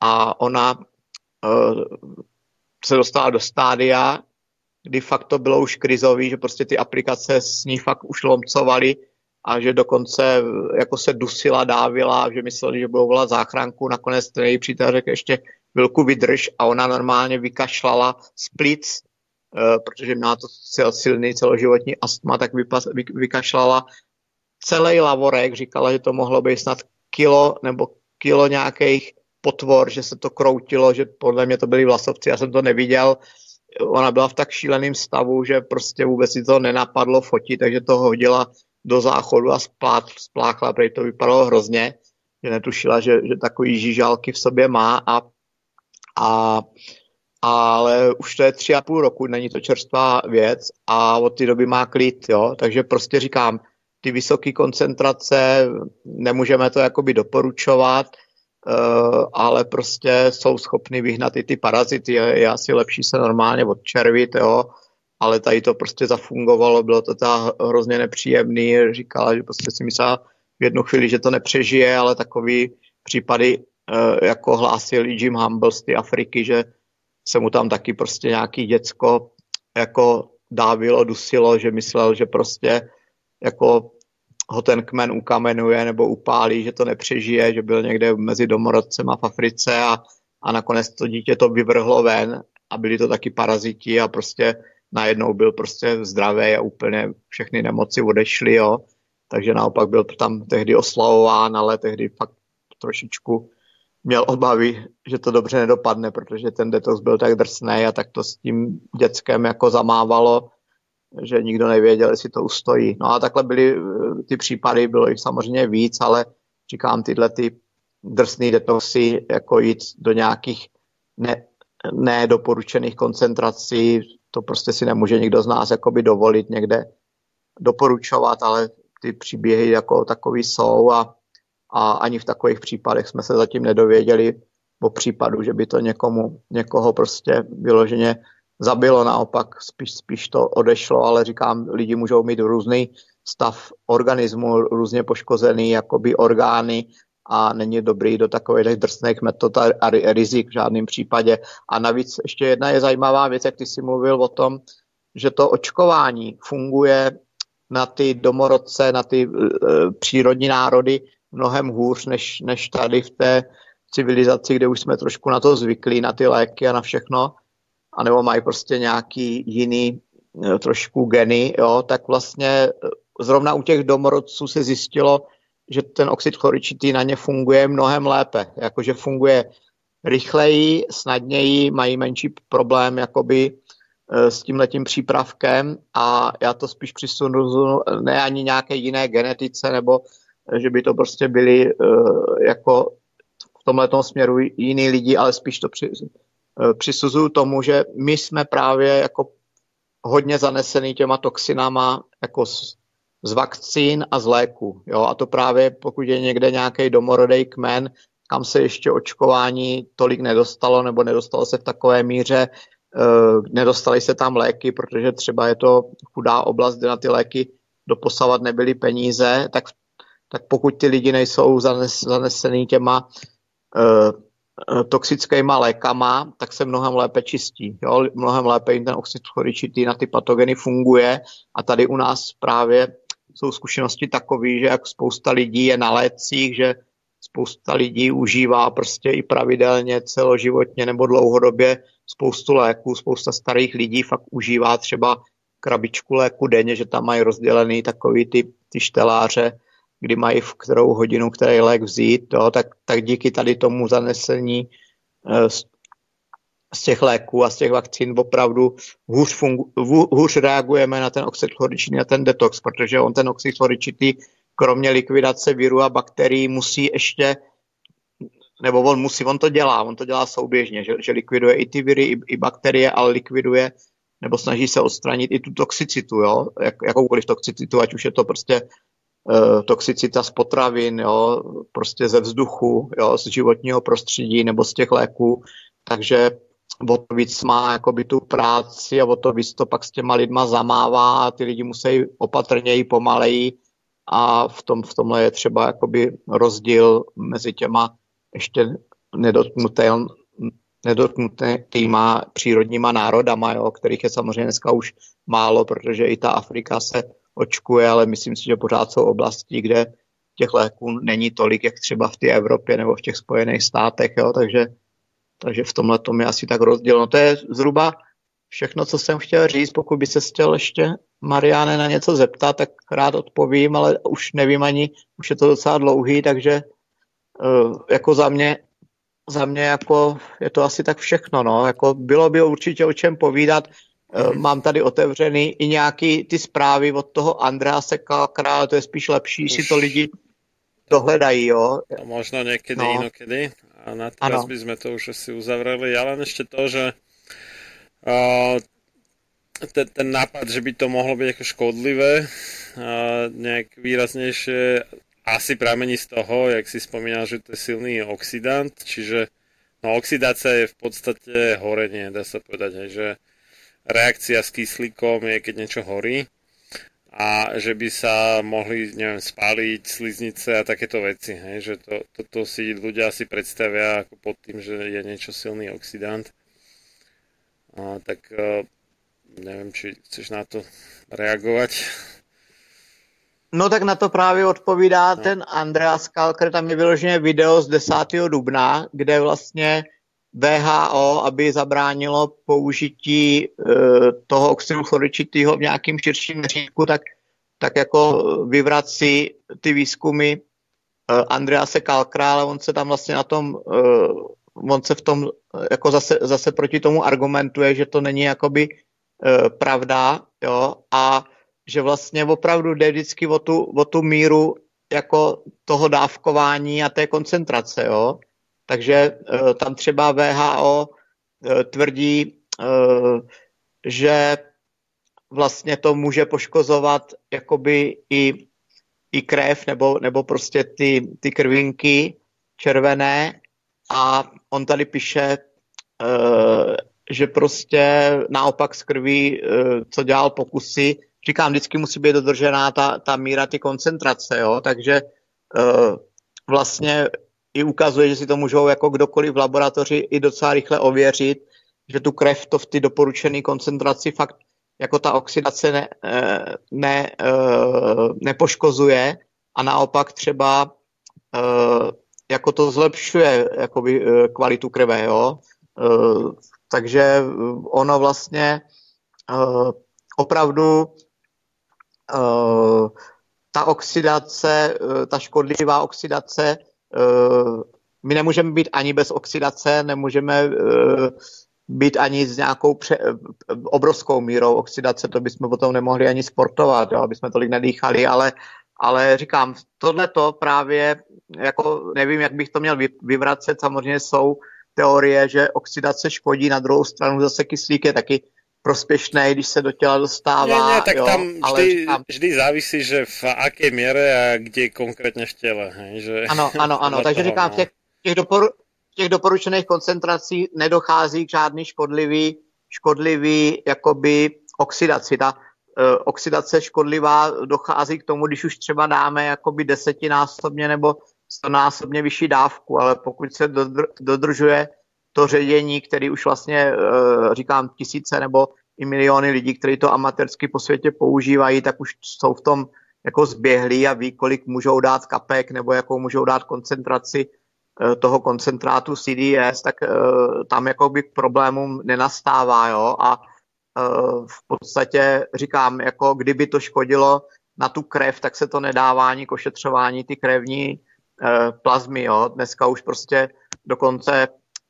a ona uh, se dostala do stádia, kdy fakt to bylo už krizový, že prostě ty aplikace s ní fakt už lomcovaly a že dokonce jako se dusila, dávila, že mysleli, že budou volat záchranku, nakonec ten její přítel řekl ještě chvilku vydrž. A ona normálně vykašlala z plic, eh, protože měla to sil- silný celoživotní astma, tak vykašlala celý lavorek, říkala, že to mohlo být snad kilo nebo kilo nějakých potvor, že se to kroutilo, že podle mě to byli vlasovci, já jsem to neviděl, ona byla v tak šíleném stavu, že prostě vůbec si to nenapadlo fotit, takže to hodila do záchodu a splát, spláchla, protože to vypadalo hrozně, že netušila, že, že takový žížálky v sobě má a, a ale už to je tři a půl roku, není to čerstvá věc a od té doby má klid, jo, takže prostě říkám, ty vysoké koncentrace, nemůžeme to jakoby doporučovat, ale prostě jsou schopny vyhnat i ty parazity, je, asi lepší se normálně odčervit, jo, ale tady to prostě zafungovalo, bylo to ta hrozně nepříjemný, říkala, že prostě si myslela v jednu chvíli, že to nepřežije, ale takový případy, uh, jako hlásil i Jim Humble z té Afriky, že se mu tam taky prostě nějaký děcko jako dávilo, dusilo, že myslel, že prostě jako ho ten kmen ukamenuje nebo upálí, že to nepřežije, že byl někde mezi domorodcema v Africe a, a nakonec to dítě to vyvrhlo ven a byli to taky paraziti a prostě najednou byl prostě zdravý a úplně všechny nemoci odešly, jo. Takže naopak byl tam tehdy oslavován, ale tehdy fakt trošičku měl obavy, že to dobře nedopadne, protože ten detox byl tak drsný a tak to s tím dětskem jako zamávalo, že nikdo nevěděl, jestli to ustojí. No a takhle byly eh, ty případy, bylo jich samozřejmě víc, ale říkám, tyhle ty drsný detoxy, jako jít do nějakých ne, nedoporučených koncentrací, to prostě si nemůže nikdo z nás jakoby dovolit někde doporučovat, ale ty příběhy jako takový jsou a, a ani v takových případech jsme se zatím nedověděli o případu, že by to někomu, někoho prostě vyloženě zabilo, naopak spíš, spíš to odešlo, ale říkám, lidi můžou mít různý stav organismu, různě poškozený jakoby orgány a není dobrý do takových drsných metod a rizik v žádném případě. A navíc ještě jedna je zajímavá věc, jak ty jsi mluvil o tom, že to očkování funguje na ty domorodce, na ty uh, přírodní národy mnohem hůř, než, než tady v té civilizaci, kde už jsme trošku na to zvyklí, na ty léky a na všechno, anebo mají prostě nějaký jiný eh, trošku geny, jo, tak vlastně eh, zrovna u těch domorodců se zjistilo, že ten oxid chloričitý na ně funguje mnohem lépe, jakože funguje rychleji, snadněji, mají menší problém jakoby eh, s tím letím přípravkem a já to spíš přisunu ne ani nějaké jiné genetice, nebo že by to prostě byli jako v tomhle směru jiní lidi, ale spíš to při, přisuzuju tomu, že my jsme právě jako hodně zanesený těma toxinama jako z, z vakcín a z léku. Jo? A to právě pokud je někde nějaký domorodý kmen, kam se ještě očkování tolik nedostalo nebo nedostalo se v takové míře, uh, nedostali se tam léky, protože třeba je to chudá oblast, kde na ty léky doposavat nebyly peníze, tak, tak pokud ty lidi nejsou zanes, zanesený těma uh, toxickýma lékama, tak se mnohem lépe čistí. Jo? Mnohem lépe jim ten oxid chloričitý na ty patogeny funguje a tady u nás právě jsou zkušenosti takové, že jak spousta lidí je na lécích, že spousta lidí užívá prostě i pravidelně celoživotně nebo dlouhodobě spoustu léků, spousta starých lidí fakt užívá třeba krabičku léku denně, že tam mají rozdělený takový ty, ty šteláře, kdy mají v kterou hodinu který lék vzít, jo, tak, tak díky tady tomu zanesení e, z, z těch léků a z těch vakcín opravdu hůř, fungu, hůř reagujeme na ten oxid chloričitý, na ten detox, protože on ten oxid chloričitý kromě likvidace viru a bakterií musí ještě nebo on musí, on to dělá, on to dělá souběžně, že, že likviduje i ty viry, i, i bakterie, ale likviduje nebo snaží se odstranit i tu toxicitu, jo, jak, jakoukoliv toxicitu, ať už je to prostě toxicita z potravin, jo, prostě ze vzduchu, jo, z životního prostředí nebo z těch léků, takže o to víc má jakoby tu práci a o to víc to pak s těma lidma zamává a ty lidi musí opatrněji, pomaleji. A v, tom, v tomhle je třeba jakoby rozdíl mezi těma ještě nedotknutel, nedotknutýma přírodníma národama, jo, kterých je samozřejmě dneska už málo, protože i ta Afrika se očkuje, ale myslím si, že pořád jsou oblasti, kde těch léků není tolik, jak třeba v té Evropě nebo v těch Spojených státech, jo, takže, takže v tomhle tom je asi tak rozdíl. No to je zhruba všechno, co jsem chtěl říct. Pokud by se chtěl ještě Mariáne na něco zeptat, tak rád odpovím, ale už nevím ani, už je to docela dlouhý, takže uh, jako za mě, za mě jako je to asi tak všechno, no. Jako bylo by určitě o čem povídat. Uh, mám tady otevřený i nějaký ty zprávy od toho Andrease Kalkra, ale to je spíš lepší, si to lidi dohledají, jo. To možno niekedy, No. inokedy. A na teraz Áno. by sme to už asi uzavreli. Ja len ešte to, že uh, ten, ten nápad, že by to mohlo byť ako škodlivé, uh, nejak výraznejšie, asi pramení z toho, jak si spomínal, že to je silný oxidant, čiže no, oxidácia je v podstate horenie, dá sa povedať, hej, že reakcia s kyslíkom je, keď niečo horí a že by sa mohli, neviem, spáliť sliznice a takéto veci, hej, že to, toto si ľudia asi predstavia ako pod tým, že je niečo silný oxidant. A, tak e, neviem, či chceš na to reagovať. No tak na to právě odpovídá no. ten Andreas Kalker, tam je vyloženě video z 10. dubna, kde vlastně VHO, aby zabránilo použití e, toho oxidu chloričitého v nějakým širším měřítku, tak, tak jako vyvrací ty výzkumy e, Andrease Kalkra, ale on se tam vlastně na tom, e, on se v tom jako zase, zase proti tomu argumentuje, že to není jakoby pravda, jo, a že vlastně opravdu jde vždycky o tu, o tu míru jako toho dávkování a té koncentrace, jo. Takže e, tam třeba VHO e, tvrdí, e, že vlastně to může poškozovat jakoby i, i krev nebo, nebo prostě ty, ty krvinky červené. A on tady píše, eh, že prostě naopak z krví, eh, co dělal pokusy, říkám, vždycky musí být dodržená ta, ta míra ty koncentrace, jo, takže eh, vlastně i ukazuje, že si to můžou jako kdokoliv v laboratoři i docela rychle ověřit, že tu krev to v ty doporučené koncentraci fakt jako ta oxidace ne, eh, ne, eh, nepoškozuje a naopak třeba eh, jako to zlepšuje jakoby, kvalitu krve, jo. Takže ono vlastně opravdu ta oxidace, ta škodlivá oxidace, my nemůžeme být ani bez oxidace, nemůžeme eh, být ani s nějakou pře- obrovskou mírou oxidace, to bychom potom nemohli ani sportovat, jo, aby jsme tolik nedýchali, ale, ale říkám, tohle to právě, jako nevím, jak bych to měl vy- vyvracet, samozřejmě jsou teorie, že oxidace škodí, na druhou stranu zase kyslík je taky prospěšný, když se do těla dostává. Nie, nie, tak jo, tam ale vždy, říkám, vždy závisí, že v akej miere a kde konkrétne v. Hej, že Ano, ano, ano. Takže toho, říkám, v těch, těch, doporu, těch doporučených koncentrací nedochází k žádný škodlivý, škodlivý jakoby oxidaci. Ta uh, oxidace škodlivá dochází k tomu, když už třeba dáme jakoby desetinásobně nebo stonásobně vyšší dávku, ale pokud se dodr, dodržuje to ředění, který už vlastně, uh, říkám, tisíce nebo i miliony lidí, kteří to amatérsky po světě používají, tak už jsou v tom jako zběhlí a ví, kolik můžou dát kapek nebo jakou můžou dát koncentraci eh, toho koncentrátu CDS, tak uh, tam jakoby k problémům nenastává, jo, a v podstatě říkám, jako kdyby to škodilo na tu krev, tak se to nedává ani k ošetřování ty krevní plazmy, jo, dneska už prostě dokonce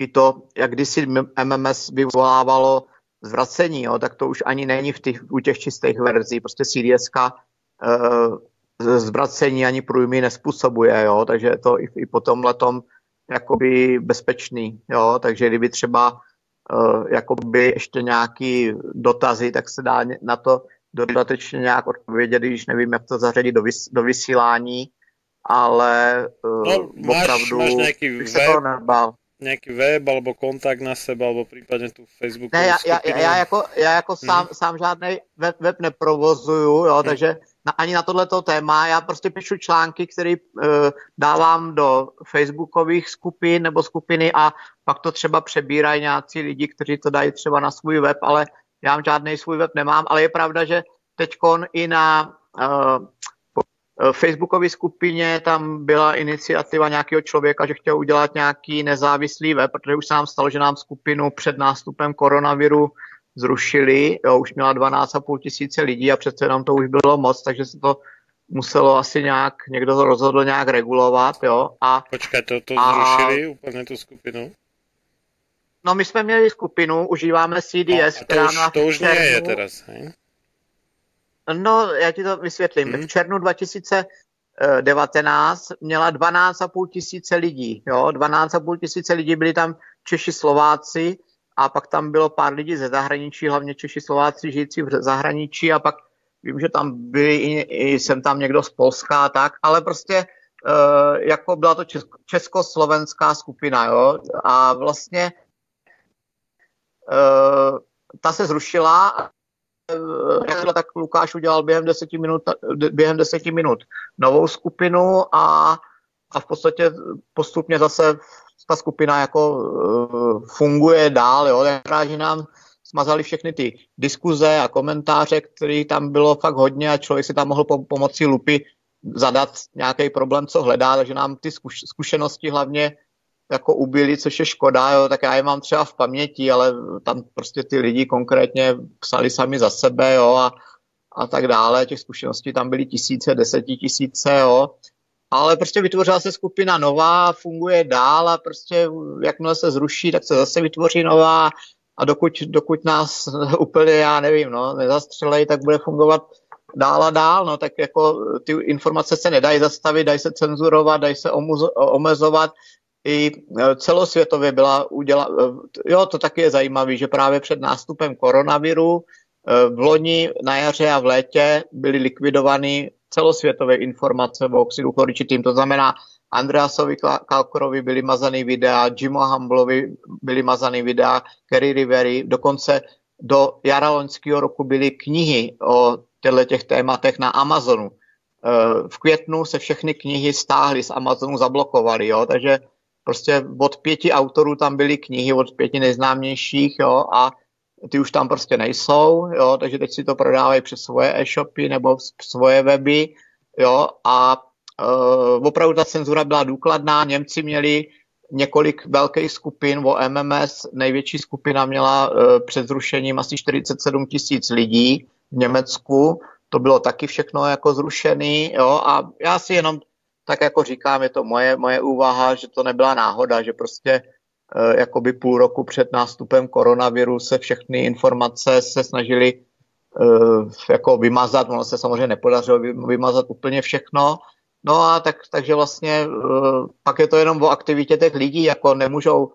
to, jak kdysi MMS vyvolávalo zvracení, jo, tak to už ani není v těch, u těch čistých verzí, prostě CDSka uh, zvracení ani průjmy nespůsobuje, jo, takže je to i, i po tomhle tom jakoby bezpečný, jo, takže kdyby třeba uh, jakoby ještě nějaký dotazy, tak se dá na to dodatečně nějak odpovědět, když nevím, jak to zařadit do, vys, do vysílání, ale uh, No, máš, opravdu máš nejaký bych se toho nebál. Nejaký web alebo kontakt na seba, alebo prípadne tu Facebook. Ne, já, já, já, jako, já jako sám, Mhm. sám žádný web, web neprovozuju, jo, takže na, ani na tohleto téma. Já prostě píšu články, které uh, dávám do facebookových skupin nebo skupiny a pak to třeba přebírají nějací lidi, kteří to dají třeba na svůj web, ale já žádný svůj web nemám, ale je pravda, že teďkon i na uh, Facebookové skupině tam byla iniciativa nějakého člověka, že chtěl udělat nějaký nezávislý web, protože už se nám stalo, že nám skupinu před nástupem koronaviru zrušili, jo, už měla 12,5 tisíce lidí a přece jenom to už bylo moc, takže se to muselo asi nějak, někdo to rozhodl nějak regulovat, jo. A, Počkej, to, to a- zrušili úplně tu skupinu? no my jsme měli skupinu, užíváme CDS, A to která už, to už nie je teraz, hej? No, já ti to vysvětlím. Mhm. V červnu 2019 měla 12,5 tisíce lidí. Jo? 12,5 tisíce lidí, byli tam Češi, Slováci a pak tam bylo pár lidí ze zahraničí, hlavně Češi, Slováci žijící v zahraničí a pak vím, že tam byli i, i jsem tam někdo z Polska a tak, ale prostě uh, jako byla to česko, československá skupina, jo, a vlastně uh, ta se zrušila tak Lukáš udělal během deseti minut, během deseti minut novou skupinu a, a v podstatě postupně zase ta skupina jako uh, funguje dál, jo, že nám smazali všechny ty diskuze a komentáře, které tam bylo fakt hodně a člověk si tam mohl po, pomocí lupy zadat nějaký problém, co hledá, takže nám ty zkuš, zkušenosti hlavně jako ubili, což je škoda, jo, tak já je mám třeba v paměti, ale tam prostě ty lidi konkrétně psali sami za sebe, jo, a, a tak dále, těch zkušeností tam byly tisíce, desetitisíce, jo, ale prostě vytvořila se skupina nová, funguje dál a prostě jakmile se zruší, tak se zase vytvoří nová. A dokud, dokud nás úplně, já nevím, no, nezastřelej, tak bude fungovat dál a dál, no, tak jako ty informace se nedají zastavit, dají se cenzurovat, dají se omezovat, i celosvětově byla uděla, jo, to taky je zajímavé, že právě před nástupem koronaviru v loni na jaře a v létě byly likvidovány celosvětové informace o oxidu chloričitým, to znamená Andreasovi Kalkorovi byly mazaný videa, Jimu Humblovi byly mazaný videa, Kerry Rivery, dokonce do jara loňského roku byly knihy o těchto těch tématech na Amazonu. V květnu se všechny knihy stáhly z Amazonu, zablokovaly, jo, takže prostě od pěti autorů tam byly knihy, od pěti nejznámějších, jo, a ty už tam prostě nejsou, jo, takže teď si to prodávají přes svoje e-shopy nebo svoje weby, jo, a uh, opravdu ta cenzura byla důkladná, Němci měli několik velkých skupin o MMS, největší skupina měla uh, před zrušením asi 47 tisíc lidí v Německu, to bylo taky všechno jako zrušený, jo, a já si jenom tak jako říkám, je to moje, moje úvaha, že to nebyla náhoda, že prostě e, jakoby půl roku před nástupem koronaviru se všechny informace se snažili e, jako vymazat, ono se samozřejmě nepodařilo vymazat úplně všechno, no a tak, takže vlastně e, pak je to jenom o aktivitě těch lidí, jako nemůžou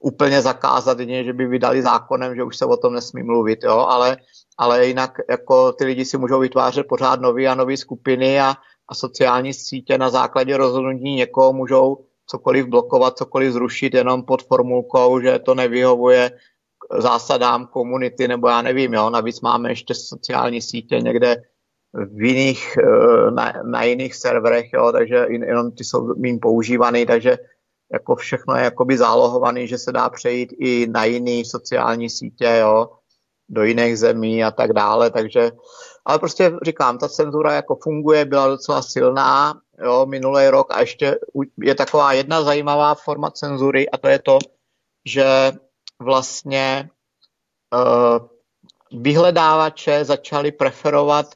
úplně zakázat, jedině, že by vydali zákonem, že už se o tom nesmí mluvit, jo, ale, ale jinak jako ty lidi si můžou vytvářet pořád nové a nové skupiny a, a sociální sítě na základě rozhodnutí někoho můžou cokoliv blokovat, cokoliv zrušit jenom pod formulkou, že to nevyhovuje zásadám komunity, nebo já nevím, jo. Navíc máme ještě sociální sítě někde v jiných, na, na jiných serverech, jo, takže jenom ty jsou mým používaný, takže jako všechno je jakoby zálohovaný, že se dá přejít i na jiné sociální sítě, jo, do jiných zemí a tak dále, takže ale prostě říkám, ta cenzura jako funguje, byla docela silná, jo, minulý rok a ještě je taková jedna zajímavá forma cenzury a to je to, že vlastně uh, vyhledávače začaly preferovat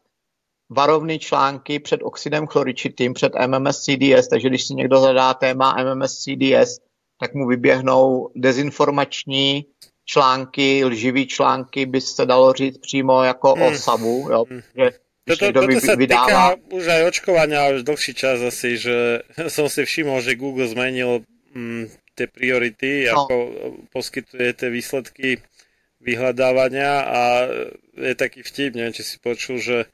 varovné články před oxidem chloričitým, před MMS CDS, takže když si někdo zadá téma MMS CDS, tak mu vyběhnou dezinformační články, lživý články, by se dalo říct přímo jako hmm. o savu, jo, že toto, toto sa vydává... týka už aj očkovania už dlhší čas asi, že som si všimol, že Google zmenil mm, tie priority, no. ako poskytuje tie výsledky vyhľadávania a je taký vtip, neviem, či si počul, že,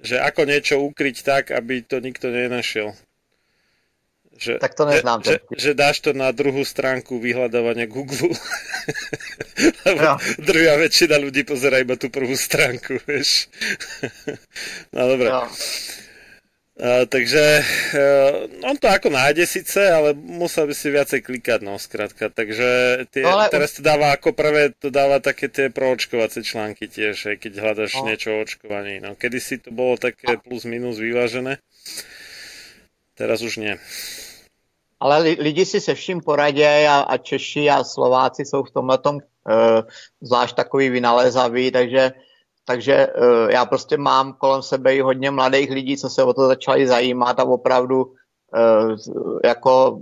že ako niečo ukryť tak, aby to nikto nenašiel. Že, tak to neznám. Že, že, že dáš to na druhú stránku vyhľadávania Google. Lebo druhá väčšina ľudí pozerá iba tú prvú stránku, vieš. no dobre. Jo. A, takže uh, on to ako nájde síce, ale musel by si viacej klikať, no skrátka. Takže tie, No, ale- teraz to dáva ako prvé, to dáva také tie proočkovacie články tiež, aj keď hľadaš No. niečo o očkovaní. No, kedysi to bolo také plus minus vyvážené, teraz už nie. Ale li, lidi si se vším poradějí a, a Češi a Slováci jsou v tomhle tom uh, zvlášť takový vynalézaví, takže, takže uh, já prostě mám kolem sebe i hodně mladých lidí, co se o to začali zajímat a opravdu uh, jako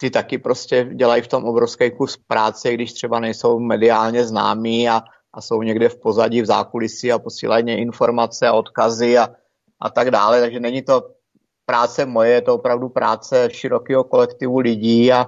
ty taky prostě dělají v tom obrovský kus práce, když třeba nejsou mediálně známí a, a jsou někde v pozadí, v zákulisí a posílají informace a odkazy a, a tak dále, takže není to práce moje, je to opravdu práce širokého kolektivu lidí a,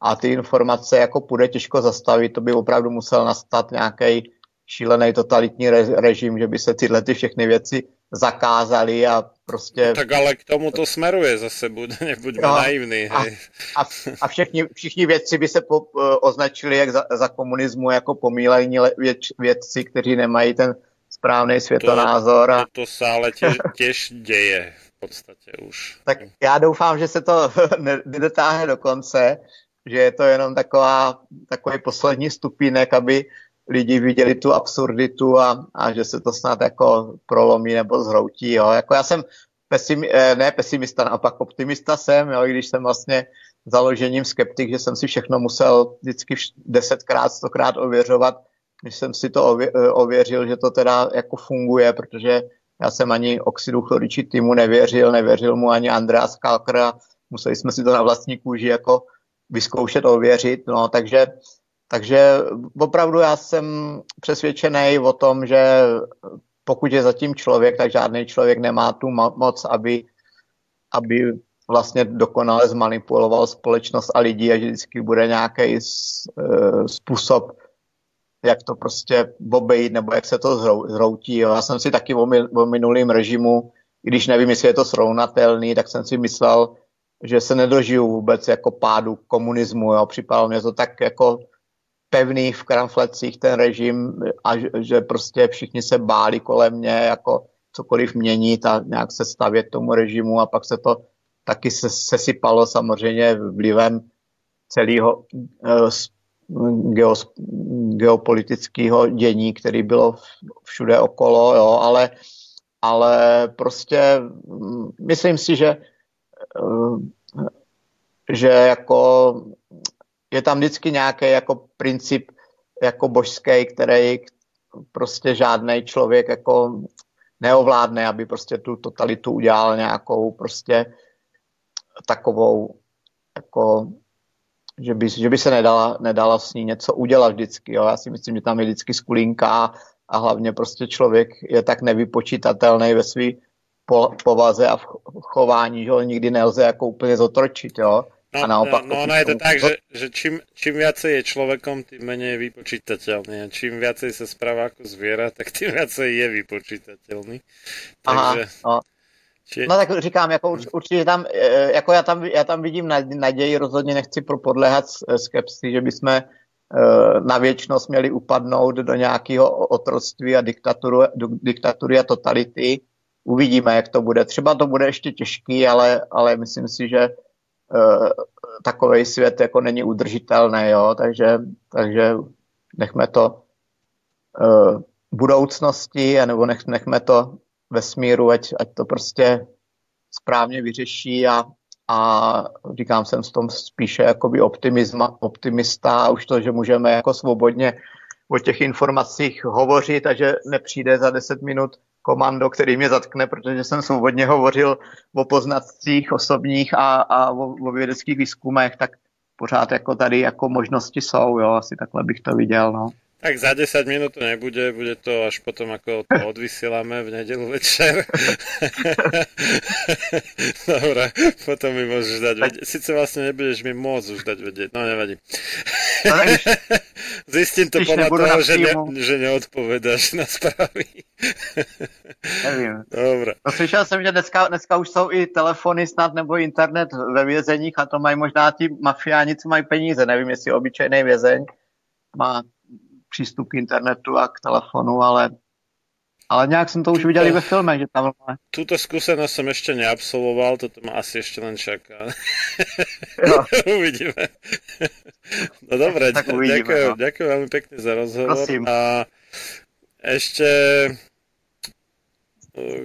a ty informace jako půjde těžko zastavit, to by opravdu musel nastat nějaký šílený totalitní re, režim, že by se tyhle ty všechny věci zakázaly a prostě... Tak ale k tomu to smeruje zase, buď, nebuďme No, naivní. a, Hej. a, a všichni, všichni vědci by se po, eh, označili jak za, za komunismu jako pomílení le- věd, vědci, kteří nemají ten správný světonázor. A, To, to sa ale tiež, tiež deje v podstate už. tak já doufám, že se to ne- nedotáhne do konce, že je to jenom taková, takový poslední stupínek, aby lidi viděli tu absurditu a, a že se to snad jako prolomí nebo zhroutí. Jo. Jako já jsem pesim, eh, ne pesimista, naopak optimista jsem, jo, i když jsem vlastně založením skeptik, že jsem si všechno musel vždycky desetkrát, stokrát ověřovat, když jsem si to ově, eh, ověřil, že to teda jako funguje, protože já jsem ani oxidu chloričitýmu nevěřil, nevěřil mu ani Andreas Kalker a museli jsme si to na vlastní kůži jako vyzkoušet, ověřit, no, takže, takže opravdu já jsem přesvědčený o tom, že pokud je zatím člověk, tak žádný člověk nemá tu mo- moc, aby, aby vlastně dokonale zmanipuloval společnost a lidi a že vždycky bude nějaký eh, způsob, jak to prostě obejít, nebo jak se to zhrou, zhroutí. Jo. Já jsem si taky o, mi- o minulým režimu, i když nevím, jestli je to srovnatelný, tak jsem si myslel, že se nedožiju vůbec jako pádu komunismu. Jo. Připadalo mě to tak jako pevný v kramflecích ten režim a že, prostě všichni se báli kolem mě jako cokoliv měnit a nějak se stavět tomu režimu a pak se to taky se, sesypalo samozřejmě vlivem celého eh, geopolitického dění, který bylo všude okolo, jo, ale, ale prostě mm, myslím si, že eh, že jako je tam vždycky nějaký jako princip jako božský, který prostě žádný člověk jako neovládne, aby prostě tu totalitu udělal nějakou prostě takovou jako že by, že by se nedala, nedala s ní něco udělat vždycky. Jo. Já si myslím, že tam je vždycky skulinka a hlavně prostě člověk je tak nevypočítatelný ve své po, povaze a v ch- chování, že ho nikdy nelze jako úplně zotročit. Jo. No, a naopak, no, no, ono je to tak, že, že čím, čím viacej je človekom, tým menej je vypočítateľný. A čím viacej sa správa ako zviera, tak tým viacej je vypočítateľný. Aha, Takže, no. Či, No tak říkám, jako urč- určitě tam, eh, jako já tam, já tam vidím nad- naději, rozhodně nechci podléhat s- skepsi, že bychom eh, na věčnost měli upadnout do nějakého otroctví a diktaturu, do- diktatury a totality. Uvidíme, jak to bude. Třeba to bude ještě těžký, ale, ale myslím si, že takový svět jako není udržitelný, jo, takže, takže nechme to budoucnosti, anebo nech, nechme to vesmíru, ať, ať to prostě správně vyřeší a, a říkám, jsem s tom spíše jakoby optimisma, optimista a už to, že můžeme jako svobodně o těch informacích hovořit a že nepřijde za 10 minut komando, který mě zatkne, protože jsem svobodně hovořil o poznatcích osobních a, a o, o vědeckých výzkumech, tak pořád jako tady jako možnosti jsou, jo, asi takhle bych to viděl, no. Tak za 10 minút to nebude, bude to až potom, ako to odvysielame v nedelu večer. Dobre, potom mi môžeš dať vedieť. Sice vlastne nebudeš mi môcť už dať vedieť, no nevadí. No, Zistím to podľa toho, že, ne, že neodpovedáš na správy. nevím. Dobre. No, slyšel jsem, že dneska, dneska už jsou i telefony snad nebo internet ve vězeních a to mají možná ti mafiáni, co mají peníze. Nevím, jestli obyčejný vězeň má přístup k internetu a k telefonu, ale ale nějak jsem to už viděl i ve filmech, že tam. Túto skúsenosť som ešte neabsolvoval, toto ma asi ešte len čaká. Jo. uvidíme. no uvidíme, ďakujem, no. veľmi pekne za rozhovor. Prosím. A eh,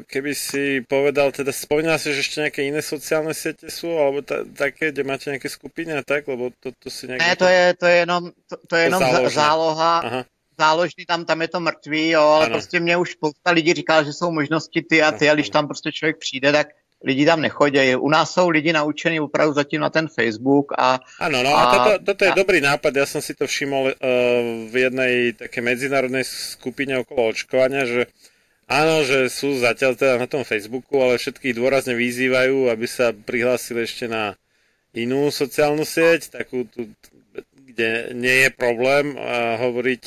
keby si povedal, teda spomínal si, že ešte nejaké iné sociálne siete sú, alebo ta, také, kde máte nejaké skupiny a tak, lebo to, to si nejak... Ne, to je, to je jenom, to, to je jenom záložná. záloha, Aha. záložný, tam, tam je to mrtvý, jo, ale Ano. prostě mě už spousta lidí říkala, že jsou možnosti ty a ty, a když tam prostě člověk přijde, tak lidi tam nechodí. U nás jsou lidi naučení opravdu zatím na ten Facebook a... Áno, no a, toto, toto je dobrý nápad. Ja som si to všimol uh, v jednej také medzinárodnej skupine okolo očkovania, že áno, že sú zatiaľ teda na tom Facebooku, ale všetkých dôrazne vyzývajú, aby sa prihlásili ešte na inú sociálnu sieť, takú tu, kde nie je problém uh, hovoriť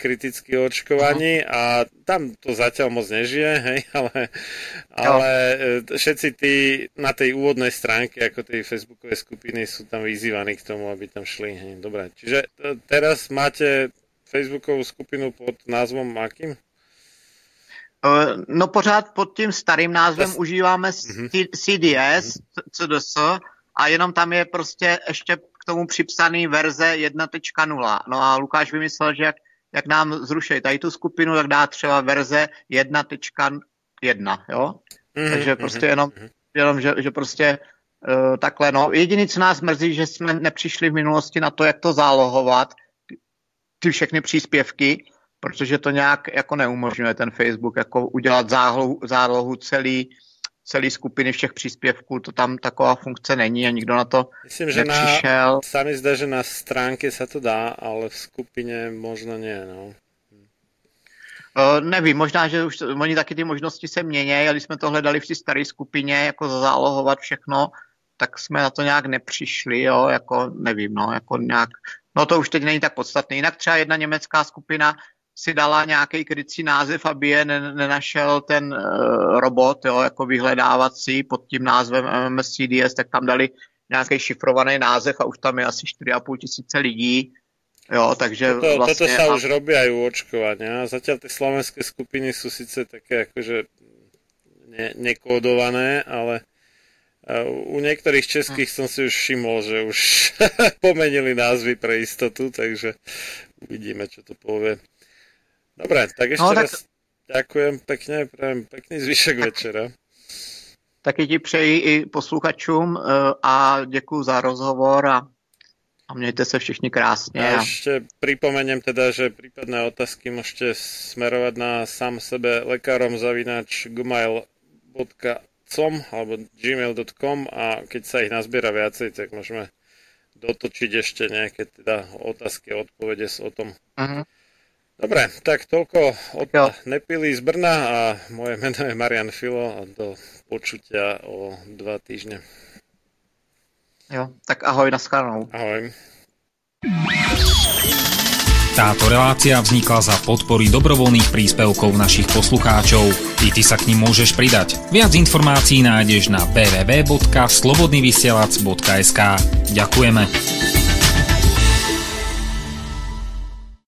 kriticky o očkovaní a tam to zatiaľ moc nežije, hej, ale, ale e, všetci tí na tej úvodnej stránke ako tej facebookovej skupiny sú tam vyzývaní k tomu, aby tam šli. Hej. Dobre, čiže e, teraz máte facebookovú skupinu pod názvom akým? Eh, No pořád pod tím starým názvem Tas- užíváme Mhm. C- CDS, CDS, a jenom tam je prostě ještě k tomu připsaný verze 1.0. No a Lukáš vymyslel, že jak, jak nám zruší tady tu skupinu, tak dá třeba verze 1.1, jo? Mhm, Takže mhm, prostě jenom, jenom že, že prostě uh, takhle, no. Jediný, co nás mrzí, že jsme nepřišli v minulosti na to, jak to zálohovat, ty všechny příspěvky, protože to nějak jako neumožňuje ten Facebook, jako udělat zálohu, zálohu celý, celý skupiny všech příspěvků, to tam taková funkce není a nikdo na to Myslím, že na, nepřišel. sa mi zdá, že na stránke sa to dá, ale v skupine možno nie, no. Uh, nevím, možná, že už to, oni taky ty možnosti se mění, a když jsme to hledali v té staré skupině, jako zálohovat všechno, tak jsme na to nějak nepřišli, jo, jako nevím, no, jako nějak, no to už teď není tak podstatné. Jinak třeba jedna německá skupina si dala nějaký krycí název, aby je ne, nenašel ten uh, robot, jo, jako vyhledávací pod tím názvem MMSCDS, tak tam dali nějaký šifrovaný název a už tam je asi 4,5 tisíce lidí, jo, takže Toto, vlastně... toto sa a- už robí aj u očkovania. Zatiaľ tie slovenské skupiny sú síce také akože ne, nekódované, ale uh, u niektorých českých som si už všimol, že už pomenili názvy pre istotu, takže uvidíme, čo to povie. Dobre, tak ešte No, tak- raz ďakujem pekne, prajem pekný zvyšek večera. Taky ti přeji i posluchačům eh, a děkuji za rozhovor a, a mějte se všichni krásně. A ešte pripomeniem teda, že prípadné otázky môžete smerovať na sám sebe lekárom zavináč gmail.com alebo gmail.com a keď sa ich nazbiera viacej, tak môžeme dotočiť ešte nejaké teda otázky a odpovede s o tom. Mhm. Dobre, tak toľko od Nepily z Brna a moje meno je Marian Filo a do počutia o dva týždne. jo, tak ahoj, nashledanou. Ahoj. Táto relácia vznikla za podpory dobrovoľných príspevkov našich poslucháčov. I ty sa k ním môžeš pridať. Viac informácií nájdeš na www.slobodnyvysielac.sk Ďakujeme.